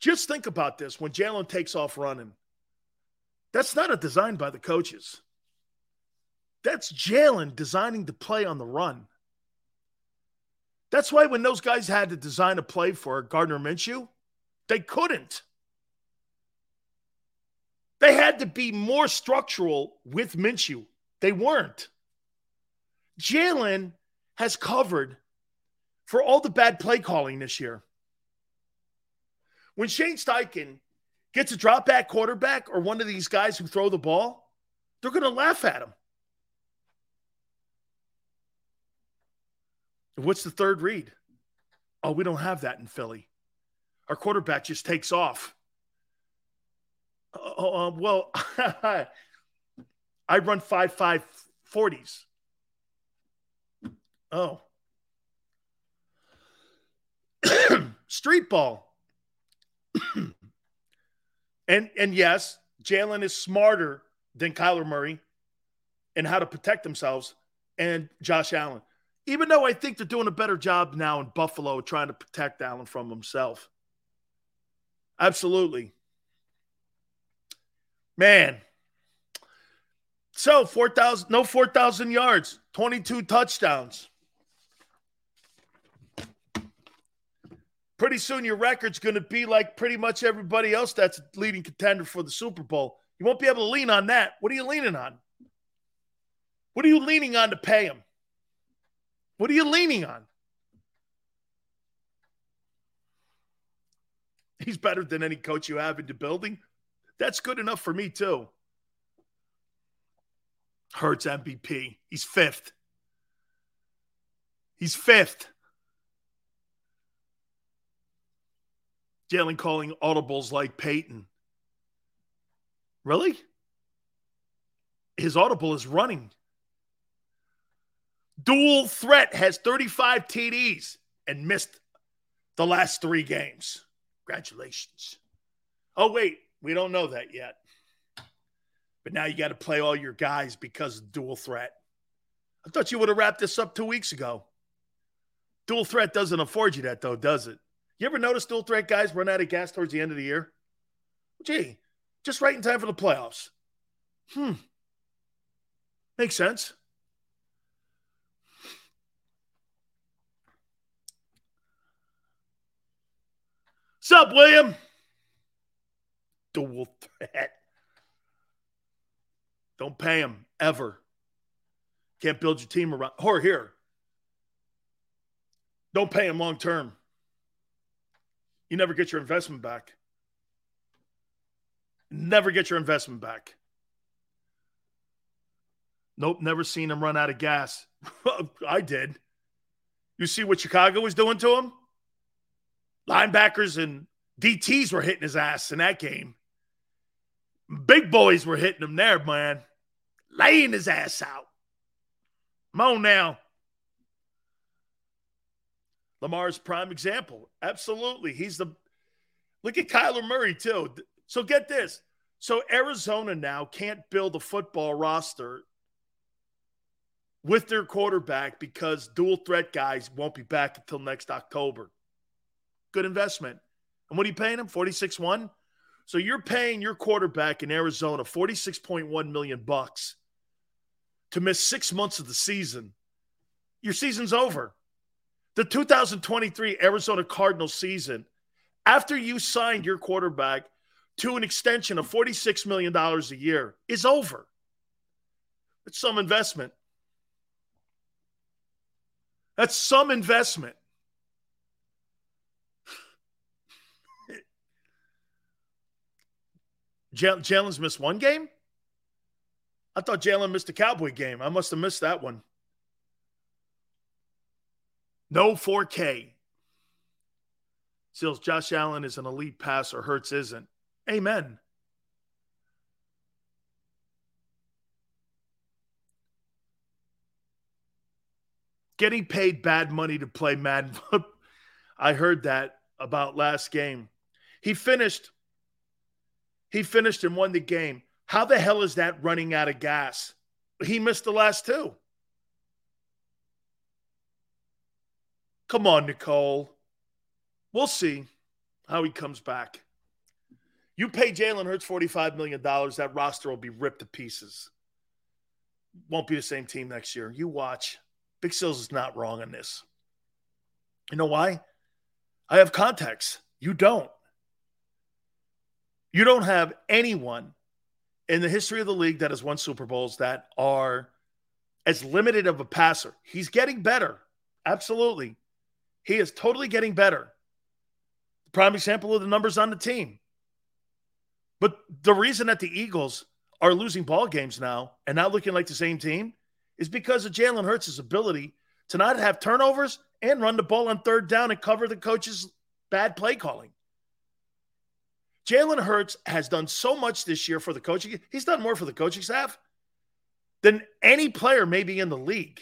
just think about this when Jalen takes off running. That's not a design by the coaches. That's Jalen designing the play on the run. That's why when those guys had to design a play for Gardner Minshew, they couldn't. They had to be more structural with Minshew. They weren't. Jalen has covered for all the bad play calling this year. When Shane Steichen gets a drop back quarterback or one of these guys who throw the ball, they're going to laugh at him. What's the third read? Oh, we don't have that in Philly. Our quarterback just takes off. Oh, uh, well, I run five five forties. Oh, street ball. and and yes, Jalen is smarter than Kyler Murray and how to protect themselves and Josh Allen. Even though I think they're doing a better job now in Buffalo trying to protect Allen from himself. Absolutely. Man. So 4,000, no 4,000 yards, 22 touchdowns. Pretty soon your record's going to be like pretty much everybody else that's a leading contender for the Super Bowl. You won't be able to lean on that. What are you leaning on? What are you leaning on to pay him? What are you leaning on? He's better than any coach you have in the building. That's good enough for me, too. Hurts MVP. He's fifth. He's fifth. Jalen calling audibles like Peyton. Really? His audible is running. Dual threat has 35 TDs and missed the last three games. Congratulations. Oh, wait, we don't know that yet. But now you got to play all your guys because of dual threat. I thought you would have wrapped this up two weeks ago. Dual threat doesn't afford you that, though, does it? You ever notice dual threat guys run out of gas towards the end of the year? Gee, just right in time for the playoffs. Hmm. Makes sense. Sup, William? Dual threat. Don't pay him ever. Can't build your team around. Or here. Don't pay him long term. You never get your investment back. Never get your investment back. Nope, never seen him run out of gas. I did. You see what Chicago was doing to him? Linebackers and DTs were hitting his ass in that game. Big boys were hitting him there, man. Laying his ass out. Come on now. Lamar's prime example. Absolutely. He's the look at Kyler Murray, too. So get this. So Arizona now can't build a football roster with their quarterback because dual threat guys won't be back until next October. Good investment. And what are you paying him? 46 1? So you're paying your quarterback in Arizona 46.1 million bucks to miss six months of the season. Your season's over. The 2023 Arizona Cardinals season, after you signed your quarterback to an extension of $46 million a year, is over. It's some investment. That's some investment. Jalen's missed one game? I thought Jalen missed a Cowboy game. I must have missed that one. No 4K. Sills, Josh Allen is an elite passer. Hurts isn't. Amen. Getting paid bad money to play Madden. I heard that about last game. He finished he finished and won the game. How the hell is that running out of gas? He missed the last two. Come on, Nicole. We'll see how he comes back. You pay Jalen Hurts $45 million, that roster will be ripped to pieces. Won't be the same team next year. You watch. Big Sills is not wrong on this. You know why? I have context. You don't. You don't have anyone in the history of the league that has won Super Bowls that are as limited of a passer. He's getting better. Absolutely. He is totally getting better. The prime example of the numbers on the team. But the reason that the Eagles are losing ball games now and not looking like the same team is because of Jalen Hurts' ability to not have turnovers and run the ball on third down and cover the coach's bad play calling. Jalen Hurts has done so much this year for the coaching. He's done more for the coaching staff than any player maybe in the league.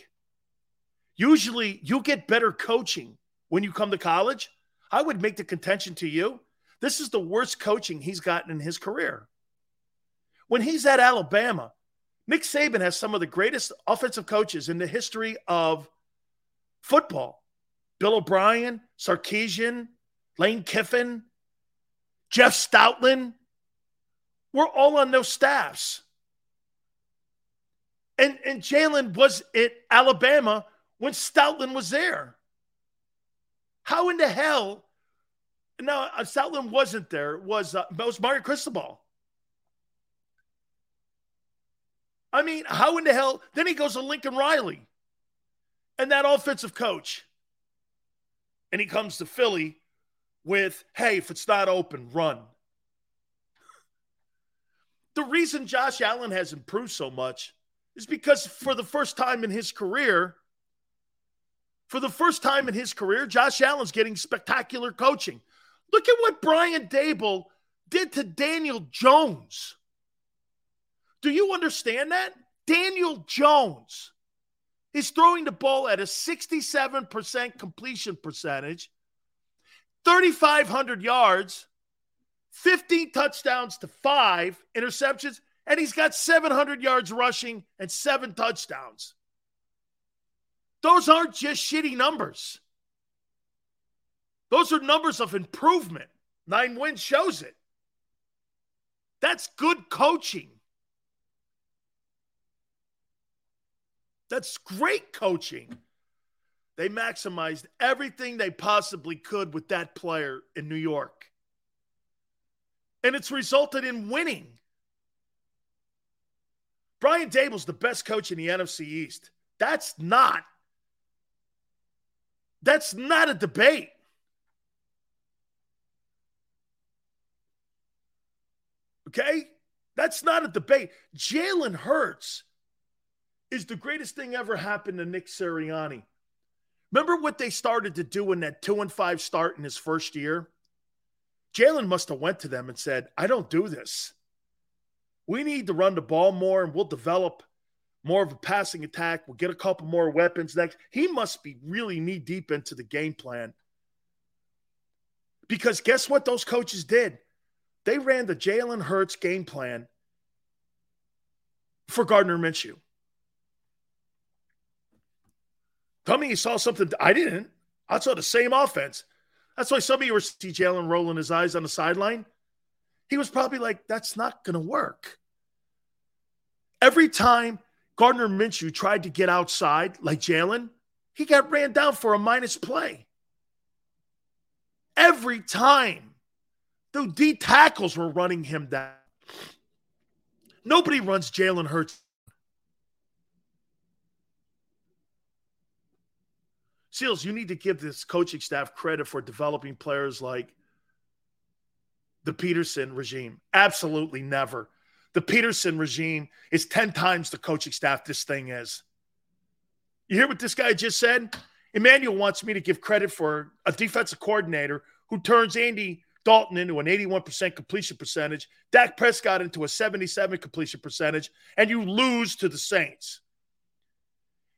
Usually, you get better coaching when you come to college. I would make the contention to you this is the worst coaching he's gotten in his career. When he's at Alabama, Nick Saban has some of the greatest offensive coaches in the history of football. Bill O'Brien, Sarkisian, Lane Kiffin, Jeff Stoutland. We're all on those staffs. And, and Jalen was at Alabama when Stoutland was there. How in the hell? No, uh, Stoutland wasn't there. It was uh, it was Mario Cristobal. I mean, how in the hell? Then he goes to Lincoln Riley and that offensive coach. And he comes to Philly with, hey, if it's not open, run. The reason Josh Allen has improved so much is because for the first time in his career, for the first time in his career, Josh Allen's getting spectacular coaching. Look at what Brian Daboll did to Daniel Jones. Do you understand that? Daniel Jones is throwing the ball at a 67% completion percentage, 3,500 yards, 15 touchdowns to five interceptions, and he's got 700 yards rushing and seven touchdowns. Those aren't just shitty numbers. Those are numbers of improvement. Nine wins shows it. That's good coaching. That's great coaching. They maximized everything they possibly could with that player in New York. And it's resulted in winning. Brian Daboll's the best coach in the NFC East. That's not that's not a debate. Okay? That's not a debate. Jalen Hurts is the greatest thing ever happened to Nick Sirianni. Remember what they started to do in that two and five start in his first year? Jalen must have went to them and said, I don't do this. We need to run the ball more and we'll develop more of a passing attack. We'll get a couple more weapons next. He must be really knee deep into the game plan. Because guess what those coaches did? They ran the Jalen Hurts game plan for Gardner Minshew. Tell me you saw something. I didn't. I saw the same offense. That's why some of you were see Jalen rolling his eyes on the sideline. He was probably like, that's not going to work. Every time Gardner Minshew tried to get outside like Jalen, he got ran down for a minus play. Every time. The D tackles were running him down. Nobody runs Jalen Hurts. Sills, you need to give this coaching staff credit for developing players like the Pederson regime. Absolutely never. The Pederson regime is 10 times the coaching staff this thing is. You hear what this guy just said? Emmanuel wants me to give credit for a defensive coordinator who turns Andy Dalton into an 81% completion percentage, Dak Prescott into a 77 completion percentage, and you lose to the Saints.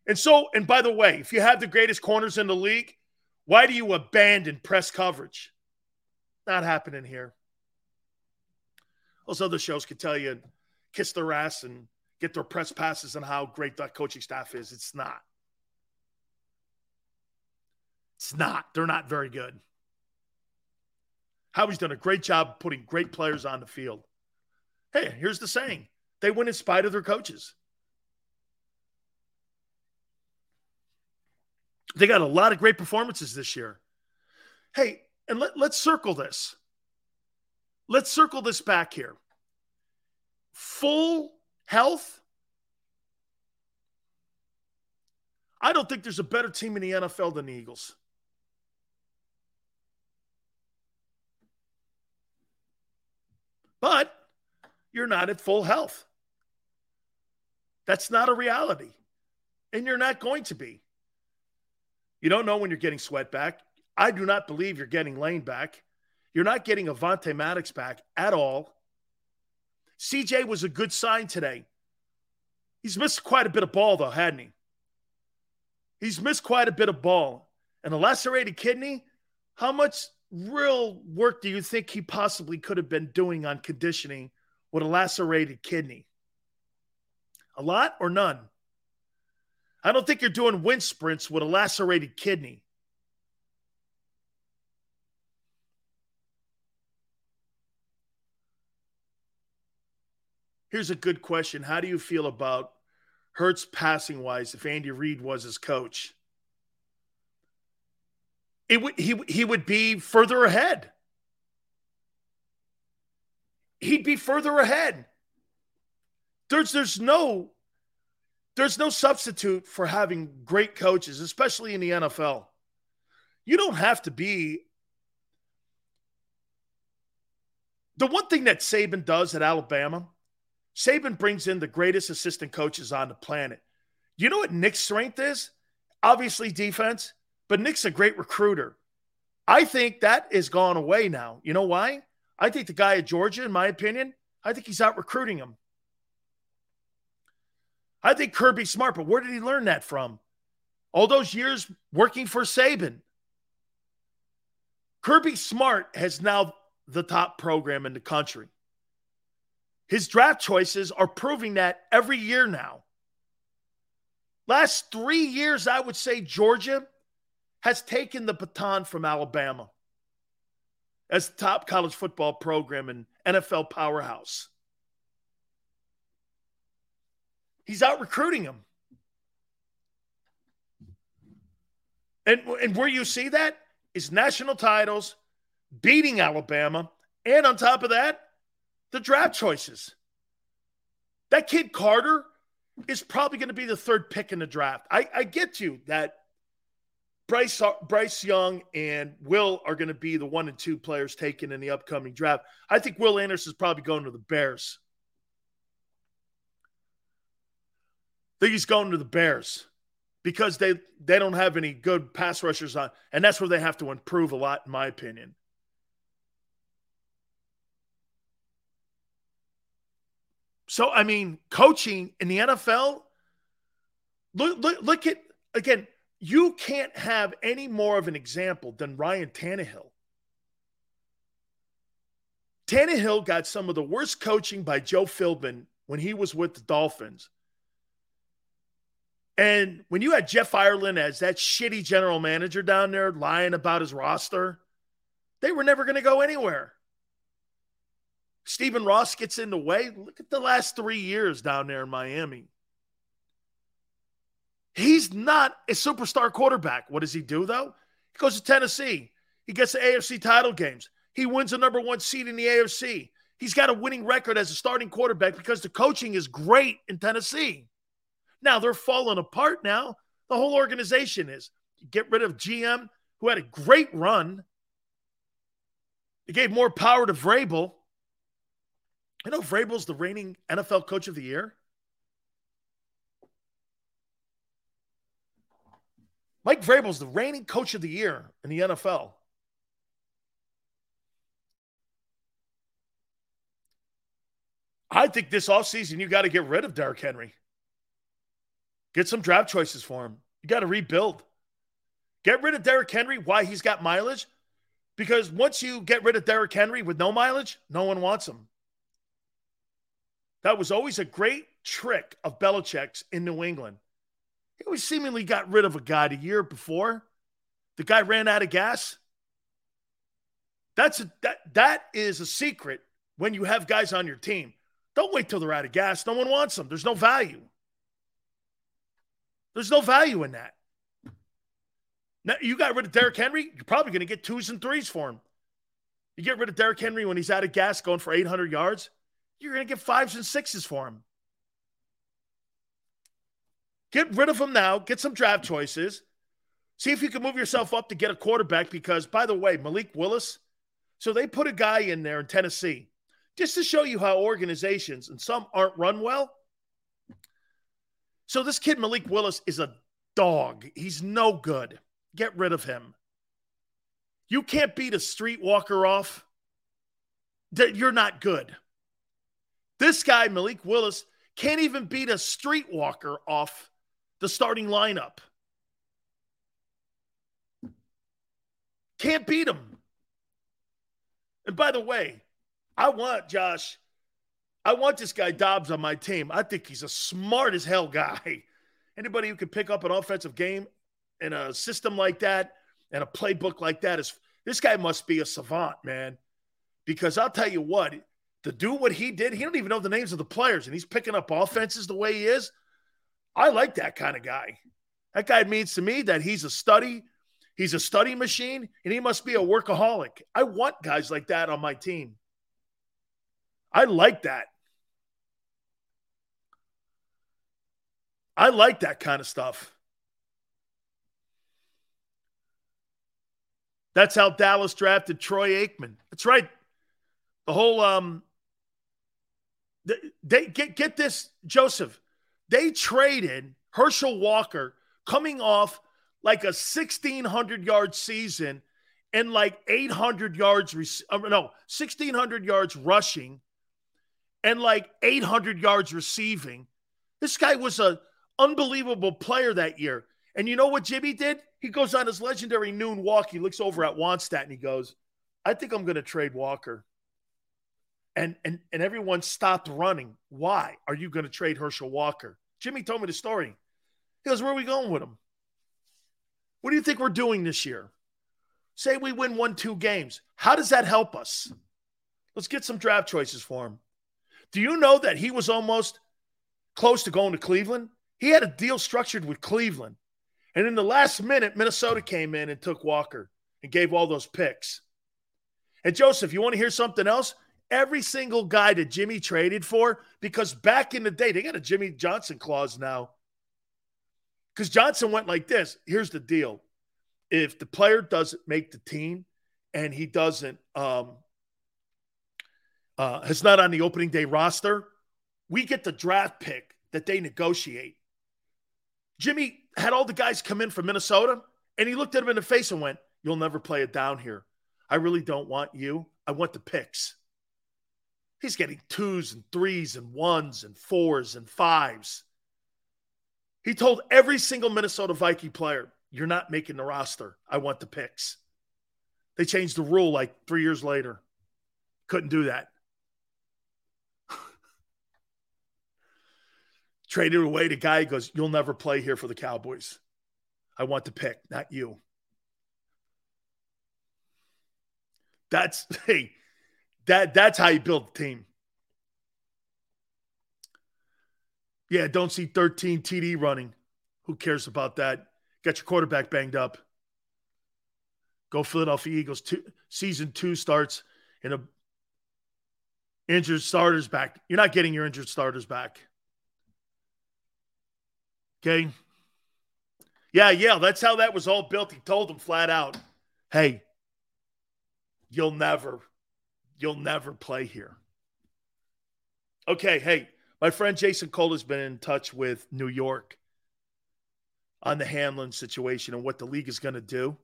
And so, and by the way, if you have the greatest corners in the league, why do you abandon press coverage? Not happening here. Those other shows could tell you, kiss their ass and get their press passes and how great that coaching staff is. It's not. It's not. They're not very good. Howie's done a great job putting great players on the field. Hey, here's the saying they win in spite of their coaches. They got a lot of great performances this year. Hey, and let, let's circle this. Let's circle this back here. Full health. I don't think there's a better team in the NFL than the Eagles. But you're not at full health. That's not a reality. And you're not going to be. You don't know when you're getting sweat back. I do not believe you're getting Lane back. You're not getting Avonte Maddox back at all. CJ was a good sign today. He's missed quite a bit of ball, though, hadn't he? He's missed quite a bit of ball. And a lacerated kidney, how much real work do you think he possibly could have been doing on conditioning with a lacerated kidney? A lot or none? I don't think you're doing wind sprints with a lacerated kidney. Here's a good question. How do you feel about Hurts passing wise if Andy Reid was his coach? It would he he would be further ahead. He'd be further ahead. There's there's no there's no substitute for having great coaches, especially in the NFL. You don't have to be the one thing that Saban does at Alabama, Saban brings in the greatest assistant coaches on the planet. You know what Nick's strength is? Obviously, defense, but Nick's a great recruiter. I think that is gone away now. You know why? I think the guy at Georgia, in my opinion, I think he's out recruiting him. I think Kirby smart, but where did he learn that from? All those years working for Saban. Kirby Smart has now the top program in the country. His draft choices are proving that every year now. Last three years, I would say Georgia has taken the baton from Alabama as top college football program and NFL powerhouse. He's out recruiting them. And, and where you see that is national titles, beating Alabama, and on top of that, the draft choices. That kid Carter is probably going to be the third pick in the draft. I, I get you that Bryce Bryce Young and Will are going to be the one and two players taken in the upcoming draft. I think Will Anderson is probably going to the Bears. Think he's going to the Bears because they they don't have any good pass rushers on, and that's where they have to improve a lot, in my opinion. So I mean, coaching in the NFL. Look, look, look at again you can't have any more of an example than Ryan Tannehill. Tannehill got some of the worst coaching by Joe Philbin when he was with the Dolphins. And when you had Jeff Ireland as that shitty general manager down there lying about his roster, they were never going to go anywhere. Stephen Ross gets in the way. Look at the last three years down there in Miami. He's not a superstar quarterback. What does he do, though? He goes to Tennessee. He gets the AFC title games. He wins the number one seed in the AFC. He's got a winning record as a starting quarterback because the coaching is great in Tennessee. Now they're falling apart now. The whole organization is. Get rid of GM, who had a great run. It gave more power to Vrabel. You know, Vrabel's the reigning NFL coach of the year. Mike Vrabel's the reigning coach of the year in the NFL. I think this offseason you got to get rid of Derrick Henry. Get some draft choices for him. You got to rebuild. Get rid of Derrick Henry. Why he's got mileage? Because once you get rid of Derrick Henry with no mileage, no one wants him. That was always a great trick of Belichick's in New England. He always seemingly got rid of a guy the year before. The guy ran out of gas. That's a, that that is a secret when you have guys on your team. Don't wait till they're out of gas. No one wants them. There's no value. There's no value in that. Now, you got rid of Derrick Henry, you're probably going to get twos and threes for him. You get rid of Derrick Henry when he's out of gas going for 800 yards, you're going to get fives and sixes for him. Get rid of him now. Get some draft choices. See if you can move yourself up to get a quarterback. Because, by the way, Malik Willis, so they put a guy in there in Tennessee just to show you how organizations and some aren't run well. So this kid, Malik Willis, is a dog. He's no good. Get rid of him. You can't beat a streetwalker off. That you're not good. This guy, Malik Willis, can't even beat a streetwalker off the starting lineup. Can't beat him. And by the way, I want Josh, I want this guy Dobbs on my team. I think he's a smart as hell guy. Anybody who can pick up an offensive game in a system like that and a playbook like that is this guy must be a savant, man. Because I'll tell you what, to do what he did, he don't even know the names of the players, and he's picking up offenses the way he is. I like that kind of guy. That guy means to me that he's a study, he's a study machine, and he must be a workaholic. I want guys like that on my team. I like that. I like that kind of stuff. That's how Dallas drafted Troy Aikman. That's right. The whole um they get get this, Joseph. They traded Herschel Walker coming off like a 1600 yard season and like 800 yards uh, no 1600 yards rushing and like 800 yards receiving this guy was a unbelievable player that year and you know what jimmy did he goes on his legendary noon walk he looks over at Wannstedt and he goes i think i'm going to trade walker and and and everyone stopped running why are you going to trade herschel walker jimmy told me the story he goes where are we going with him what do you think we're doing this year? Say we win one, two games. How does that help us? Let's get some draft choices for him. Do you know that he was almost close to going to Cleveland? He had a deal structured with Cleveland. And in the last minute, Minnesota came in and took Walker and gave all those picks. And Joseph, you want to hear something else? Every single guy that Jimmy traded for, because back in the day, they got a Jimmy Johnson clause now. Because Johnson went like this. Here's the deal: if the player doesn't make the team and he doesn't um, uh, is not on the opening day roster, we get the draft pick that they negotiate. Jimmy had all the guys come in from Minnesota, and he looked at him in the face and went, "You'll never play it down here. I really don't want you. I want the picks." He's getting twos and threes and ones and fours and fives. He told every single Minnesota Viking player, You're not making the roster. I want the picks. They changed the rule like three years later. Couldn't do that. Traded away the guy goes, You'll never play here for the Cowboys. I want the pick, not you. That's hey, that that's how you build a team. Yeah, don't see 13 TD running. Who cares about that? Get your quarterback banged up. Go Philadelphia Eagles. Two, season two starts in a injured starters back. You're not getting your injured starters back. Okay. Yeah, yeah, that's how that was all built. He told them flat out, "Hey, you'll never, you'll never play here." Okay, hey, my friend Jason Cole has been in touch with New York on the Hamlin situation and what the league is going to do.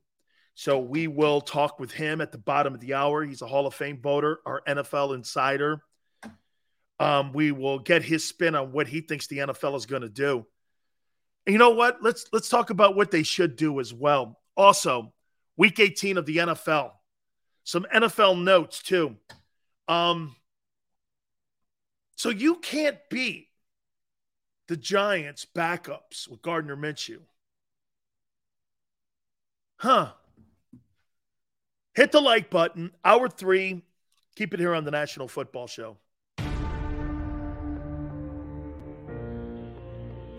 So we will talk with him at the bottom of the hour. He's a Hall of Fame voter, our NFL insider. Um, we will get his spin on what he thinks the NFL is going to do. You know what? Let's let's talk about what they should do as well. Also, week 18 of the NFL. Some NFL notes too. Um, so you can't beat the Giants' backups with Gardner Minshew. Huh. Hit the like button. Hour three. Keep it here on the National Football Show.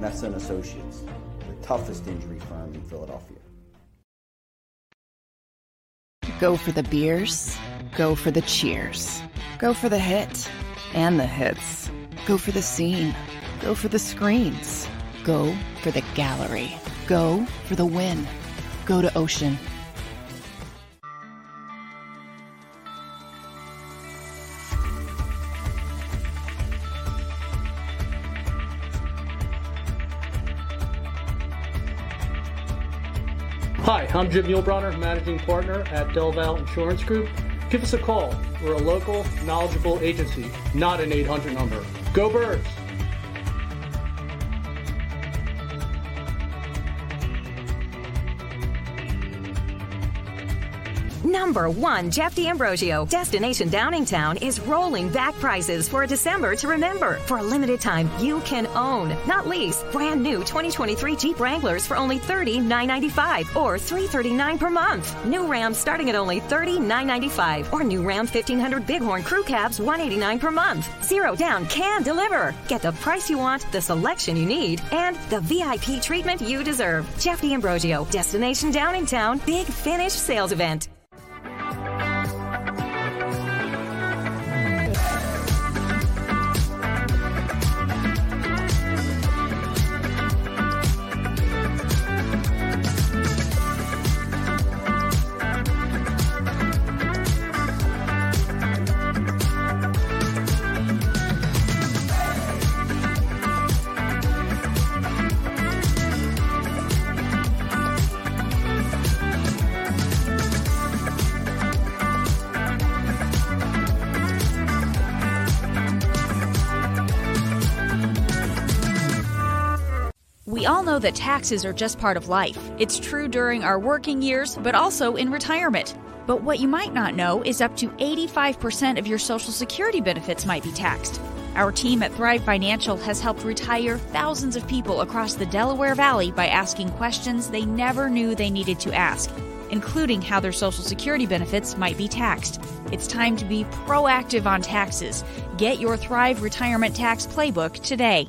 Messa Associates, the toughest injury firm in Philadelphia. Go for the beers, go for the cheers Go for the hit and the hits. Go for the scene. Go for the screens. Go for the gallery. Go for the win. Go to Ocean. I'm Jim Muehlbronner, Managing Partner at Delval Insurance Group. Give us a call. We're a local, knowledgeable agency, not an 800 number. Go Birds! Number one, Jeff D'Ambrosio. Destination Downingtown is rolling back prices for a December to remember. For a limited time, you can own, not lease, brand new 2023 Jeep Wranglers for only $30,995 or 339 per month. New Rams starting at only $30,995 or new Ram 1500 Bighorn Crew Cabs 189 per month. Zero down can deliver. Get the price you want, the selection you need, and the VIP treatment you deserve. Jeff D'Ambrosio, Destination Downingtown, Big Finish Sales Event. That taxes are just part of life. It's true during our working years, but also in retirement. But what you might not know is up to 85% of your Social Security benefits might be taxed. Our team at Thrive Financial has helped retire thousands of people across the Delaware Valley by asking questions they never knew they needed to ask, including how their Social Security benefits might be taxed. It's time to be proactive on taxes. Get your Thrive Retirement Tax Playbook today.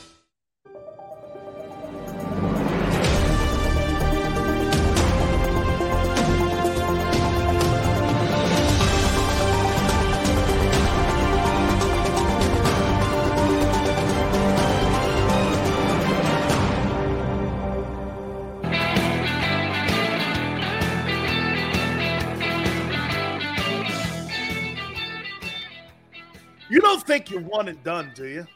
Think you're one and done, do you?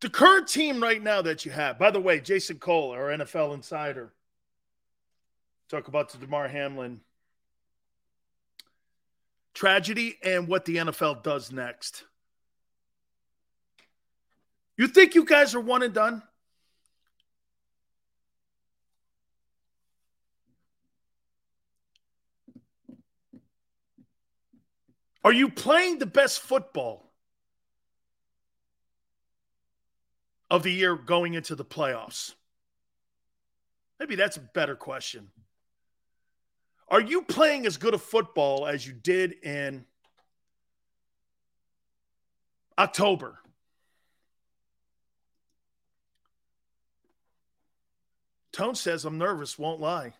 The current team right now that you have, by the way, Jason Cole, our NFL insider, talk about the Damar Hamlin tragedy and what the NFL does next. You think you guys are one and done? Are you playing the best football of the year going into the playoffs? Maybe that's a better question. Are you playing as good a football as you did in October? Tone says, I'm nervous, won't lie.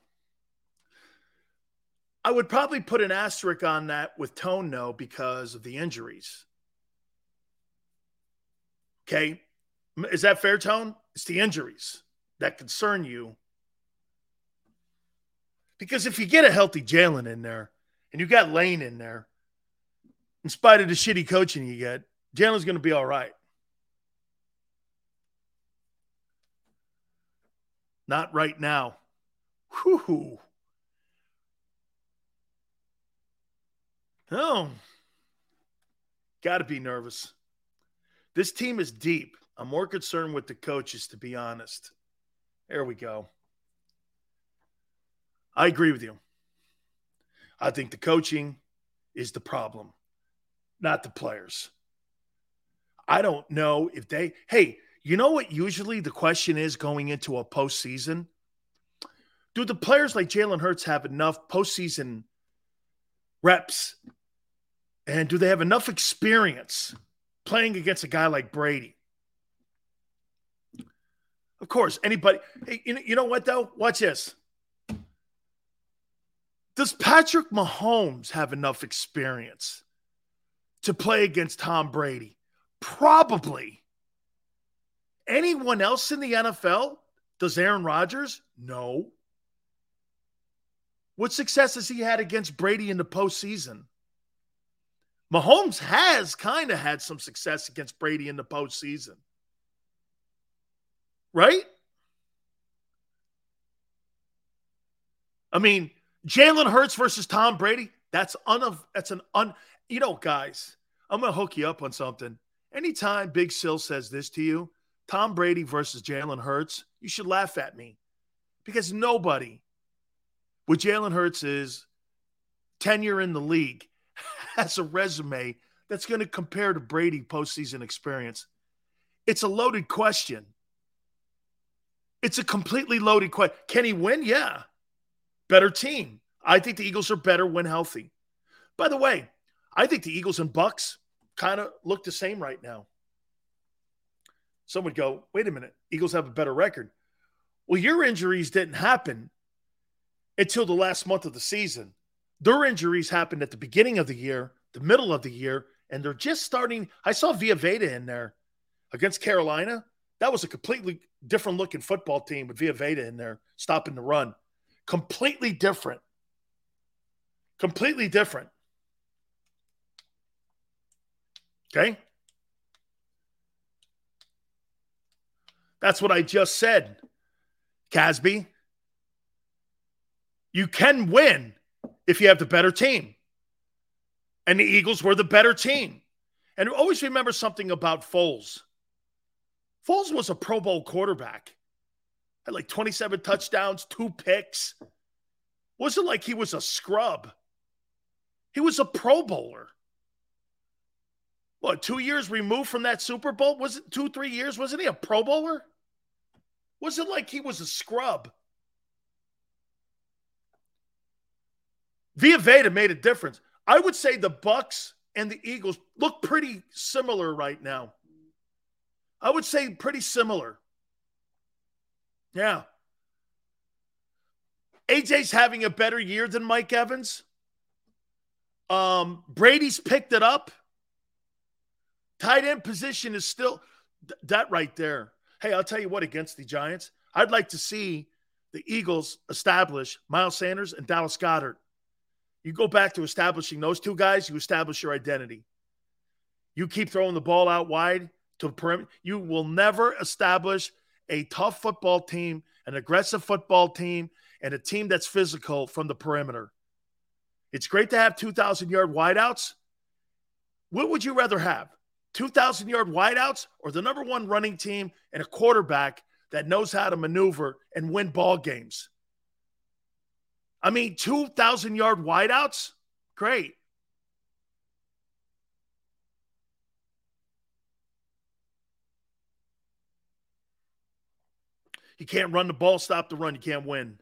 I would probably put an asterisk on that with Tone, no, because of the injuries. Okay. Is that fair, Tone? It's the injuries that concern you. Because if you get a healthy Jalen in there and you got Lane in there, in spite of the shitty coaching you get, Jalen's going to be all right. Not right now. Whew. Oh, got to be nervous. This team is deep. I'm more concerned with the coaches, to be honest. There we go. I agree with you. I think the coaching is the problem, not the players. I don't know if they, hey, you know what usually the question is going into a postseason? Do the players like Jalen Hurts have enough postseason reps? And do they have enough experience playing against a guy like Brady? Of course, anybody. Hey, you know, what, though? Watch this. Does Patrick Mahomes have enough experience to play against Tom Brady? Probably. Anyone else in the NFL? Does Aaron Rodgers? No. What success has he had against Brady in the postseason? Mahomes has kind of had some success against Brady in the postseason. Right? I mean, Jalen Hurts versus Tom Brady, that's un that's an un you know, guys, I'm gonna hook you up on something. Anytime Big Sill says this to you, Tom Brady versus Jalen Hurts, you should laugh at me. Because nobody with Jalen Hurts' is tenure in the league has a resume that's going to compare to Brady postseason experience. It's a loaded question. It's a completely loaded question. Can he win? Yeah. Better team. I think the Eagles are better when healthy. By the way, I think the Eagles and Bucks kind of look the same right now. Some would go, wait a minute, Eagles have a better record. Well, your injuries didn't happen until the last month of the season. Their injuries happened at the beginning of the year, the middle of the year, and they're just starting. I saw Vita Vea in there against Carolina. That was a completely different looking football team with Vita Vea in there stopping the run. Completely different. Completely different. Okay. That's what I just said, Casby. You can win if you have the better team. And the Eagles were the better team. And always remember something about Foles. Foles was a Pro Bowl quarterback. Had like 27 touchdowns, two picks. Wasn't like he was a scrub. He was a Pro Bowler. What, two years removed from that Super Bowl? Was it two, three years? Wasn't he a Pro Bowler? Was it like he was a scrub? Vita Vea made a difference. I would say the Bucks and the Eagles look pretty similar right now. I would say pretty similar. Yeah. AJ's having a better year than Mike Evans. Um, Brady's picked it up. Tight end position is still th- that right there. Hey, I'll tell you what, against the Giants, I'd like to see the Eagles establish Miles Sanders and Dallas Goedert. You go back to establishing those two guys, you establish your identity. You keep throwing the ball out wide to the perimeter. You will never establish a tough football team, an aggressive football team, and a team that's physical from the perimeter. It's great to have 2,000 yard wideouts. What would you rather have? 2,000 yard wideouts or the number one running team and a quarterback that knows how to maneuver and win ball games? I mean, 2,000 yard wideouts? Great. You can't run the ball, stop the run. You can't win.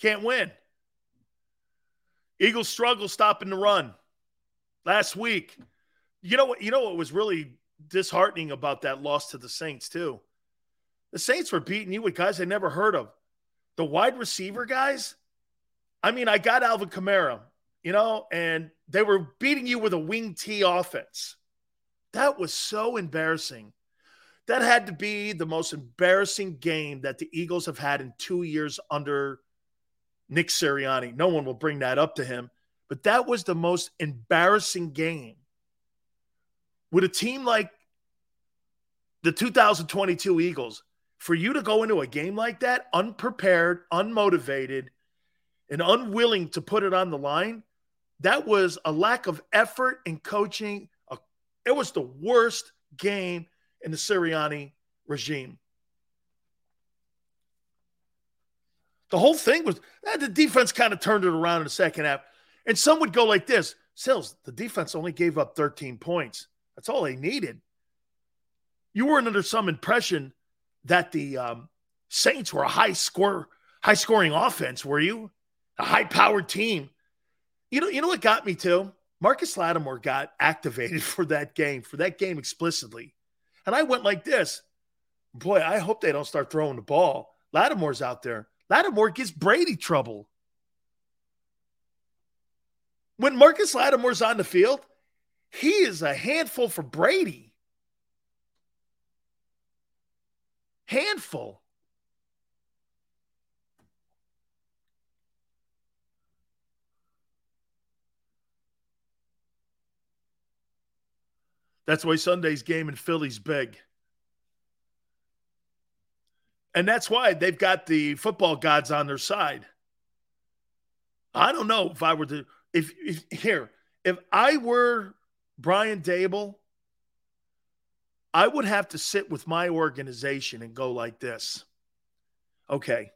Can't win. Eagles struggle stopping the run last week. You know what? You know what was really disheartening about that loss to the Saints too. The Saints were beating you with guys I never heard of. The wide receiver guys. I mean, I got Alvin Kamara, you know, and they were beating you with a wing T offense. That was so embarrassing. That had to be the most embarrassing game that the Eagles have had in two years under Nick Sirianni. No one will bring that up to him. But that was the most embarrassing game. With a team like the 2022 Eagles, for you to go into a game like that unprepared, unmotivated, and unwilling to put it on the line, that was a lack of effort and coaching. It was the worst game in the Sirianni regime. The whole thing was eh, the defense kind of turned it around in the second half. And some would go like this Sills, the defense only gave up 13 points. That's all they needed. You weren't under some impression that the um, Saints were a high score, high scoring offense, were you? A high powered team. You know, you know what got me too? Marcus Lattimore got activated for that game, for that game explicitly. And I went like this. Boy, I hope they don't start throwing the ball. Lattimore's out there. Lattimore gives Brady trouble. When Marcus Lattimore's on the field, he is a handful for Brady. Handful. That's why Sunday's game in Philly's big. And that's why they've got the football gods on their side. I don't know if I were to if, if here, if I were Brian Daboll, I would have to sit with my organization and go like this. Okay.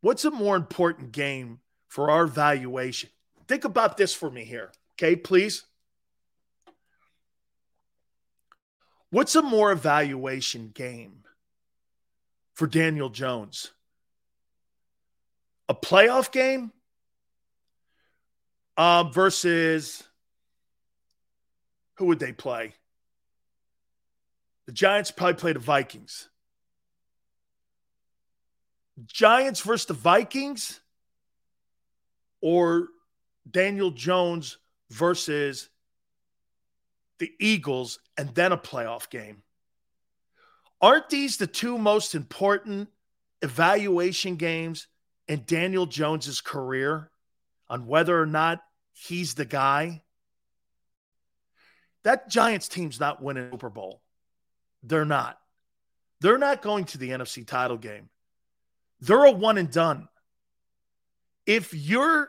What's a more important game for our valuation? Think about this for me here. Okay, please. What's a more evaluation game for Daniel Jones? A playoff game uh, versus who would they play? The Giants probably play the Vikings. Giants versus the Vikings or Daniel Jones versus the Eagles and then a playoff game. Aren't these the two most important evaluation games in Daniel Jones's career on whether or not he's the guy? That Giants team's not winning Super Bowl. They're not. They're not going to the NFC title game. They're a one and done. If you're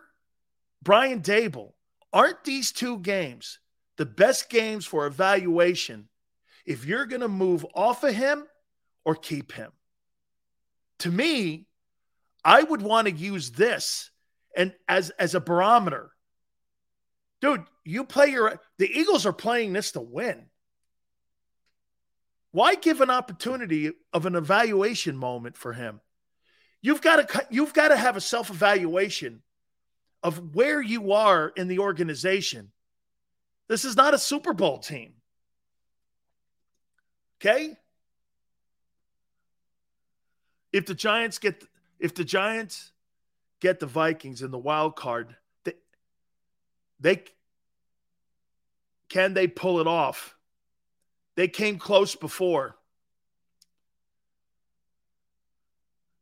Brian Daboll, aren't these two games the best games for evaluation if you're going to move off of him or keep him. To me, I would want to use this and as as a barometer. Dude, you play your the Eagles are playing this to win. Why give an opportunity of an evaluation moment for him? You've got to you've got to have a self-evaluation of where you are in the organization this is not a Super Bowl team. Okay? If the Giants get if the Giants get the Vikings in the wild card, they, can they pull it off? They came close before.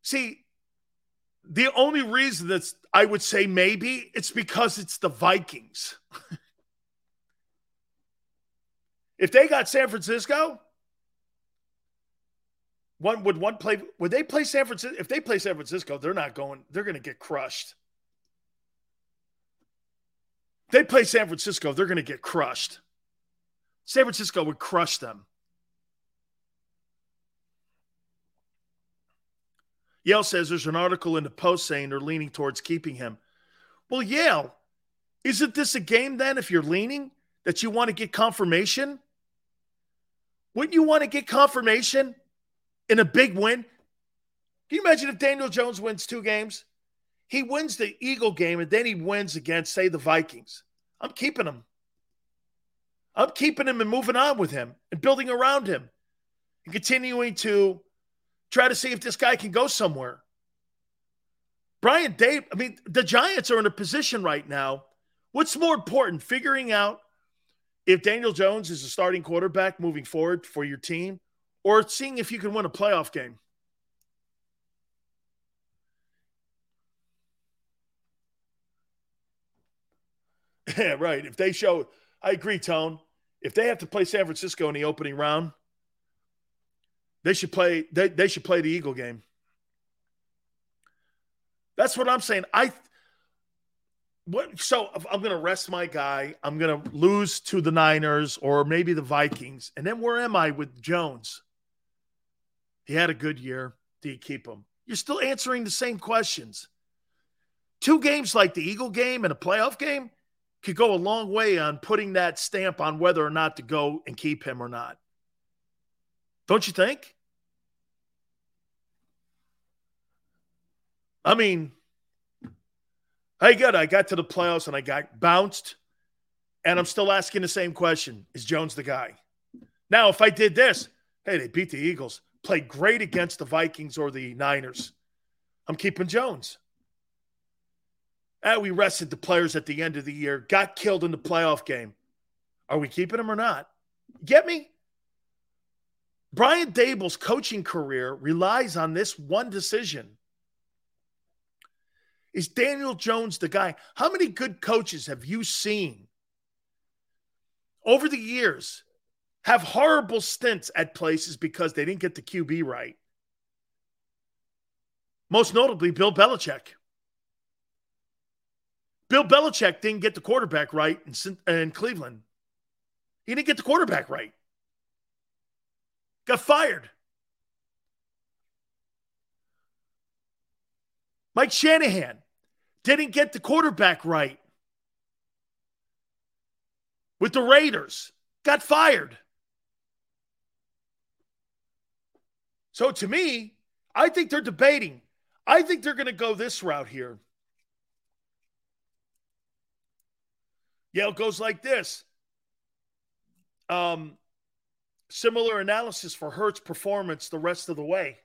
See, the only reason that's I would say maybe it's because it's the Vikings. If they got San Francisco, one would one play would they play San Francisco? If they play San Francisco, they're not going, they're going to get crushed. They play San Francisco, they're going to get crushed. San Francisco would crush them. Yale says there's an article in the Post saying they're leaning towards keeping him. Well, Yale, isn't this a game then if you're leaning that you want to get confirmation? Wouldn't you want to get confirmation in a big win? Can you imagine if Daniel Jones wins two games? He wins the Eagle game and then he wins against, say, the Vikings. I'm keeping him. I'm keeping him and moving on with him and building around him and continuing to try to see if this guy can go somewhere. Brian Dave, I mean, the Giants are in a position right now. What's more important, figuring out if Daniel Jones is a starting quarterback moving forward for your team, or seeing if you can win a playoff game. Yeah, right. If they show, I agree, Tone. If they have to play San Francisco in the opening round, they should play. They, they should play the Eagle game. That's what I'm saying. I what so I'm going to rest my guy. I'm going to lose to the Niners or maybe the Vikings. And then where am I with Jones? He had a good year. Do you keep him? You're still answering the same questions. Two games like the Eagle game and a playoff game could go a long way on putting that stamp on whether or not to go and keep him or not. Don't you think? I mean, Hey, good. I got to the playoffs and I got bounced. And I'm still asking the same question Is Jones the guy? Now, if I did this, hey, they beat the Eagles, played great against the Vikings or the Niners. I'm keeping Jones. Ah, we rested the players at the end of the year, got killed in the playoff game. Are we keeping him or not? Get me? Brian Daboll's coaching career relies on this one decision. Is Daniel Jones the guy? How many good coaches have you seen over the years have horrible stints at places because they didn't get the QB right? Most notably, Bill Belichick. Bill Belichick didn't get the quarterback right in, in Cleveland. He didn't get the quarterback right. Got fired. Mike Shanahan didn't get the quarterback right with the Raiders. Got fired. So to me, I think they're debating. I think they're going to go this route here. Yale goes like this. Um, similar analysis for Hurts performance the rest of the way.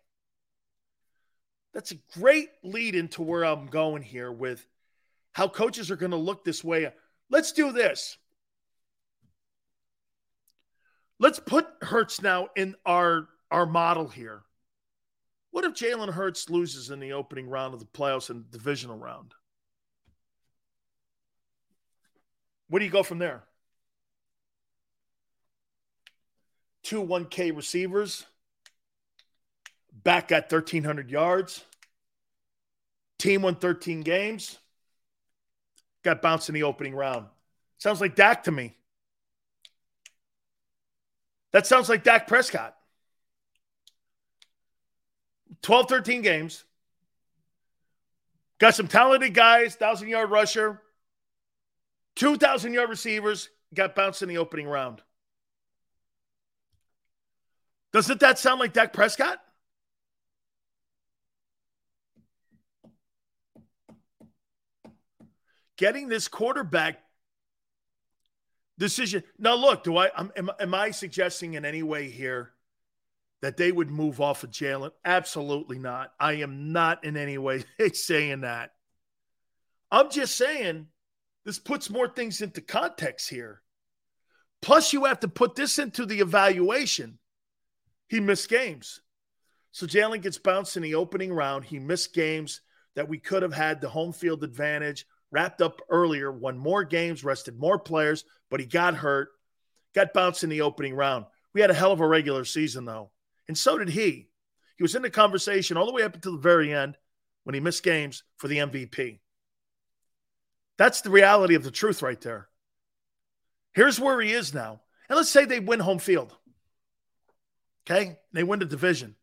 That's a great lead into where I'm going here with how coaches are going to look this way. Let's do this. Let's put Hurts now in our our model here. What if Jalen Hurts loses in the opening round of the playoffs and divisional round? Where do you go from there? Two 1K receivers, back at 1,300 yards. Team won 13 games. Got bounced in the opening round. Sounds like Dak to me. That sounds like Dak Prescott. 12, 13 games. Got some talented guys, 1,000 yard rusher, 2,000 yard receivers, got bounced in the opening round. Doesn't that sound like Dak Prescott? Getting this quarterback decision. Now, look, do I am, am I suggesting in any way here that they would move off of Jalen? Absolutely not. I am not in any way saying that. I'm just saying this puts more things into context here. Plus, you have to put this into the evaluation. He missed games. So Jalen gets bounced in the opening round. He missed games that we could have had the home field advantage, wrapped up earlier, won more games, rested more players, but he got hurt, got bounced in the opening round. We had a hell of a regular season, though. And so did he. He was in the conversation all the way up until the very end when he missed games for the MVP. That's the reality of the truth right there. Here's where he is now. And let's say they win home field. Okay? They win the division.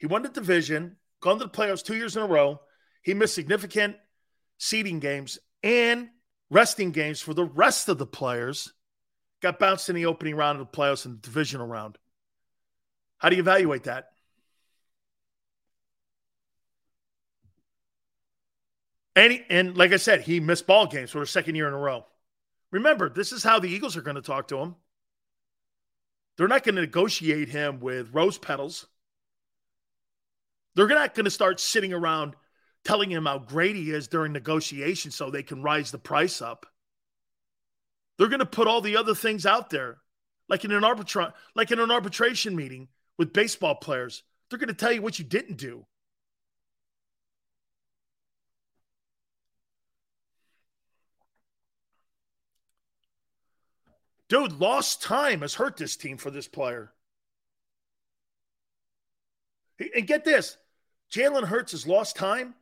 He won the division, gone to the playoffs two years in a row. He missed significant seeding games and resting games for the rest of the players. Got bounced in the opening round of the playoffs and the divisional round. How do you evaluate that? And, he, and like I said, he missed ball games for a second year in a row. Remember, this is how the Eagles are going to talk to him. They're not going to negotiate him with rose petals. They're not going to start sitting around telling him how great he is during negotiations so they can rise the price up. They're going to put all the other things out there, like in an arbitra- like in an arbitration meeting with baseball players. They're going to tell you what you didn't do. Dude, lost time has hurt this team for this player. And get this Jalen Hurts' has lost time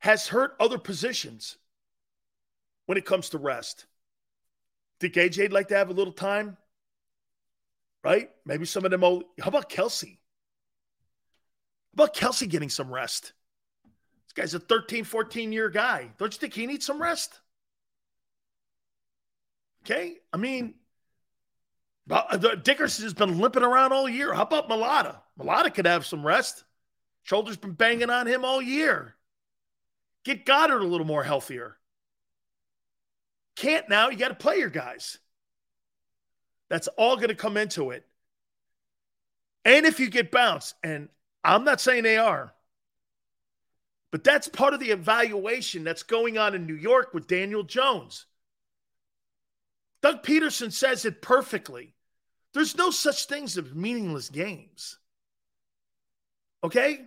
has hurt other positions when it comes to rest. Think AJ'd like to have a little time? Right? Maybe some of them. Old, how about Kelce? How about Kelce getting some rest? This guy's a 13, 14 year guy. Don't you think he needs some rest? Okay. I mean, uh, Dickerson has been limping around all year. How about Mailata? Mailata could have some rest. Shoulder's been banging on him all year. Get Goedert a little more healthier. Can't now. You got to play your guys. That's all going to come into it. And if you get bounced, and I'm not saying they are, But that's part of the evaluation that's going on in New York with Daniel Jones. Doug Pederson says it perfectly. There's no such things as meaningless games. Okay?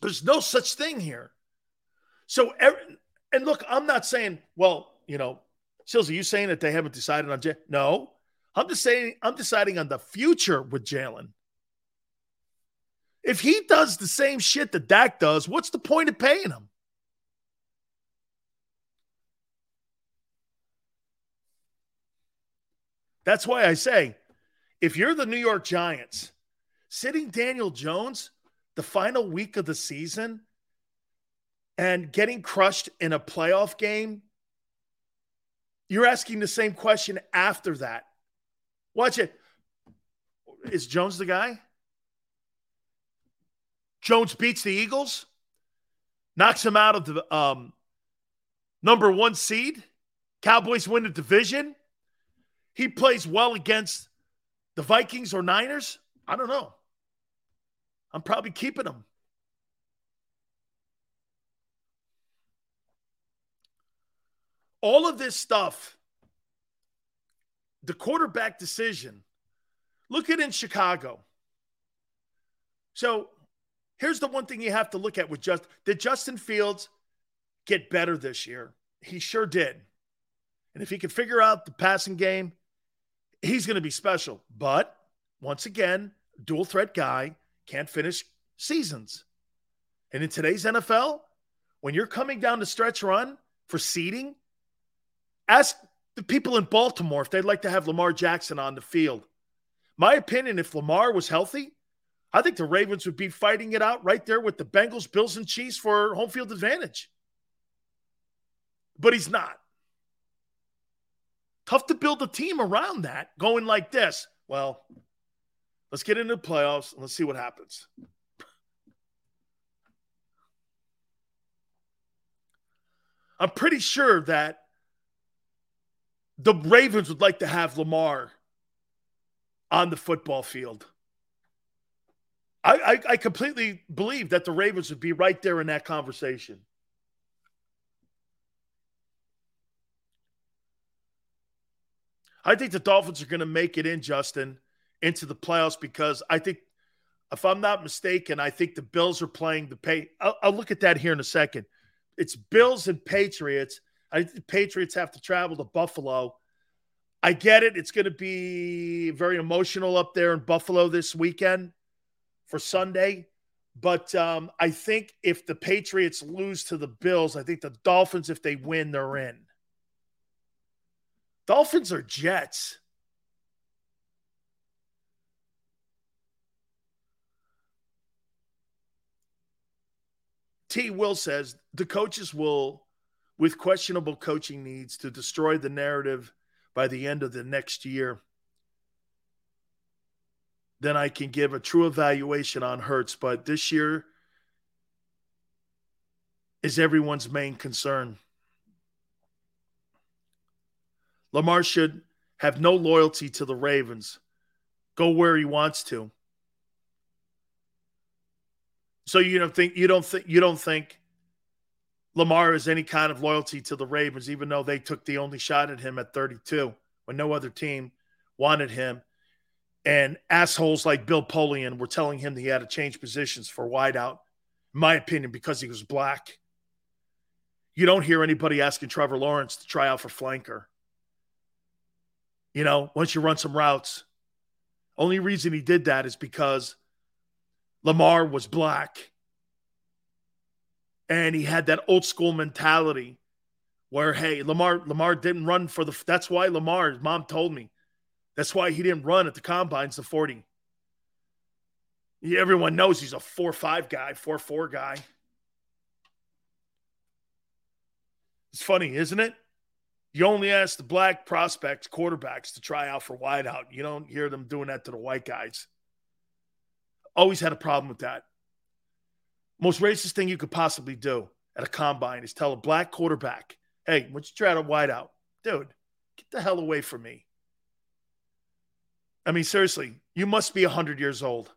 There's no such thing here. So, and look, I'm not saying, well, you know, Sills, are you saying that they haven't decided on Jalen? No. I'm just saying I'm deciding on the future with Jalen. If he does the same shit that Dak does, what's the point of paying him? That's why I say if you're the New York Giants, sitting Daniel Jones the final week of the season and getting crushed in a playoff game, you're asking the same question after that. Watch it. Is Jones the guy? Jones beats the Eagles, knocks them out of the um, number one seed. Cowboys win the division. He plays well against the Vikings or Niners. I don't know. I'm probably keeping him. All of this stuff, the quarterback decision, look at in Chicago. So Here's the one thing you have to look at with just did Justin Fields get better this year? He sure did. And if he can figure out the passing game, he's going to be special. But once again, dual threat guy can't finish seasons. And in today's NFL, when you're coming down the stretch run for seeding, ask the people in Baltimore if they'd like to have Lamar Jackson on the field. My opinion, if Lamar was healthy, I think the Ravens would be fighting it out right there with the Bengals, Bills, and Chiefs for home field advantage. But he's not. Tough to build a team around that going like this. Well, let's get into the playoffs and let's see what happens. I'm pretty sure that the Ravens would like to have Lamar on the football field. I, I, I completely believe that the Ravens would be right there in that conversation. I think the Dolphins are going to make it in, Justin, into the playoffs because I think, if I'm not mistaken, I think the Bills are playing the pay. I'll, I'll look at that here in a second. It's Bills and Patriots. I think the Patriots have to travel to Buffalo. I get it. It's going to be very emotional up there in Buffalo this weekend for Sunday. But um, I think if the Patriots lose to the Bills, I think the Dolphins, if they win, they're in. Dolphins are Jets. T. Will says the coaches will, with questionable coaching needs, to destroy the narrative by the end of the next year then I can give a true evaluation on Hurts, But this year is everyone's main concern. Lamar should have no loyalty to the Ravens, go where he wants to. So you don't think you don't think you don't think Lamar has any kind of loyalty to the Ravens, even though they took the only shot at him at 32 when no other team wanted him and assholes like Bill Polian were telling him that he had to change positions for wideout, in my opinion, because he was black. You don't hear anybody asking Trevor Lawrence to try out for flanker. You know, once you run some routes. Only reason he did that is because Lamar was black. And he had that old school mentality where, hey, Lamar, Lamar didn't run for the that's why Lamar, his mom told me, that's why he didn't run at the combines the 40. Everyone knows he's a 4 5 guy, 4 4 guy. It's funny, isn't it? You only ask the black prospects, quarterbacks, to try out for wideout. You don't hear them doing that to the white guys. Always had a problem with that. Most racist thing you could possibly do at a combine is tell a black quarterback, hey, why don't you try out a wideout? Dude, get the hell away from me. I mean, seriously, you must be 100 years old.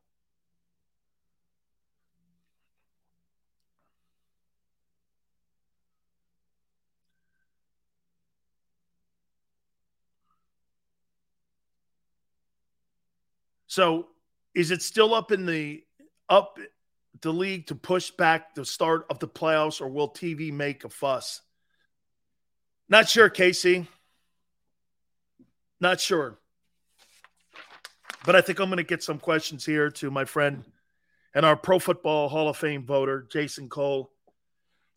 So is it still up in the up the league to push back the start of the playoffs, or will TV make a fuss? Not sure, Casey. Not sure. But I think I'm going to get some questions here to my friend and our Pro Football Hall of Fame voter, Jason Cole.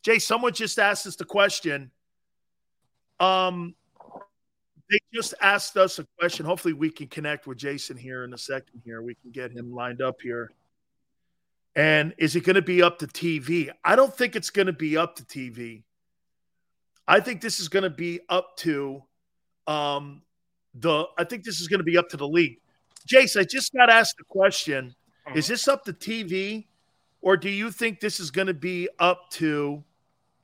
Jay, someone just asked us the question. Um, they just asked us a question. Hopefully, we can connect with Jason here in a second. Here, we can get him lined up here. And is it going to be up to TV? I don't think it's going to be up to TV. I think this is going to be up to um, the. I think this is going to be up to the league. Jace, I just got asked the question: Is this up to TV, or do you think this is going to be up to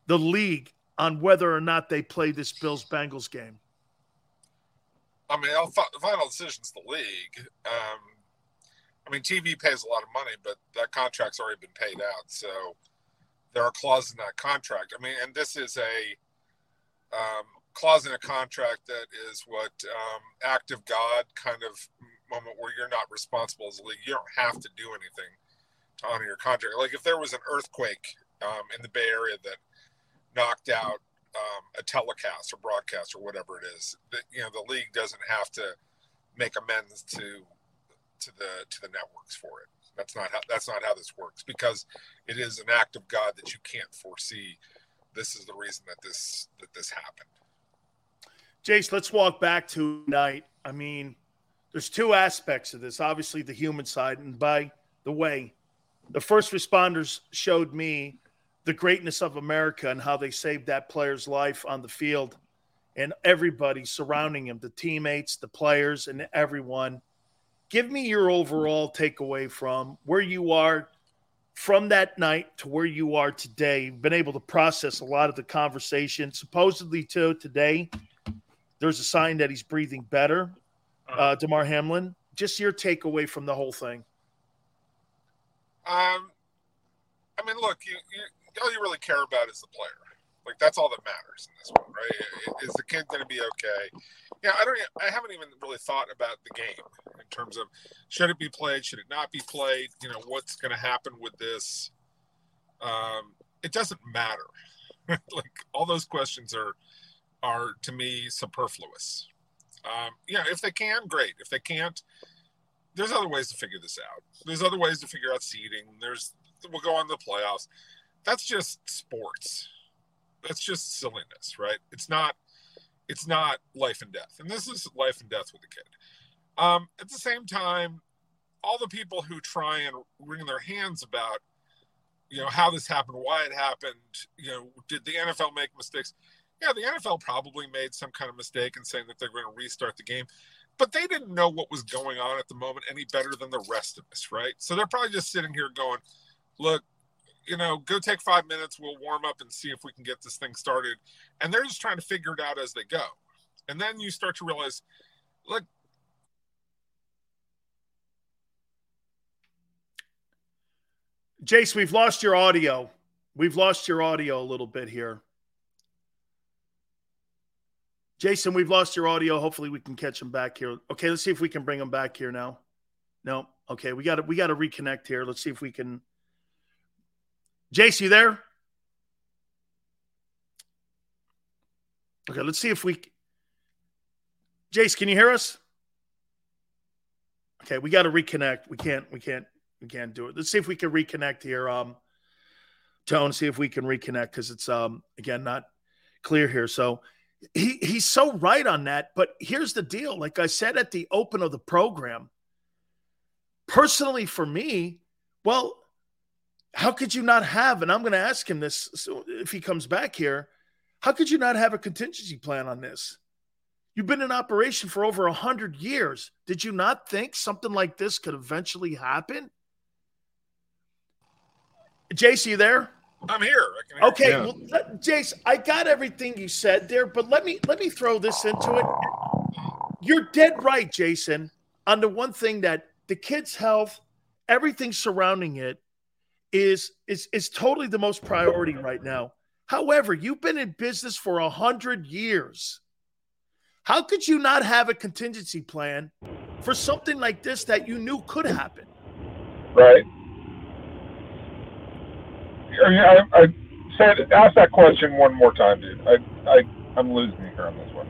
the league on whether or not they play this Bills Bengals game? I mean, the final decision's the league. Um, I mean, TV pays a lot of money, but that contract's already been paid out. So there are clauses in that contract. I mean, and this is a um, clause in a contract that is what um, act of God kind of moment where you're not responsible as a league. You don't have to do anything to honor your contract. Like if there was an earthquake um, in the Bay Area that knocked out um, a telecast or broadcast or whatever it is. That you know, the league doesn't have to make amends to to the to the networks for it. That's not how that's not how this works because it is an act of God that you can't foresee. This is the reason that this that this happened. Jace, let's walk back to night. I mean, there's two aspects of this. Obviously, the human side, and by the way, the first responders showed me the greatness of America and how they saved that player's life on the field and everybody surrounding him, the teammates, the players, and everyone. Give me your overall takeaway from where you are from that night to where you are today. You've been able to process a lot of the conversation. Supposedly, too, today, there's a sign that he's breathing better, uh-huh. uh, Hamlin. Just your takeaway from the whole thing. Um, I mean, look, you, you all you really care about is the player. Like that's all that matters in this one, right? Is the kid going to be okay? Yeah, I don't. I haven't even really thought about the game in terms of should it be played, should it not be played? You know, what's going to happen with this? Um, it doesn't matter. like all those questions are are to me superfluous. Um, yeah, if they can, great. If they can't, there's other ways to figure this out. There's other ways to figure out seeding. There's we'll go on the playoffs that's just sports. That's just silliness, right? It's not it's not life and death. And this is life and death with a kid. Um, at the same time, all the people who try and wring their hands about, you know, how this happened, why it happened, you know, did the NFL make mistakes? Yeah, the NFL probably made some kind of mistake in saying that they're going to restart the game, but they didn't know what was going on at the moment any better than the rest of us, right? So they're probably just sitting here going, look, you know, go take five minutes. We'll warm up and see if we can get this thing started. And they're just trying to figure it out as they go. And then you start to realize, look, Jace, we've lost your audio. We've lost your audio a little bit here. Jason, we've lost your audio. Hopefully, we can catch him back here. Okay, let's see if we can bring him back here now. No, okay, we got to we got to reconnect here. Let's see if we can Jace, you there? Okay, let's see if we. Jace, can you hear us? Okay, we got to reconnect. We can't. We can't. We can't do it. Let's see if we can reconnect here. Um, tone. See if we can reconnect because it's um again not clear here. So he he's so right on that. But here's the deal. Like I said at the open of the program, personally for me, well, how could you not have, and I'm going to ask him this so if he comes back here, how could you not have a contingency plan on this? You've been in operation for over 100 years. Did you not think something like this could eventually happen? Jace, you there? I'm here. okay, yeah. well, Jace, I got everything you said there, but let me let me throw this into it. You're dead right, Jason, on the one thing that the kid's health, everything surrounding it is is is totally the most priority right now. However, you've been in business for a hundred years. How could you not have a contingency plan for something like this that you knew could happen. Right. I, I, I said, ask that question one more time, dude. I, I, I'm losing you here on this one.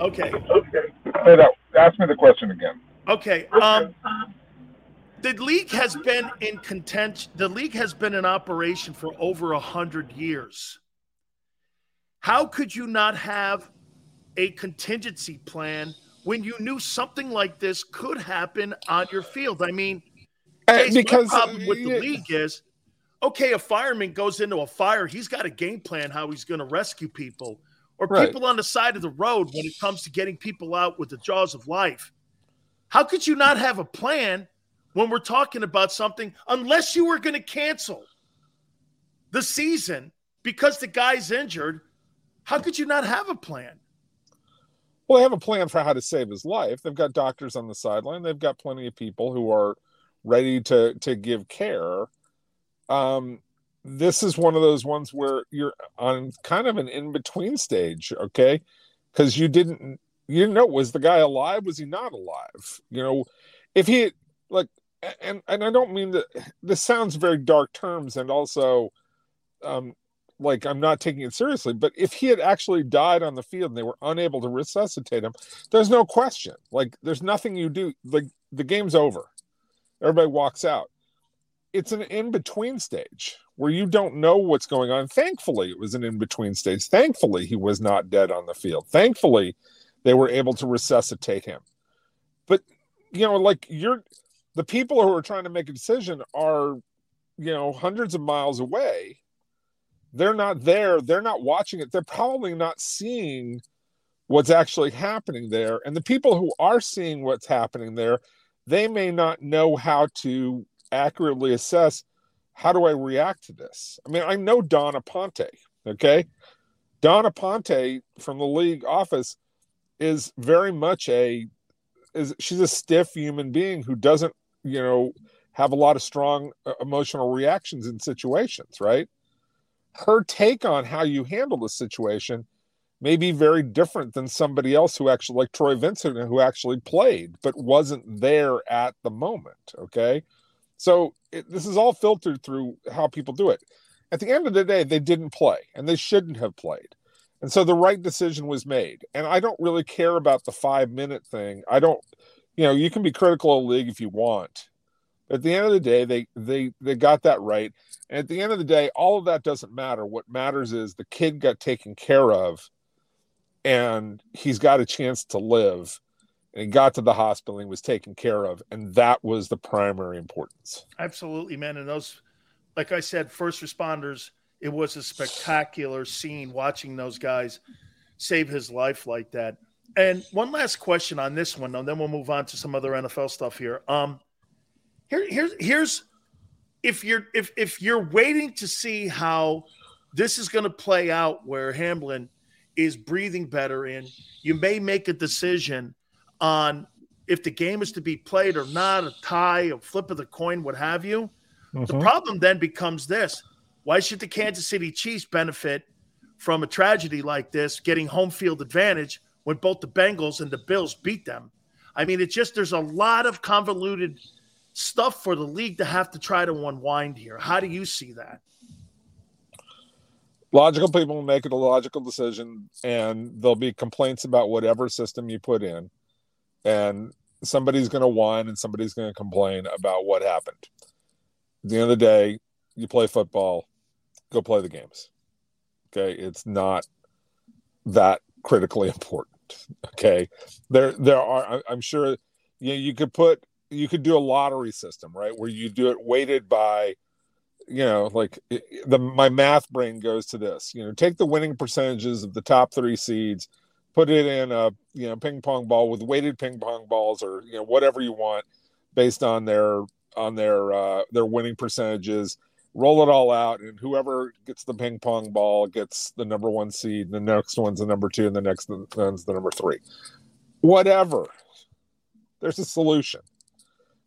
Okay. Okay. Say that. Ask me the question again. Okay. Um, the league has been in contention. The league has been in operation for over a hundred years. How could you not have a contingency plan when you knew something like this could happen on your field? I mean, uh, because the problem with the league is, okay, a fireman goes into a fire, he's got a game plan how he's going to rescue people, or Right. people on the side of the road when it comes to getting people out with the jaws of life. How could you not have a plan when we're talking about something unless you were going to cancel the season because the guy's injured? How could you not have a plan? Well, they have a plan for how to save his life. They've got doctors on the sideline. They've got plenty of people who are ready to to give care. Um, this is one of those ones where you're on kind of an in between stage, okay? Because you didn't you didn't know was the guy alive? Was he not alive? You know, if he like, and and I don't mean that. This sounds very dark terms, and also, um, like I'm not taking it seriously, but if he had actually died on the field and they were unable to resuscitate him, there's no question. Like there's nothing you do. Like the game's over. Everybody walks out. It's an in between stage where you don't know what's going on. Thankfully, it was an in between stage. Thankfully, he was not dead on the field. Thankfully, they were able to resuscitate him. But you know, like you're the people who are trying to make a decision are, you know, hundreds of miles away. They're not there. They're not watching it. They're probably not seeing what's actually happening there. And the people who are seeing what's happening there they may not know how to accurately assess how do i react to this? I mean i know Dawn Aponte okay? Donna ponte from the league office is very much a is she's a stiff human being who doesn't you know have a lot of strong uh, emotional reactions in situations right? Her take on how you handle the situation may be very different than somebody else who actually like Troy Vincent who actually played but wasn't there at the moment okay? So it, this is all filtered through how people do it. At the end of the day they didn't play and they shouldn't have played. And so the right decision was made. And i don't really care about the 5 minute thing. I don't you know you can be critical of the league if you want. But at the end of the day they they they got that right. And at the end of the day all of that doesn't matter. What matters is the kid got taken care of and he's got a chance to live. And he got to the hospital and was taken care of. And that was the primary importance. Absolutely, man. And those, like I said, first responders, it was a spectacular scene watching those guys save his life like that. And one last question on this one, and then we'll move on to some other NFL stuff here. Um, here, here's here's if you're if if you're waiting to see how this is going to play out, where Hamlin is breathing better in, you may make a decision on if the game is to be played or not, a tie, a flip of the coin, what have you. The Mhm. problem then becomes this why should the Kansas City Chiefs benefit from a tragedy like this, getting home field advantage when both the Bengals and the Bills beat them? I mean, it's just there's a lot of convoluted stuff for the league to have to try to unwind here. How do you see that? logical people make it a logical decision and there'll be complaints about whatever system you put in and somebody's going to whine and somebody's going to complain about what happened at the end of the day you play football go play the games okay it's not that critically important okay. There there are i'm sure you know, you could put you could do a lottery system right? Where you do it weighted by you know like the my math brain goes to this you know take the winning percentages of the top three seeds put it in a you know ping pong ball with weighted ping pong balls or you know whatever you want based on their on their uh their winning percentages roll it all out and whoever gets the ping pong ball gets the number one seed and the next one's the number two and the next one's the number three. Whatever. There's a solution.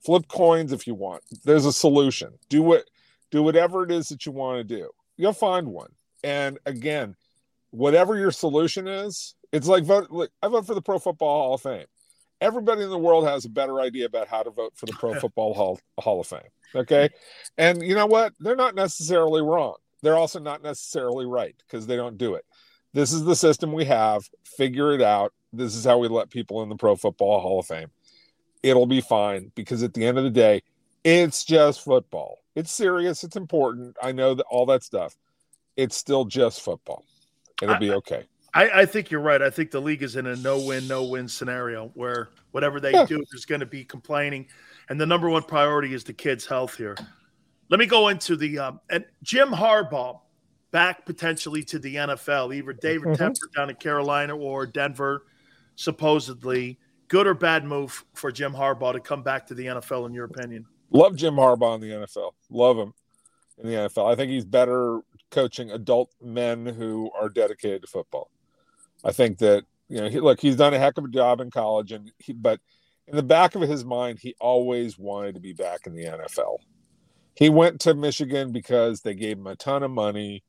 Flip coins if you want. There's a solution. Do what do whatever it is that you want to do. You'll find one. And again whatever your solution is it's like vote like i vote for the pro football hall of fame. Everybody in the world has a better idea about how to vote for the Pro Football Hall, Hall of Fame. Okay. And you know what? They're not necessarily wrong. They're also not necessarily right because they don't do it. This is the system we have. Figure it out. This is how we let people in the Pro Football Hall of Fame. It'll be fine because at the end of the day, it's just football. It's serious. It's important. I know that all that stuff. It's still just football. It'll be okay. I, I, think you're right. I think the league is in a no win, no win scenario where whatever they Yeah. do, there's going to be complaining. And the number one priority is the kids' health here. Let me go into the um, and Jim Harbaugh back potentially to the NFL, either David Mhm. Tepper down in Carolina or Denver, supposedly. Good or bad move for Jim Harbaugh to come back to the NFL, in your opinion? Love Jim Harbaugh in the NFL. Love him in the NFL. I think he's better coaching adult men who are dedicated to football. I think that you know, he, look, he's done a heck of a job in college, and he, but in the back of his mind, he always wanted to be back in the NFL. He went to Michigan because they gave him a ton of money.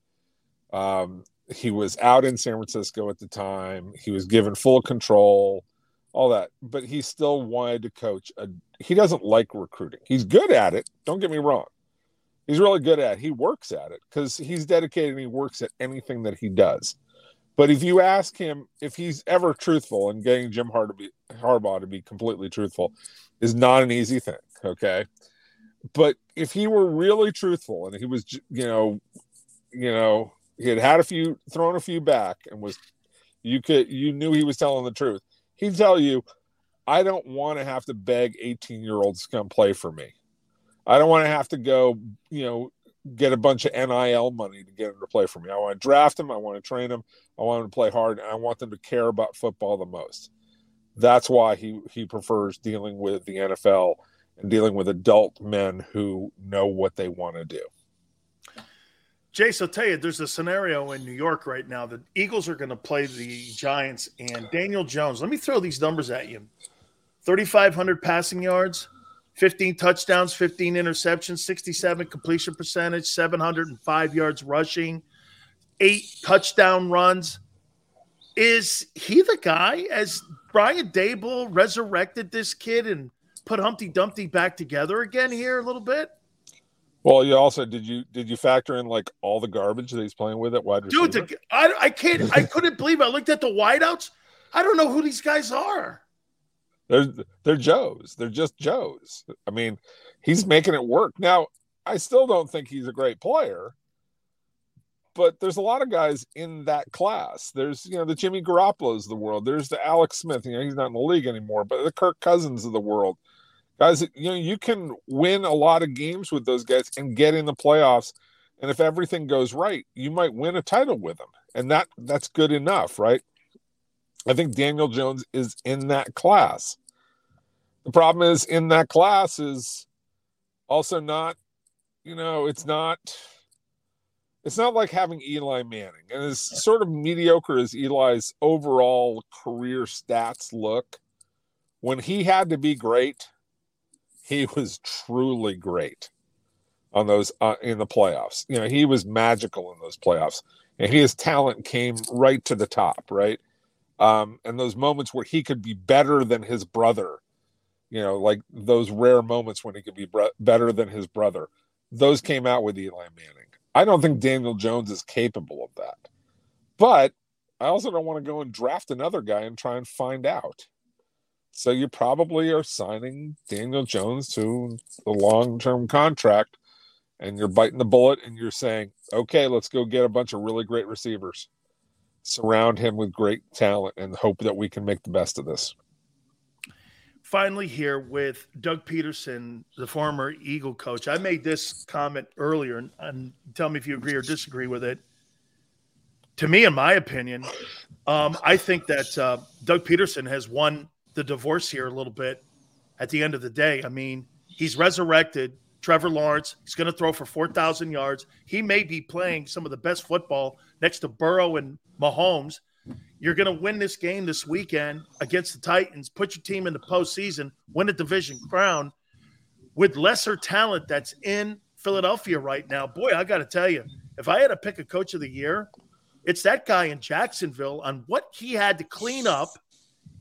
Um, he was out in San Francisco at the time. He was given full control, all that, but he still wanted to coach. A, he doesn't like recruiting. He's good at it. Don't get me wrong. He's really good at it. He works at it because he's dedicated and he works at anything that he does. But if you ask him if he's ever truthful, in getting Jim Har- to be, Harbaugh to be completely truthful is not an easy thing. Okay. But if he were really truthful and he was, you know, you know, he had had a few, thrown a few back and was, you could, you knew he was telling the truth. He'd tell you, I don't want to have to beg 18 year olds to come play for me. I don't want to have to go, you know, get a bunch of NIL money to get them to play for me. I want to draft them. I want to train them. I want them to play hard. And I want them to care about football the most. That's why he, he prefers dealing with the NFL and dealing with adult men who know what they want to do. Jace, I'll tell you, there's a scenario in New York right now. The Eagles are going to play the Giants and Daniel Jones. Let me throw these numbers at you 3,500 passing yards, 15 touchdowns, 15 interceptions, 67 completion percentage, 705 yards rushing, eight touchdown runs. Is he the guy? As Brian Daboll resurrected this kid and put Humpty Dumpty back together again here a little bit? Well, you also did you did you factor in like all the garbage that he's playing with at wide receiver? Dude, the, I, I can't. I couldn't believe. It. I looked at the wideouts. I don't know who these guys are. They're they're Joes. They're just Joes. I mean, he's making it work. Now, I still don't think he's a great player, but there's a lot of guys in that class. There's you know the Jimmy Garoppolo's of the world. There's the Alex Smith. You know he's not in the league anymore, but the Kirk Cousins of the world. Guys, you know you can win a lot of games with those guys and get in the playoffs. And if everything goes right, you might win a title with them, and that that's good enough, right? I think Daniel Jones is in that class. The problem is in that class is also not, you know, it's not it's not like having Eli Manning. And as sort of mediocre as Eli's overall career stats look, when he had to be great, he was truly great on those uh, in the playoffs. You know, he was magical in those playoffs. And his talent came right to the top, right? Um, and those moments where he could be better than his brother, you know, like those rare moments when he could be better than his brother, those came out with Eli Manning. I don't think Daniel Jones is capable of that. But I also don't want to go and draft another guy and try and find out. So you probably are signing Daniel Jones to the long term contract and you're biting the bullet and you're saying, okay, let's go get a bunch of really great receivers, surround him with great talent, and hope that we can make the best of this. Finally, here with Doug Pederson, the former Eagle coach. I made this comment earlier, and, and tell me if you agree or disagree with it. To me, in my opinion, um, I think that uh, Doug Pederson has won the divorce here a little bit at the end of the day. I mean, he's resurrected Trevor Lawrence. He's going to throw for 4,000 yards. He may be playing some of the best football next to Burrow and Mahomes. You're going to win this game this weekend against the Titans, put your team in the postseason, win a division crown with lesser talent that's in Philadelphia right now. Boy, I got to tell you, if I had to pick a coach of the year, it's that guy in Jacksonville on what he had to clean up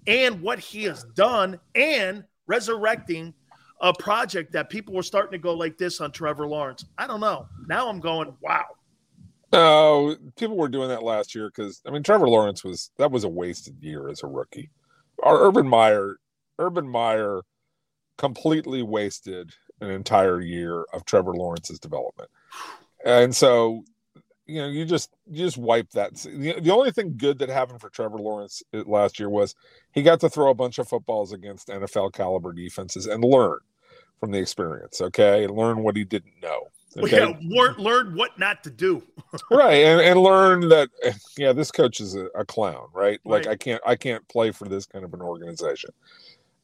and what he has done and resurrecting a project that people were starting to go like this on Trevor Lawrence. I don't know. Now I'm going, wow. No, people were doing that last year because I mean Trevor Lawrence was that was a wasted year as a rookie. Our Urban Meyer, Urban Meyer, completely wasted an entire year of Trevor Lawrence's development, and so you know you just you just wipe that. The, the only thing good that happened for Trevor Lawrence uh, last year was he got to throw a bunch of footballs against NFL caliber defenses and learn from the experience. Okay, learn what he didn't know. Okay? Yeah, learn, learn what not to do. right, and, and learn that yeah, this coach is a, a clown, right? Like right. I can't I can't play for this kind of an organization.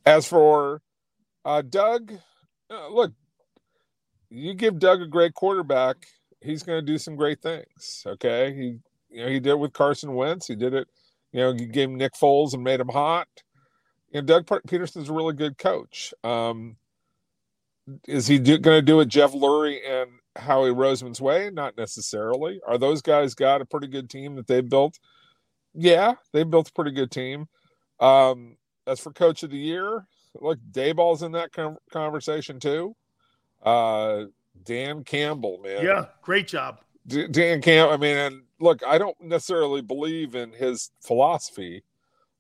As for uh, Doug, uh, look, you give Doug a great quarterback, he's going to do some great things. Okay, he you know he did it with Carson Wentz. He did it. You know, he gave Nick Foles and made him hot. And Doug Pederson's a really good coach. Um, is he going to do it Jeff Lurie and Howie Roseman's way? Not necessarily. Are those guys got a pretty good team that they built? Yeah, they built a pretty good team. Um, as for coach of the year, look, Daboll's in that conversation too. Uh, Dan Campbell, man. Yeah, great job. D- Dan Campbell. I mean, and look, I don't necessarily believe in his philosophy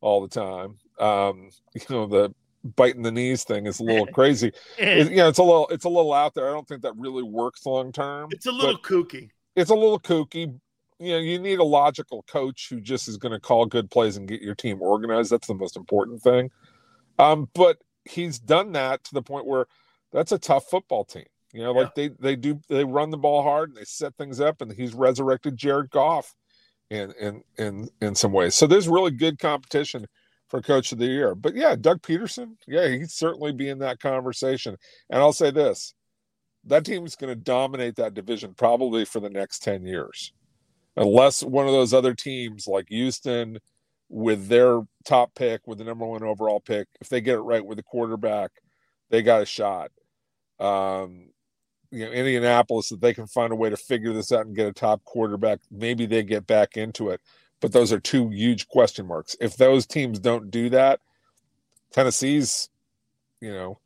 all the time. Um, you know, the biting the knees thing is a little crazy. it, you know, it's a little it's a little out there. I don't think that really works long term. It's a little kooky. It's a little kooky. You know, you need a logical coach who just is going to call good plays and get your team organized. That's the most important thing. Um, but he's done that to the point where that's a tough football team. You know, yeah. like they they do they run the ball hard and they set things up, and he's resurrected Jared Goff in in in in some ways. So there's really good competition for coach of the year. But yeah, Doug Pederson, yeah, he'd certainly be in that conversation. And I'll say this that team is going to dominate that division probably for the next 10 years. Unless one of those other teams like Houston with their top pick, with the number one overall pick, if they get it right with the quarterback, they got a shot. Um, you know, Indianapolis, if they can find a way to figure this out and get a top quarterback, maybe they get back into it but those are two huge question marks. If those teams don't do that, Tennessee's, you know,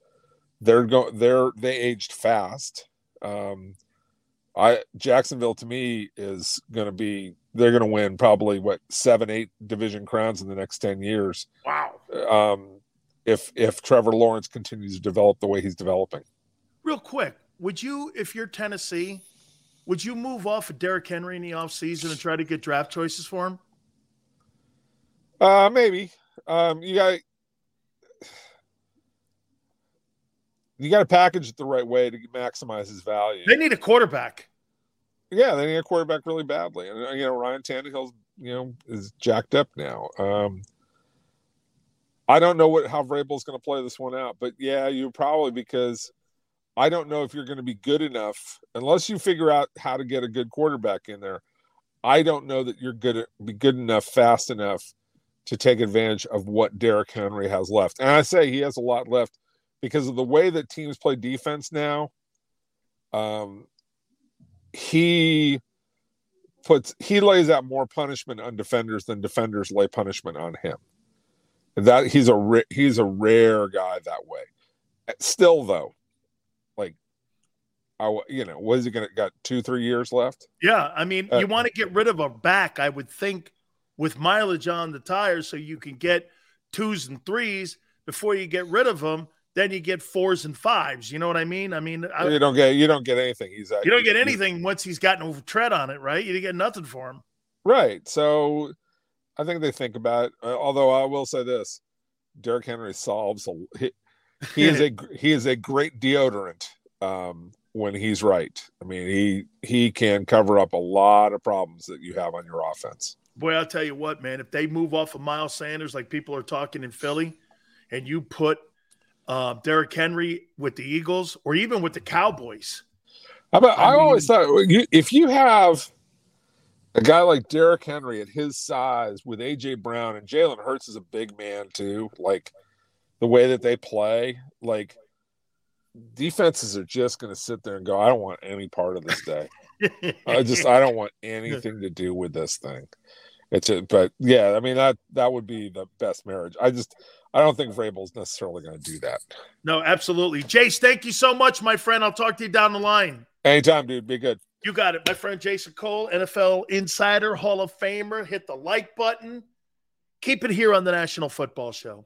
they're going they're they aged fast. Um I Jacksonville to me is going to be they're going to win probably what seven eight division crowns in the next 10 years. Wow. Um if if Trevor Lawrence continues to develop the way he's developing. Real quick, would you if you're Tennessee would you move off of Derrick Henry in the offseason and try to get draft choices for him? Uh, maybe. Um, you got you got to package it the right way to maximize his value. They need a quarterback. Yeah, they need a quarterback really badly, and uh, you know Ryan Tannehill, you know, is jacked up now. Um, I don't know what how Vrabel's going to play this one out, but yeah, you probably because I don't know if you're going to be good enough unless you figure out how to get a good quarterback in there. I don't know that you're good to be good enough fast enough to take advantage of what Derrick Henry has left. And I say he has a lot left because of the way that teams play defense now. Um, he puts he lays out more punishment on defenders than defenders lay punishment on him. That he's a he's a rare guy that way. Still though, I you know, was he gonna got two three years left? Yeah, I mean, uh, you want to get rid of a back, I would think with mileage on the tires so you can get twos and threes. Before you get rid of them then you get fours and fives you know what i mean? I mean I, you don't get you don't get anything he's you don't get anything once he's gotten over tread on it right? You didn't get nothing for him right so i think they think about it uh, although i will say this Derrick henry solves a, he, he is a he is a great deodorant um, when he's right i mean he he can cover up a lot of problems that you have on your offense boy, I'll tell you what, man, if they move off of Miles Sanders like people are talking in Philly, and you put uh, Derrick Henry with the Eagles or even with the Cowboys. I, mean, I always thought if you have a guy like Derrick Henry at his size with AJ Brown and Jalen Hurts is a big man too, like the way that they play, like defenses are just going to sit there and go, I don't want any part of this day. I just I don't want anything to do with this thing. it's a, but yeah, I mean that that would be the best marriage. I just I don't think Vrabel's necessarily going to do that. No, absolutely. Jace, thank you so much, my friend. I'll talk to you down the line. Anytime, dude. Be good. You got it, my friend Jason Cole, NFL Insider, Hall of Famer. Hit the like button. Keep it here on the National Football Show.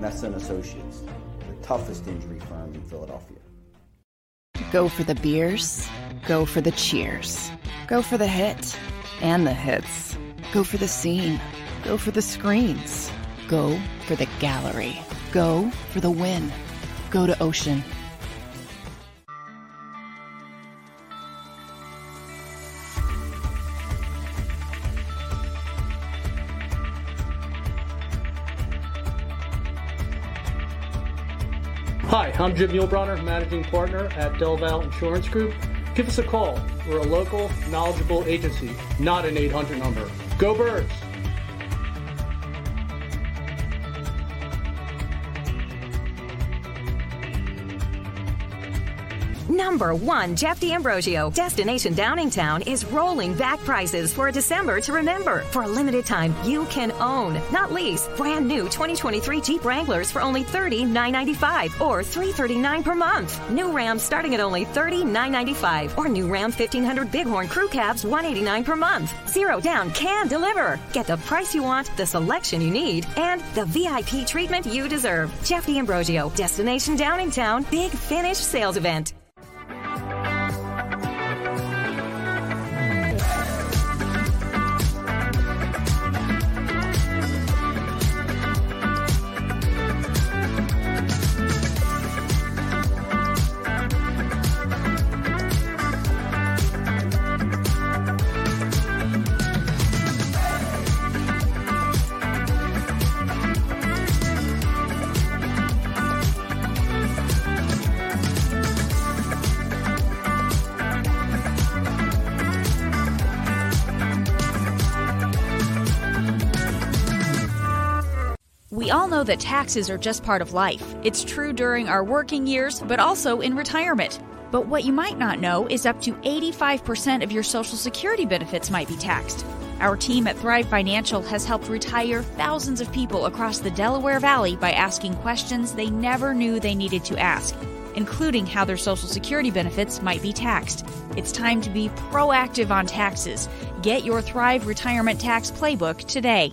Messa Associates, the toughest injury firm in Philadelphia. Go for the beers, go for the cheers, go for the hit and the hits. Go for the scene, go for the screens, go for the gallery, go for the win. Go to Ocean. I'm Jim Muehlbronner, managing partner at Delval Insurance Group. Give us a call. We're a local, knowledgeable agency, not an 800 number. Go Birds! Number one, Jeff D'Ambrosio. Destination Downingtown is rolling back prices for a December to remember. For a limited time, you can own, not lease, brand new 2023 Jeep Wranglers for only $30,995 or 339 per month. New Ram starting at only $30,995 or new Ram 1500 Bighorn Crew Cabs 189 per month. Zero down can deliver. Get the price you want, the selection you need, and the VIP treatment you deserve. Jeff D'Ambrosio, Destination Downingtown, Big Finish Sales Event. That taxes are just part of life. It's true during our working years, but also in retirement. But what you might not know is up to 85% of your Social Security benefits might be taxed. Our team at Thrive Financial has helped retire thousands of people across the Delaware Valley by asking questions they never knew they needed to ask, including how their Social Security benefits might be taxed. It's time to be proactive on taxes. Get your Thrive Retirement Tax Playbook today.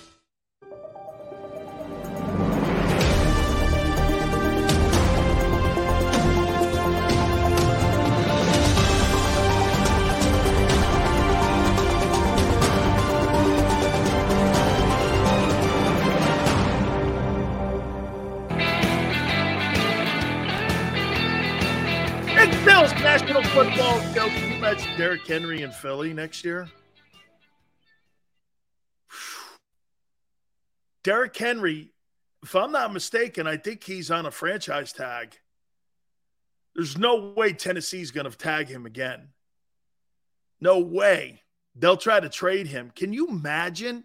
Derrick Henry in Philly next year? Derrick Henry, if I'm not mistaken, I think he's on a franchise tag. There's no way Tennessee's going to tag him again. No way. They'll try to trade him. Can you imagine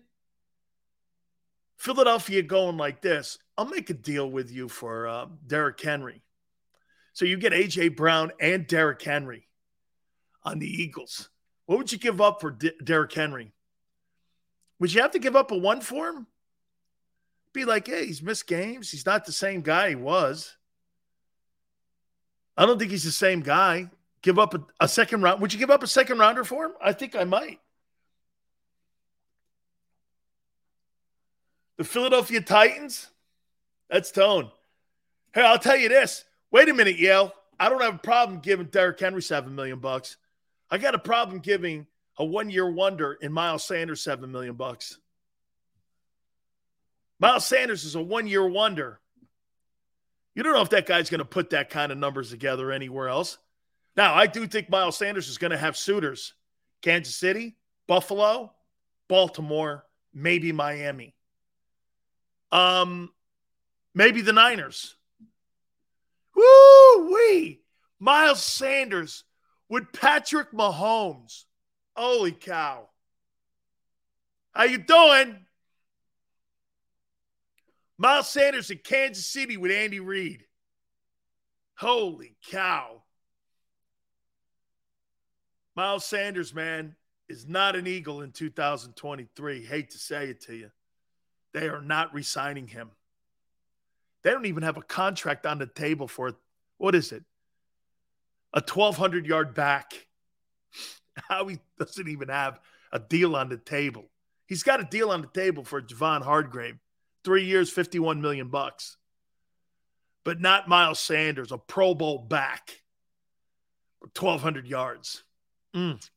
Philadelphia going like this? I'll make a deal with you for uh, Derrick Henry. So you get AJ Brown and Derrick Henry on the Eagles. What would you give up for D- Derrick Henry? Would you have to give up a one for him? Be like, hey, he's missed games. He's not the same guy he was. I don't think he's the same guy. Give up a, a second round. Would you give up a second rounder for him? I think I might. The Philadelphia Titans. That's tone. Hey, I'll tell you this. Wait a minute, Yale. I don't have a problem giving Derrick Henry seven million bucks. I got a problem giving a one-year wonder in Miles Sanders seven million bucks. Miles Sanders is a one-year wonder. You don't know if that guy's going to put that kind of numbers together anywhere else. Now, I do think Miles Sanders is going to have suitors. Kansas City, Buffalo, Baltimore, maybe Miami. Um, maybe the Niners. Woo wee! Miles Sanders with Patrick Mahomes. Holy cow. How you doing? Miles Sanders in Kansas City with Andy Reid. Holy cow. Miles Sanders, man, is not an Eagle in 2023. Hate to say it to you. They are not resigning him. They don't even have a contract on the table for what is it? A 1,200 yard back. How he doesn't even have a deal on the table. He's got a deal on the table for Javon Hargrave, three years, 51 million bucks. But not Miles Sanders, a Pro Bowl back, 1,200 yards. Mm.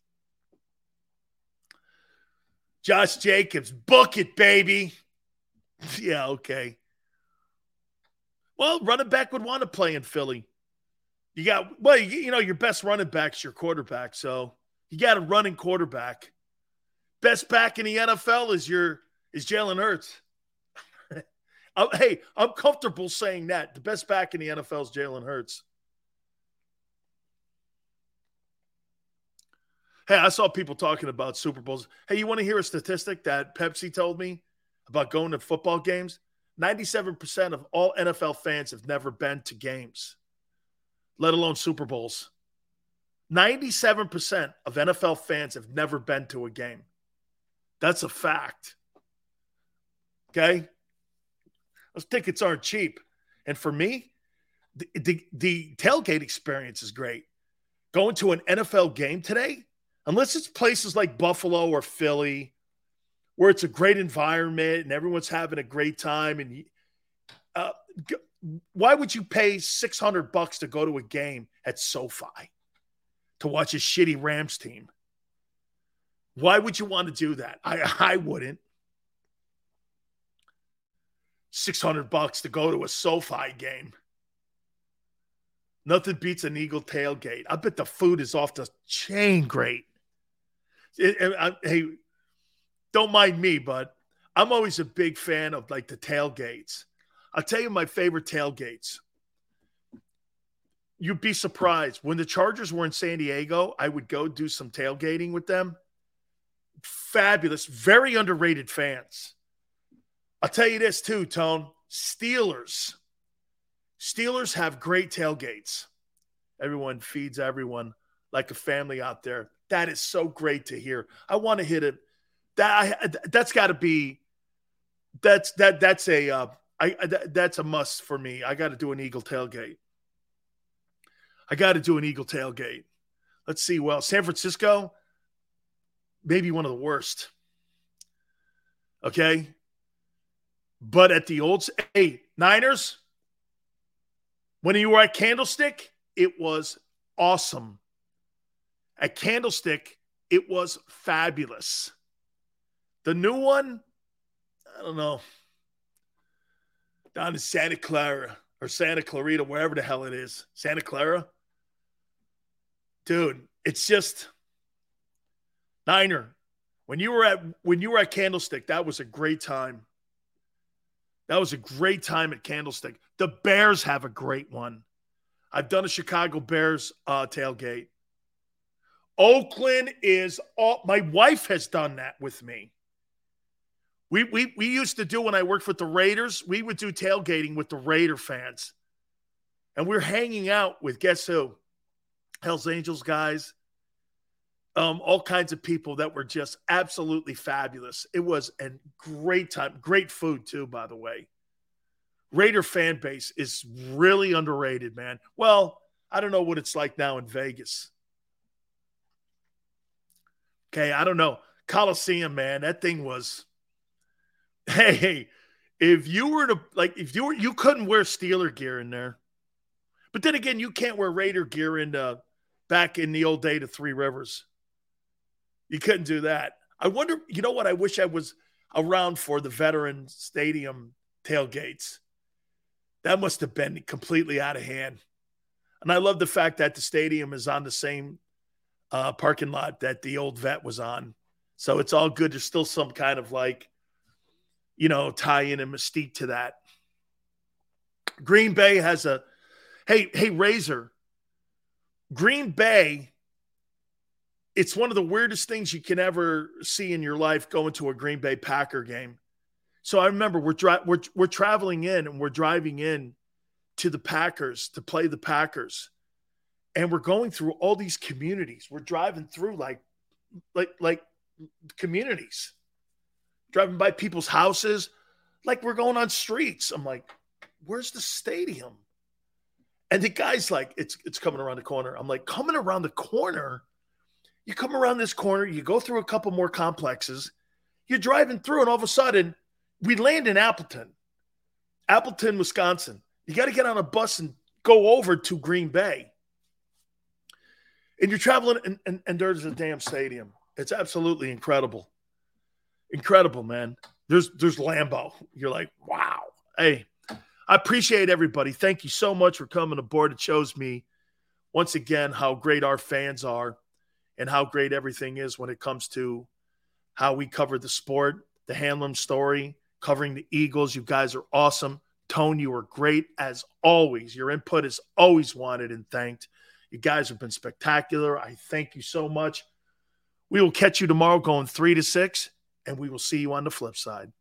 Josh Jacobs, book it, baby. yeah, okay. Well, running back would want to play in Philly. You got well, you, you know, your best running back's your quarterback, so you got a running quarterback. Best back in the NFL is your is Jalen Hurts. Oh, hey, I'm comfortable saying that. The best back in the NFL is Jalen Hurts. Hey, I saw people talking about Super Bowls. Hey, you want to hear a statistic that Pepsi told me about going to football games? 97% of all NFL fans have never been to games, let alone Super Bowls. 97% of NFL fans have never been to a game. That's a fact. Okay? Those tickets aren't cheap. And for me, the, the, the tailgate experience is great. Going to an NFL game today, unless it's places like Buffalo or Philly where it's a great environment and everyone's having a great time and uh, why would you pay 600 bucks to go to a game at SoFi to watch a shitty Rams team? Why would you want to do that? I I wouldn't. 600 bucks to go to a SoFi game. Nothing beats an Eagle tailgate. I bet the food is off the chain great. It, it, I, hey, don't mind me, but I'm always a big fan of like the tailgates. I'll tell you my favorite tailgates. You'd be surprised. When the Chargers were in San Diego, I would go do some tailgating with them. Fabulous, very underrated fans. I'll tell you this too, Tone. Steelers. Steelers have great tailgates. Everyone feeds everyone like a family out there. That is so great to hear. I want to hit it that that's got to be that's that that's a uh, I that, that's a must for me. I got to do an eagle tailgate. I got to do an eagle tailgate. Let's see. Well, San Francisco, maybe one of the worst. Okay, but at the old hey Niners, when you were at Candlestick, it was awesome. At Candlestick, it was fabulous. The new one, I don't know. Down in Santa Clara or Santa Clarita, wherever the hell it is. Santa Clara. Dude, it's just Niner. When you were at when you were at Candlestick, that was a great time. That was a great time at Candlestick. The Bears have a great one. I've done a Chicago Bears uh, tailgate. Oakland is all my wife has done that with me. We, we, we used to do when I worked with the Raiders, we would do tailgating with the Raider fans. And we are hanging out with guess who? Hells Angels guys, um, all kinds of people that were just absolutely fabulous. It was a great time, great food too, by the way. Raider fan base is really underrated, man. Well, I don't know what it's like now in Vegas. Okay, I don't know. Coliseum, man, that thing was. Hey, if you were to like, if you were, you couldn't wear Steeler gear in there. But then again, you can't wear Raider gear in uh, back in the old day to Three Rivers. You couldn't do that. I wonder, you know what? I wish I was around for the veteran stadium tailgates. That must have been completely out of hand. And I love the fact that the stadium is on the same uh, parking lot that the old vet was on. So it's all good. There's still some kind of like, you know, tie in and mystique to that. Green Bay has a, hey, hey, Razor. Green Bay, it's one of the weirdest things you can ever see in your life going to a Green Bay Packer game. So I remember we're, dri- we're, we're traveling in and we're driving in to the Packers to play the Packers. And we're going through all these communities. We're driving through like like like communities. Driving by people's houses like we're going on streets. I'm like, "Where's the stadium?" And the guy's like, "It's it's coming around the corner." I'm like, "Coming around the corner?" You come around this corner, you go through a couple more complexes, you're driving through, and all of a sudden, we land in Appleton, Appleton, Wisconsin. You got to get on a bus and go over to Green Bay. And you're traveling, and, and, and there's a damn stadium. It's absolutely incredible. Incredible, man. There's there's Lambeau. You're like, wow. Hey, I appreciate everybody. Thank you so much for coming aboard. It shows me once again how great our fans are and how great everything is when it comes to how we cover the sport, the Hamlin story, covering the Eagles. You guys are awesome. Tone, you were great as always. Your input is always wanted and thanked. You guys have been spectacular. I thank you so much. We will catch you tomorrow going three to six, and we will see you on the flip side.